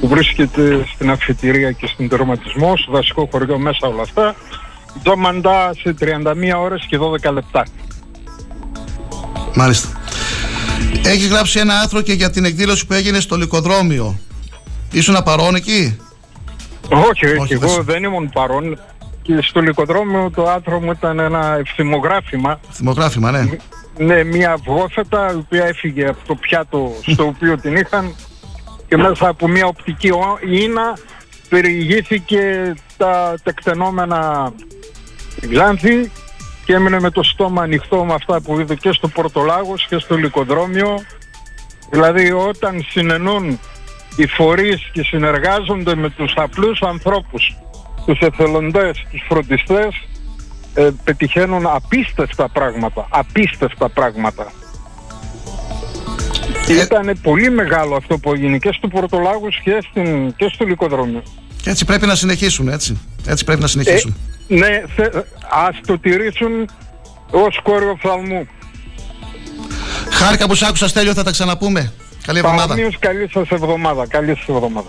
X: που βρίσκεται στην αφιτηρία και στην τερματισμό, στο δασικό χωριό μέσα όλα αυτά. Τζο Μαντά σε 31 ώρες και 12 λεπτά.
F: Μάλιστα. Έχεις γράψει ένα άρθρο και για την εκδήλωση που έγινε στο Λυκοδρόμιο. Ήσουν παρόν εκεί;
X: Όχι, όχι,
F: Όχι,
X: εγώ
F: δεν-
X: δεν ήμουν παρόν. Και στο λικοδρόμιο το άθρο μου ήταν ένα ευθυμογράφημα.
F: Θυμογράφημα, ναι.
X: Ναι, μια αυγόφετα η οποία έφυγε από το πιάτο στο οποίο την είχαν και μέσα από μια οπτική ο- ίνα περιηγήθηκε τα τεκτενόμενα Ξάνθη και έμεινε με το στόμα ανοιχτό με αυτά που είδε και στο Πορτολάγος και στο Λικοδρόμιο. Δηλαδή όταν συνενούν οι φορείς και συνεργάζονται με τους απλούς ανθρώπους, τους εθελοντές, τους φροντιστές, ε, πετυχαίνουν απίστευτα πράγματα, απίστευτα πράγματα. Και ήταν πολύ μεγάλο αυτό που έγινε και στο Πορτολάγος και, στην, και στο Λικοδρόμιο.
F: Και έτσι πρέπει να συνεχίσουν, έτσι. Έτσι πρέπει να συνεχίσουν.
X: Ναι, θε, ας το τηρήσουν ως κόριο φθαλμού.
F: Χάρηκα που σ' άκουσα, Στέλιο, θα τα ξαναπούμε. Καλή εβδομάδα.
X: Παρομοίως καλή σας εβδομάδα. Καλή σας εβδομάδα.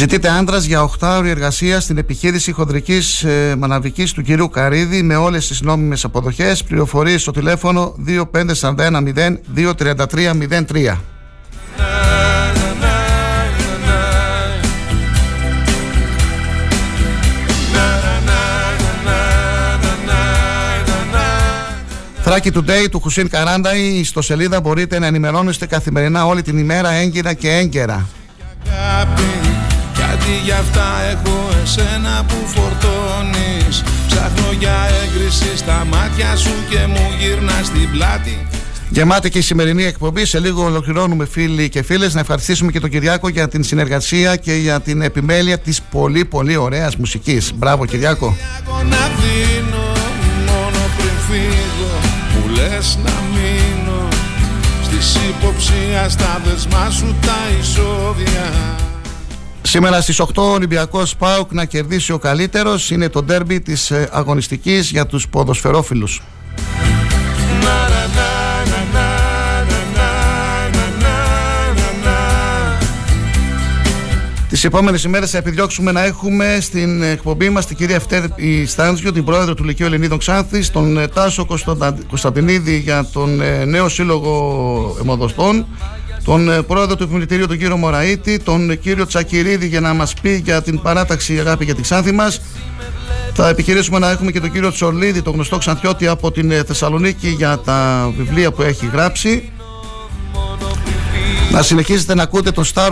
F: Ζητείται άντρας για 8 ώρη εργασία στην επιχείρηση χοντρική ε, μαναβικής του κυρίου Καρίδη με όλες τις νόμιμες αποδοχές. Πληροφορίες στο τηλέφωνο 25410 23303. Θράκη Today του Χουσίν Καράντα, η ιστοσελίδα μπορείτε να ενημερώνεστε καθημερινά όλη την ημέρα έγκυρα και έγκαιρα.
Q: αγάπη Γιατί γι' αυτά έχω εσένα που φορτώνεις Ψάχνω για έγκριση στα μάτια σου και μου γυρνάς την πλάτη
F: Γεμάτη και η σημερινή εκπομπή. Σε λίγο ολοκληρώνουμε φίλοι και φίλες. Να ευχαριστήσουμε και τον Κυριάκο για την συνεργασία και για την επιμέλεια της πολύ πολύ ωραίας μουσικής. Μπράβο, Κυριάκο.
Q: Να δίνω μόνο πριν φύγω Μου λες να μείνω Στις υποψία στα δεσμά σου τα εισόδια
F: Σήμερα στις 8 ο Ολυμπιακός ΠΑΟΚ να κερδίσει ο καλύτερος είναι το ντέρμπι της ε, αγωνιστικής για τους ποδοσφαιρόφιλους. Τις επόμενες ημέρες θα επιδιώξουμε να έχουμε στην εκπομπή μας την κυρία Ευτέρη Στάντζιο, την πρόεδρο του Λυκείου Ελληνίδων Ξάνθη, τον ε, Τάσο Κωνσταντα- Κωνσταντινίδη για τον ε, νέο σύλλογο αιμοδοστών, τον ε, πρόεδρο του Επιμελητηρίου, τον κύριο Μωραήτη, τον ε, κύριο Τσακυρίδη για να μας πει για την παράταξη Αγάπη για τη Ξάνθη μας. Θα επιχειρήσουμε να έχουμε και τον κύριο Τσορλίδη, τον γνωστό Ξανθιώτη από την ε, Θεσσαλονίκη για τα βιβλία που έχει γράψει. Να συνεχίσετε να ακούτε το Star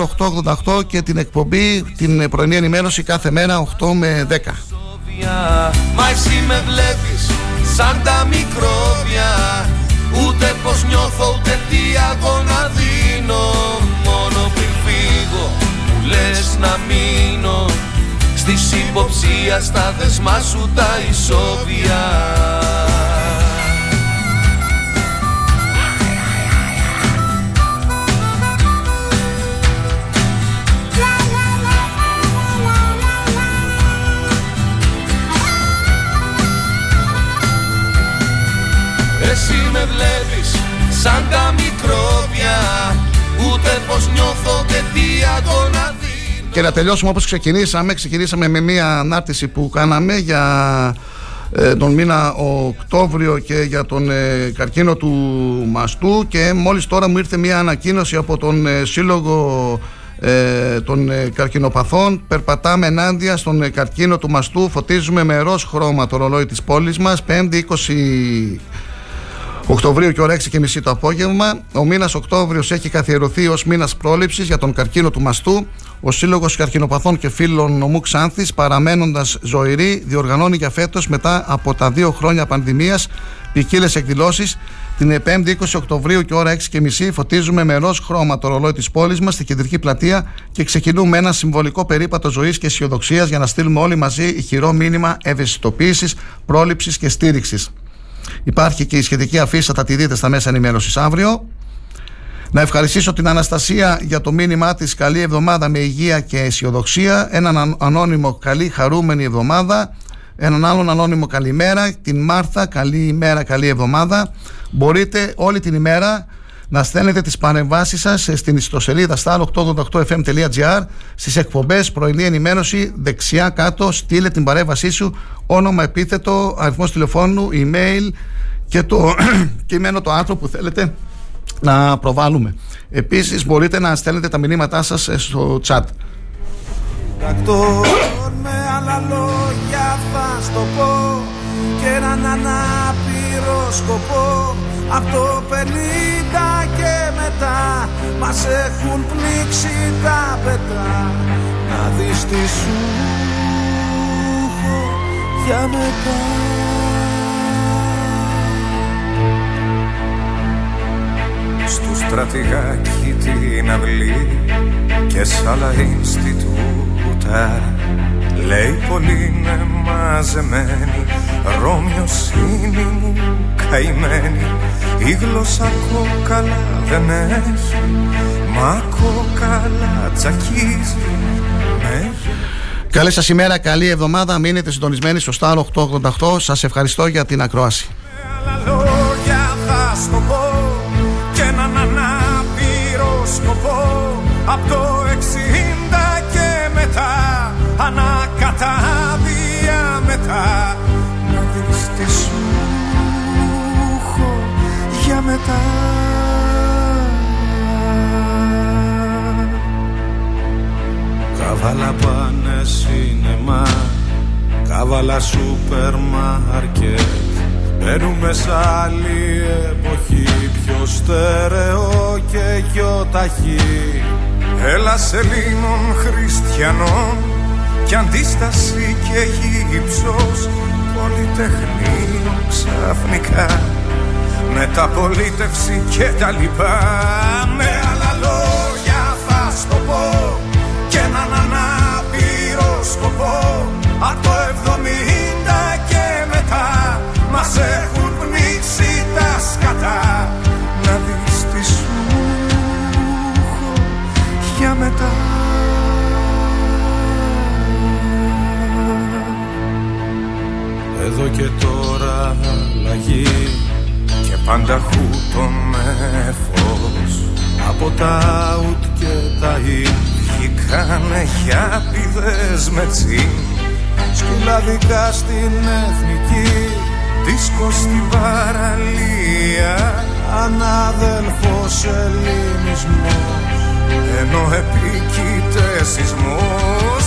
F: 888 και την εκπομπή, την ε, πρωινή ενημέρωση κάθε μέρα 8 με 10.
Q: Μα εσύ με βλέπεις σαν τα μικρόβια Ούτε πως νιώθω ούτε τι αγώνα δίνω. Μόνο πριν φύγω μου λες να μείνω. Στη υποψία στα δεσμά σου τα ισόβια Εσύ με βλέπεις σαν τα μικρόβια Ούτε πως νιώθω και τι αγώνα δίνω
F: Και να τελειώσουμε όπως ξεκινήσαμε. Ξεκινήσαμε με μια ανάρτηση που κάναμε για ε, τον μήνα Οκτώβριο και για τον ε, καρκίνο του μαστού και μόλις τώρα μου ήρθε μια ανακοίνωση από τον ε, Σύλλογο ε, των ε, καρκινοπαθών περπατάμε ενάντια στον ε, καρκίνο του μαστού φωτίζουμε με ροζ χρώμα το ρολόι της πόλης μας 5η 20 Οκτωβρίου και ώρα 6 και μισή το απόγευμα. Ο μήνας Οκτώβριος έχει καθιερωθεί ως μήνας πρόληψης για τον καρκίνο του μαστού. Ο Σύλλογος Καρκινοπαθών και Φίλων Νομού Ξάνθης, παραμένοντας ζωηρή, διοργανώνει για φέτος μετά από τα δύο χρόνια πανδημίας ποικίλες εκδηλώσεις. Την 5η 20 Οκτωβρίου και ώρα 6 και μισή φωτίζουμε με ροζ χρώμα το ρολόι της πόλης μας στη κεντρική πλατεία και ξεκινούμε ένα συμβολικό περίπατο ζωής και αισιοδοξίας για να στείλουμε όλοι μαζί ηχηρό μήνυμα ευαισθητοποίησης, πρόληψης και στήριξης. Υπάρχει και η σχετική αφίσα, θα τη δείτε στα μέσα ενημέρωσης αύριο. Να ευχαριστήσω την Αναστασία για το μήνυμά της. Καλή εβδομάδα με υγεία και αισιοδοξία. Έναν ανώνυμο καλή χαρούμενη εβδομάδα. Έναν άλλον ανώνυμο καλημέρα. Την Μάρθα καλή ημέρα καλή εβδομάδα. Μπορείτε όλη την ημέρα να στέλνετε τις παρεμβάσεις σας στην ιστοσελίδα star888fm.gr στις εκπομπές πρωινή ενημέρωση δεξιά κάτω στείλε την παρέμβασή σου όνομα επίθετο αριθμός τηλεφώνου email και το κείμενο το άρθρο που θέλετε να προβάλλουμε. Επίσης μπορείτε να στέλνετε τα μηνύματά σας στο chat.
Q: Τακτών με άλλα λόγια θα στο πω και έναν ανάπηρο σκοπό από το 50 και μετά μας έχουν πνίξει τα πετά να δεις τι σου έχω για μετά. Στου στρατηγάκι την αυλή και σ' άλλα Ινστιτούτα Λέει πολύ είναι μαζεμένη Ρώμιος είναι μου καημένη. Η γλώσσα κόκαλα δεν έχει Μα κόκαλα τσακίζει με.
F: Καλή σας ημέρα, καλή εβδομάδα. Μείνετε συντονισμένοι στο Star 888 Σας ευχαριστώ για την ακρόαση.
Q: Λόγια θα στο πω και έναν ανάπηρο σκοπό. Από το 60 και μετά ανακατάδια μετά. Καβάλα πάνε σινεμά Καβάλα σούπερ μάρκετ. Μπαίνουμε σ' άλλη εποχή Πιο στερεό και γιοταχή Έλα Ελλήνων χριστιανών Κι αντίσταση και γύψος Πολυτεχνείο ξαφνικά Μεταπολίτευση και τα λοιπά. Με άλλα λόγια θα στο πω Και έναν ανάπηρο σκοπό. Από το 70 και μετά Μας έχουν πνίξει τα σκατά Να δεις τι σου έχω για μετά. Εδώ και τώρα αλλαγή και πάντα χούτο με φως Από τα ουτ και τα ιν βγήκανε χιάπηδες με τσιν. Σκυλαδικά στην εθνική δίσκο στην παραλία. Ανάδελφος ελληνισμός. Ενώ επίκειται σεισμός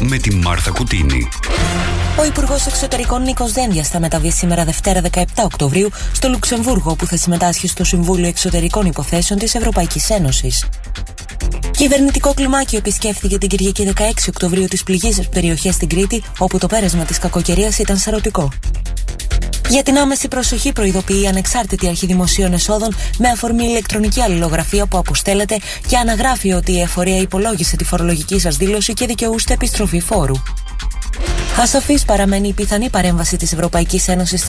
Q: με
A: τη Μάρθα Κουτίνη.
J: Ο Υπουργός Εξωτερικών Νίκος Δένδια θα μεταβεί σήμερα Δευτέρα 17 Οκτωβρίου στο Λουξεμβούργο, όπου θα συμμετάσχει στο Συμβούλιο Εξωτερικών Υποθέσεων της Ευρωπαϊκής Ένωσης. Κυβερνητικό κλιμάκιο επισκέφθηκε την Κυριακή 16 Οκτωβρίου τις πληγήσει περιοχές στην Κρήτη, όπου το πέρασμα της κακοκαιρίας ήταν σαρωτικό. Για την άμεση προσοχή προειδοποιεί η ανεξάρτητη αρχή δημοσίων εσόδων με αφορμή ηλεκτρονική αλληλογραφία που αποστέλλεται και αναγράφει ότι η εφορία υπολόγισε τη φορολογική σας δήλωση και δικαιούστε επιστροφή φόρου. Ασαφής παραμένει η πιθανή παρέμβαση της Ευρωπαϊκής Ένωσης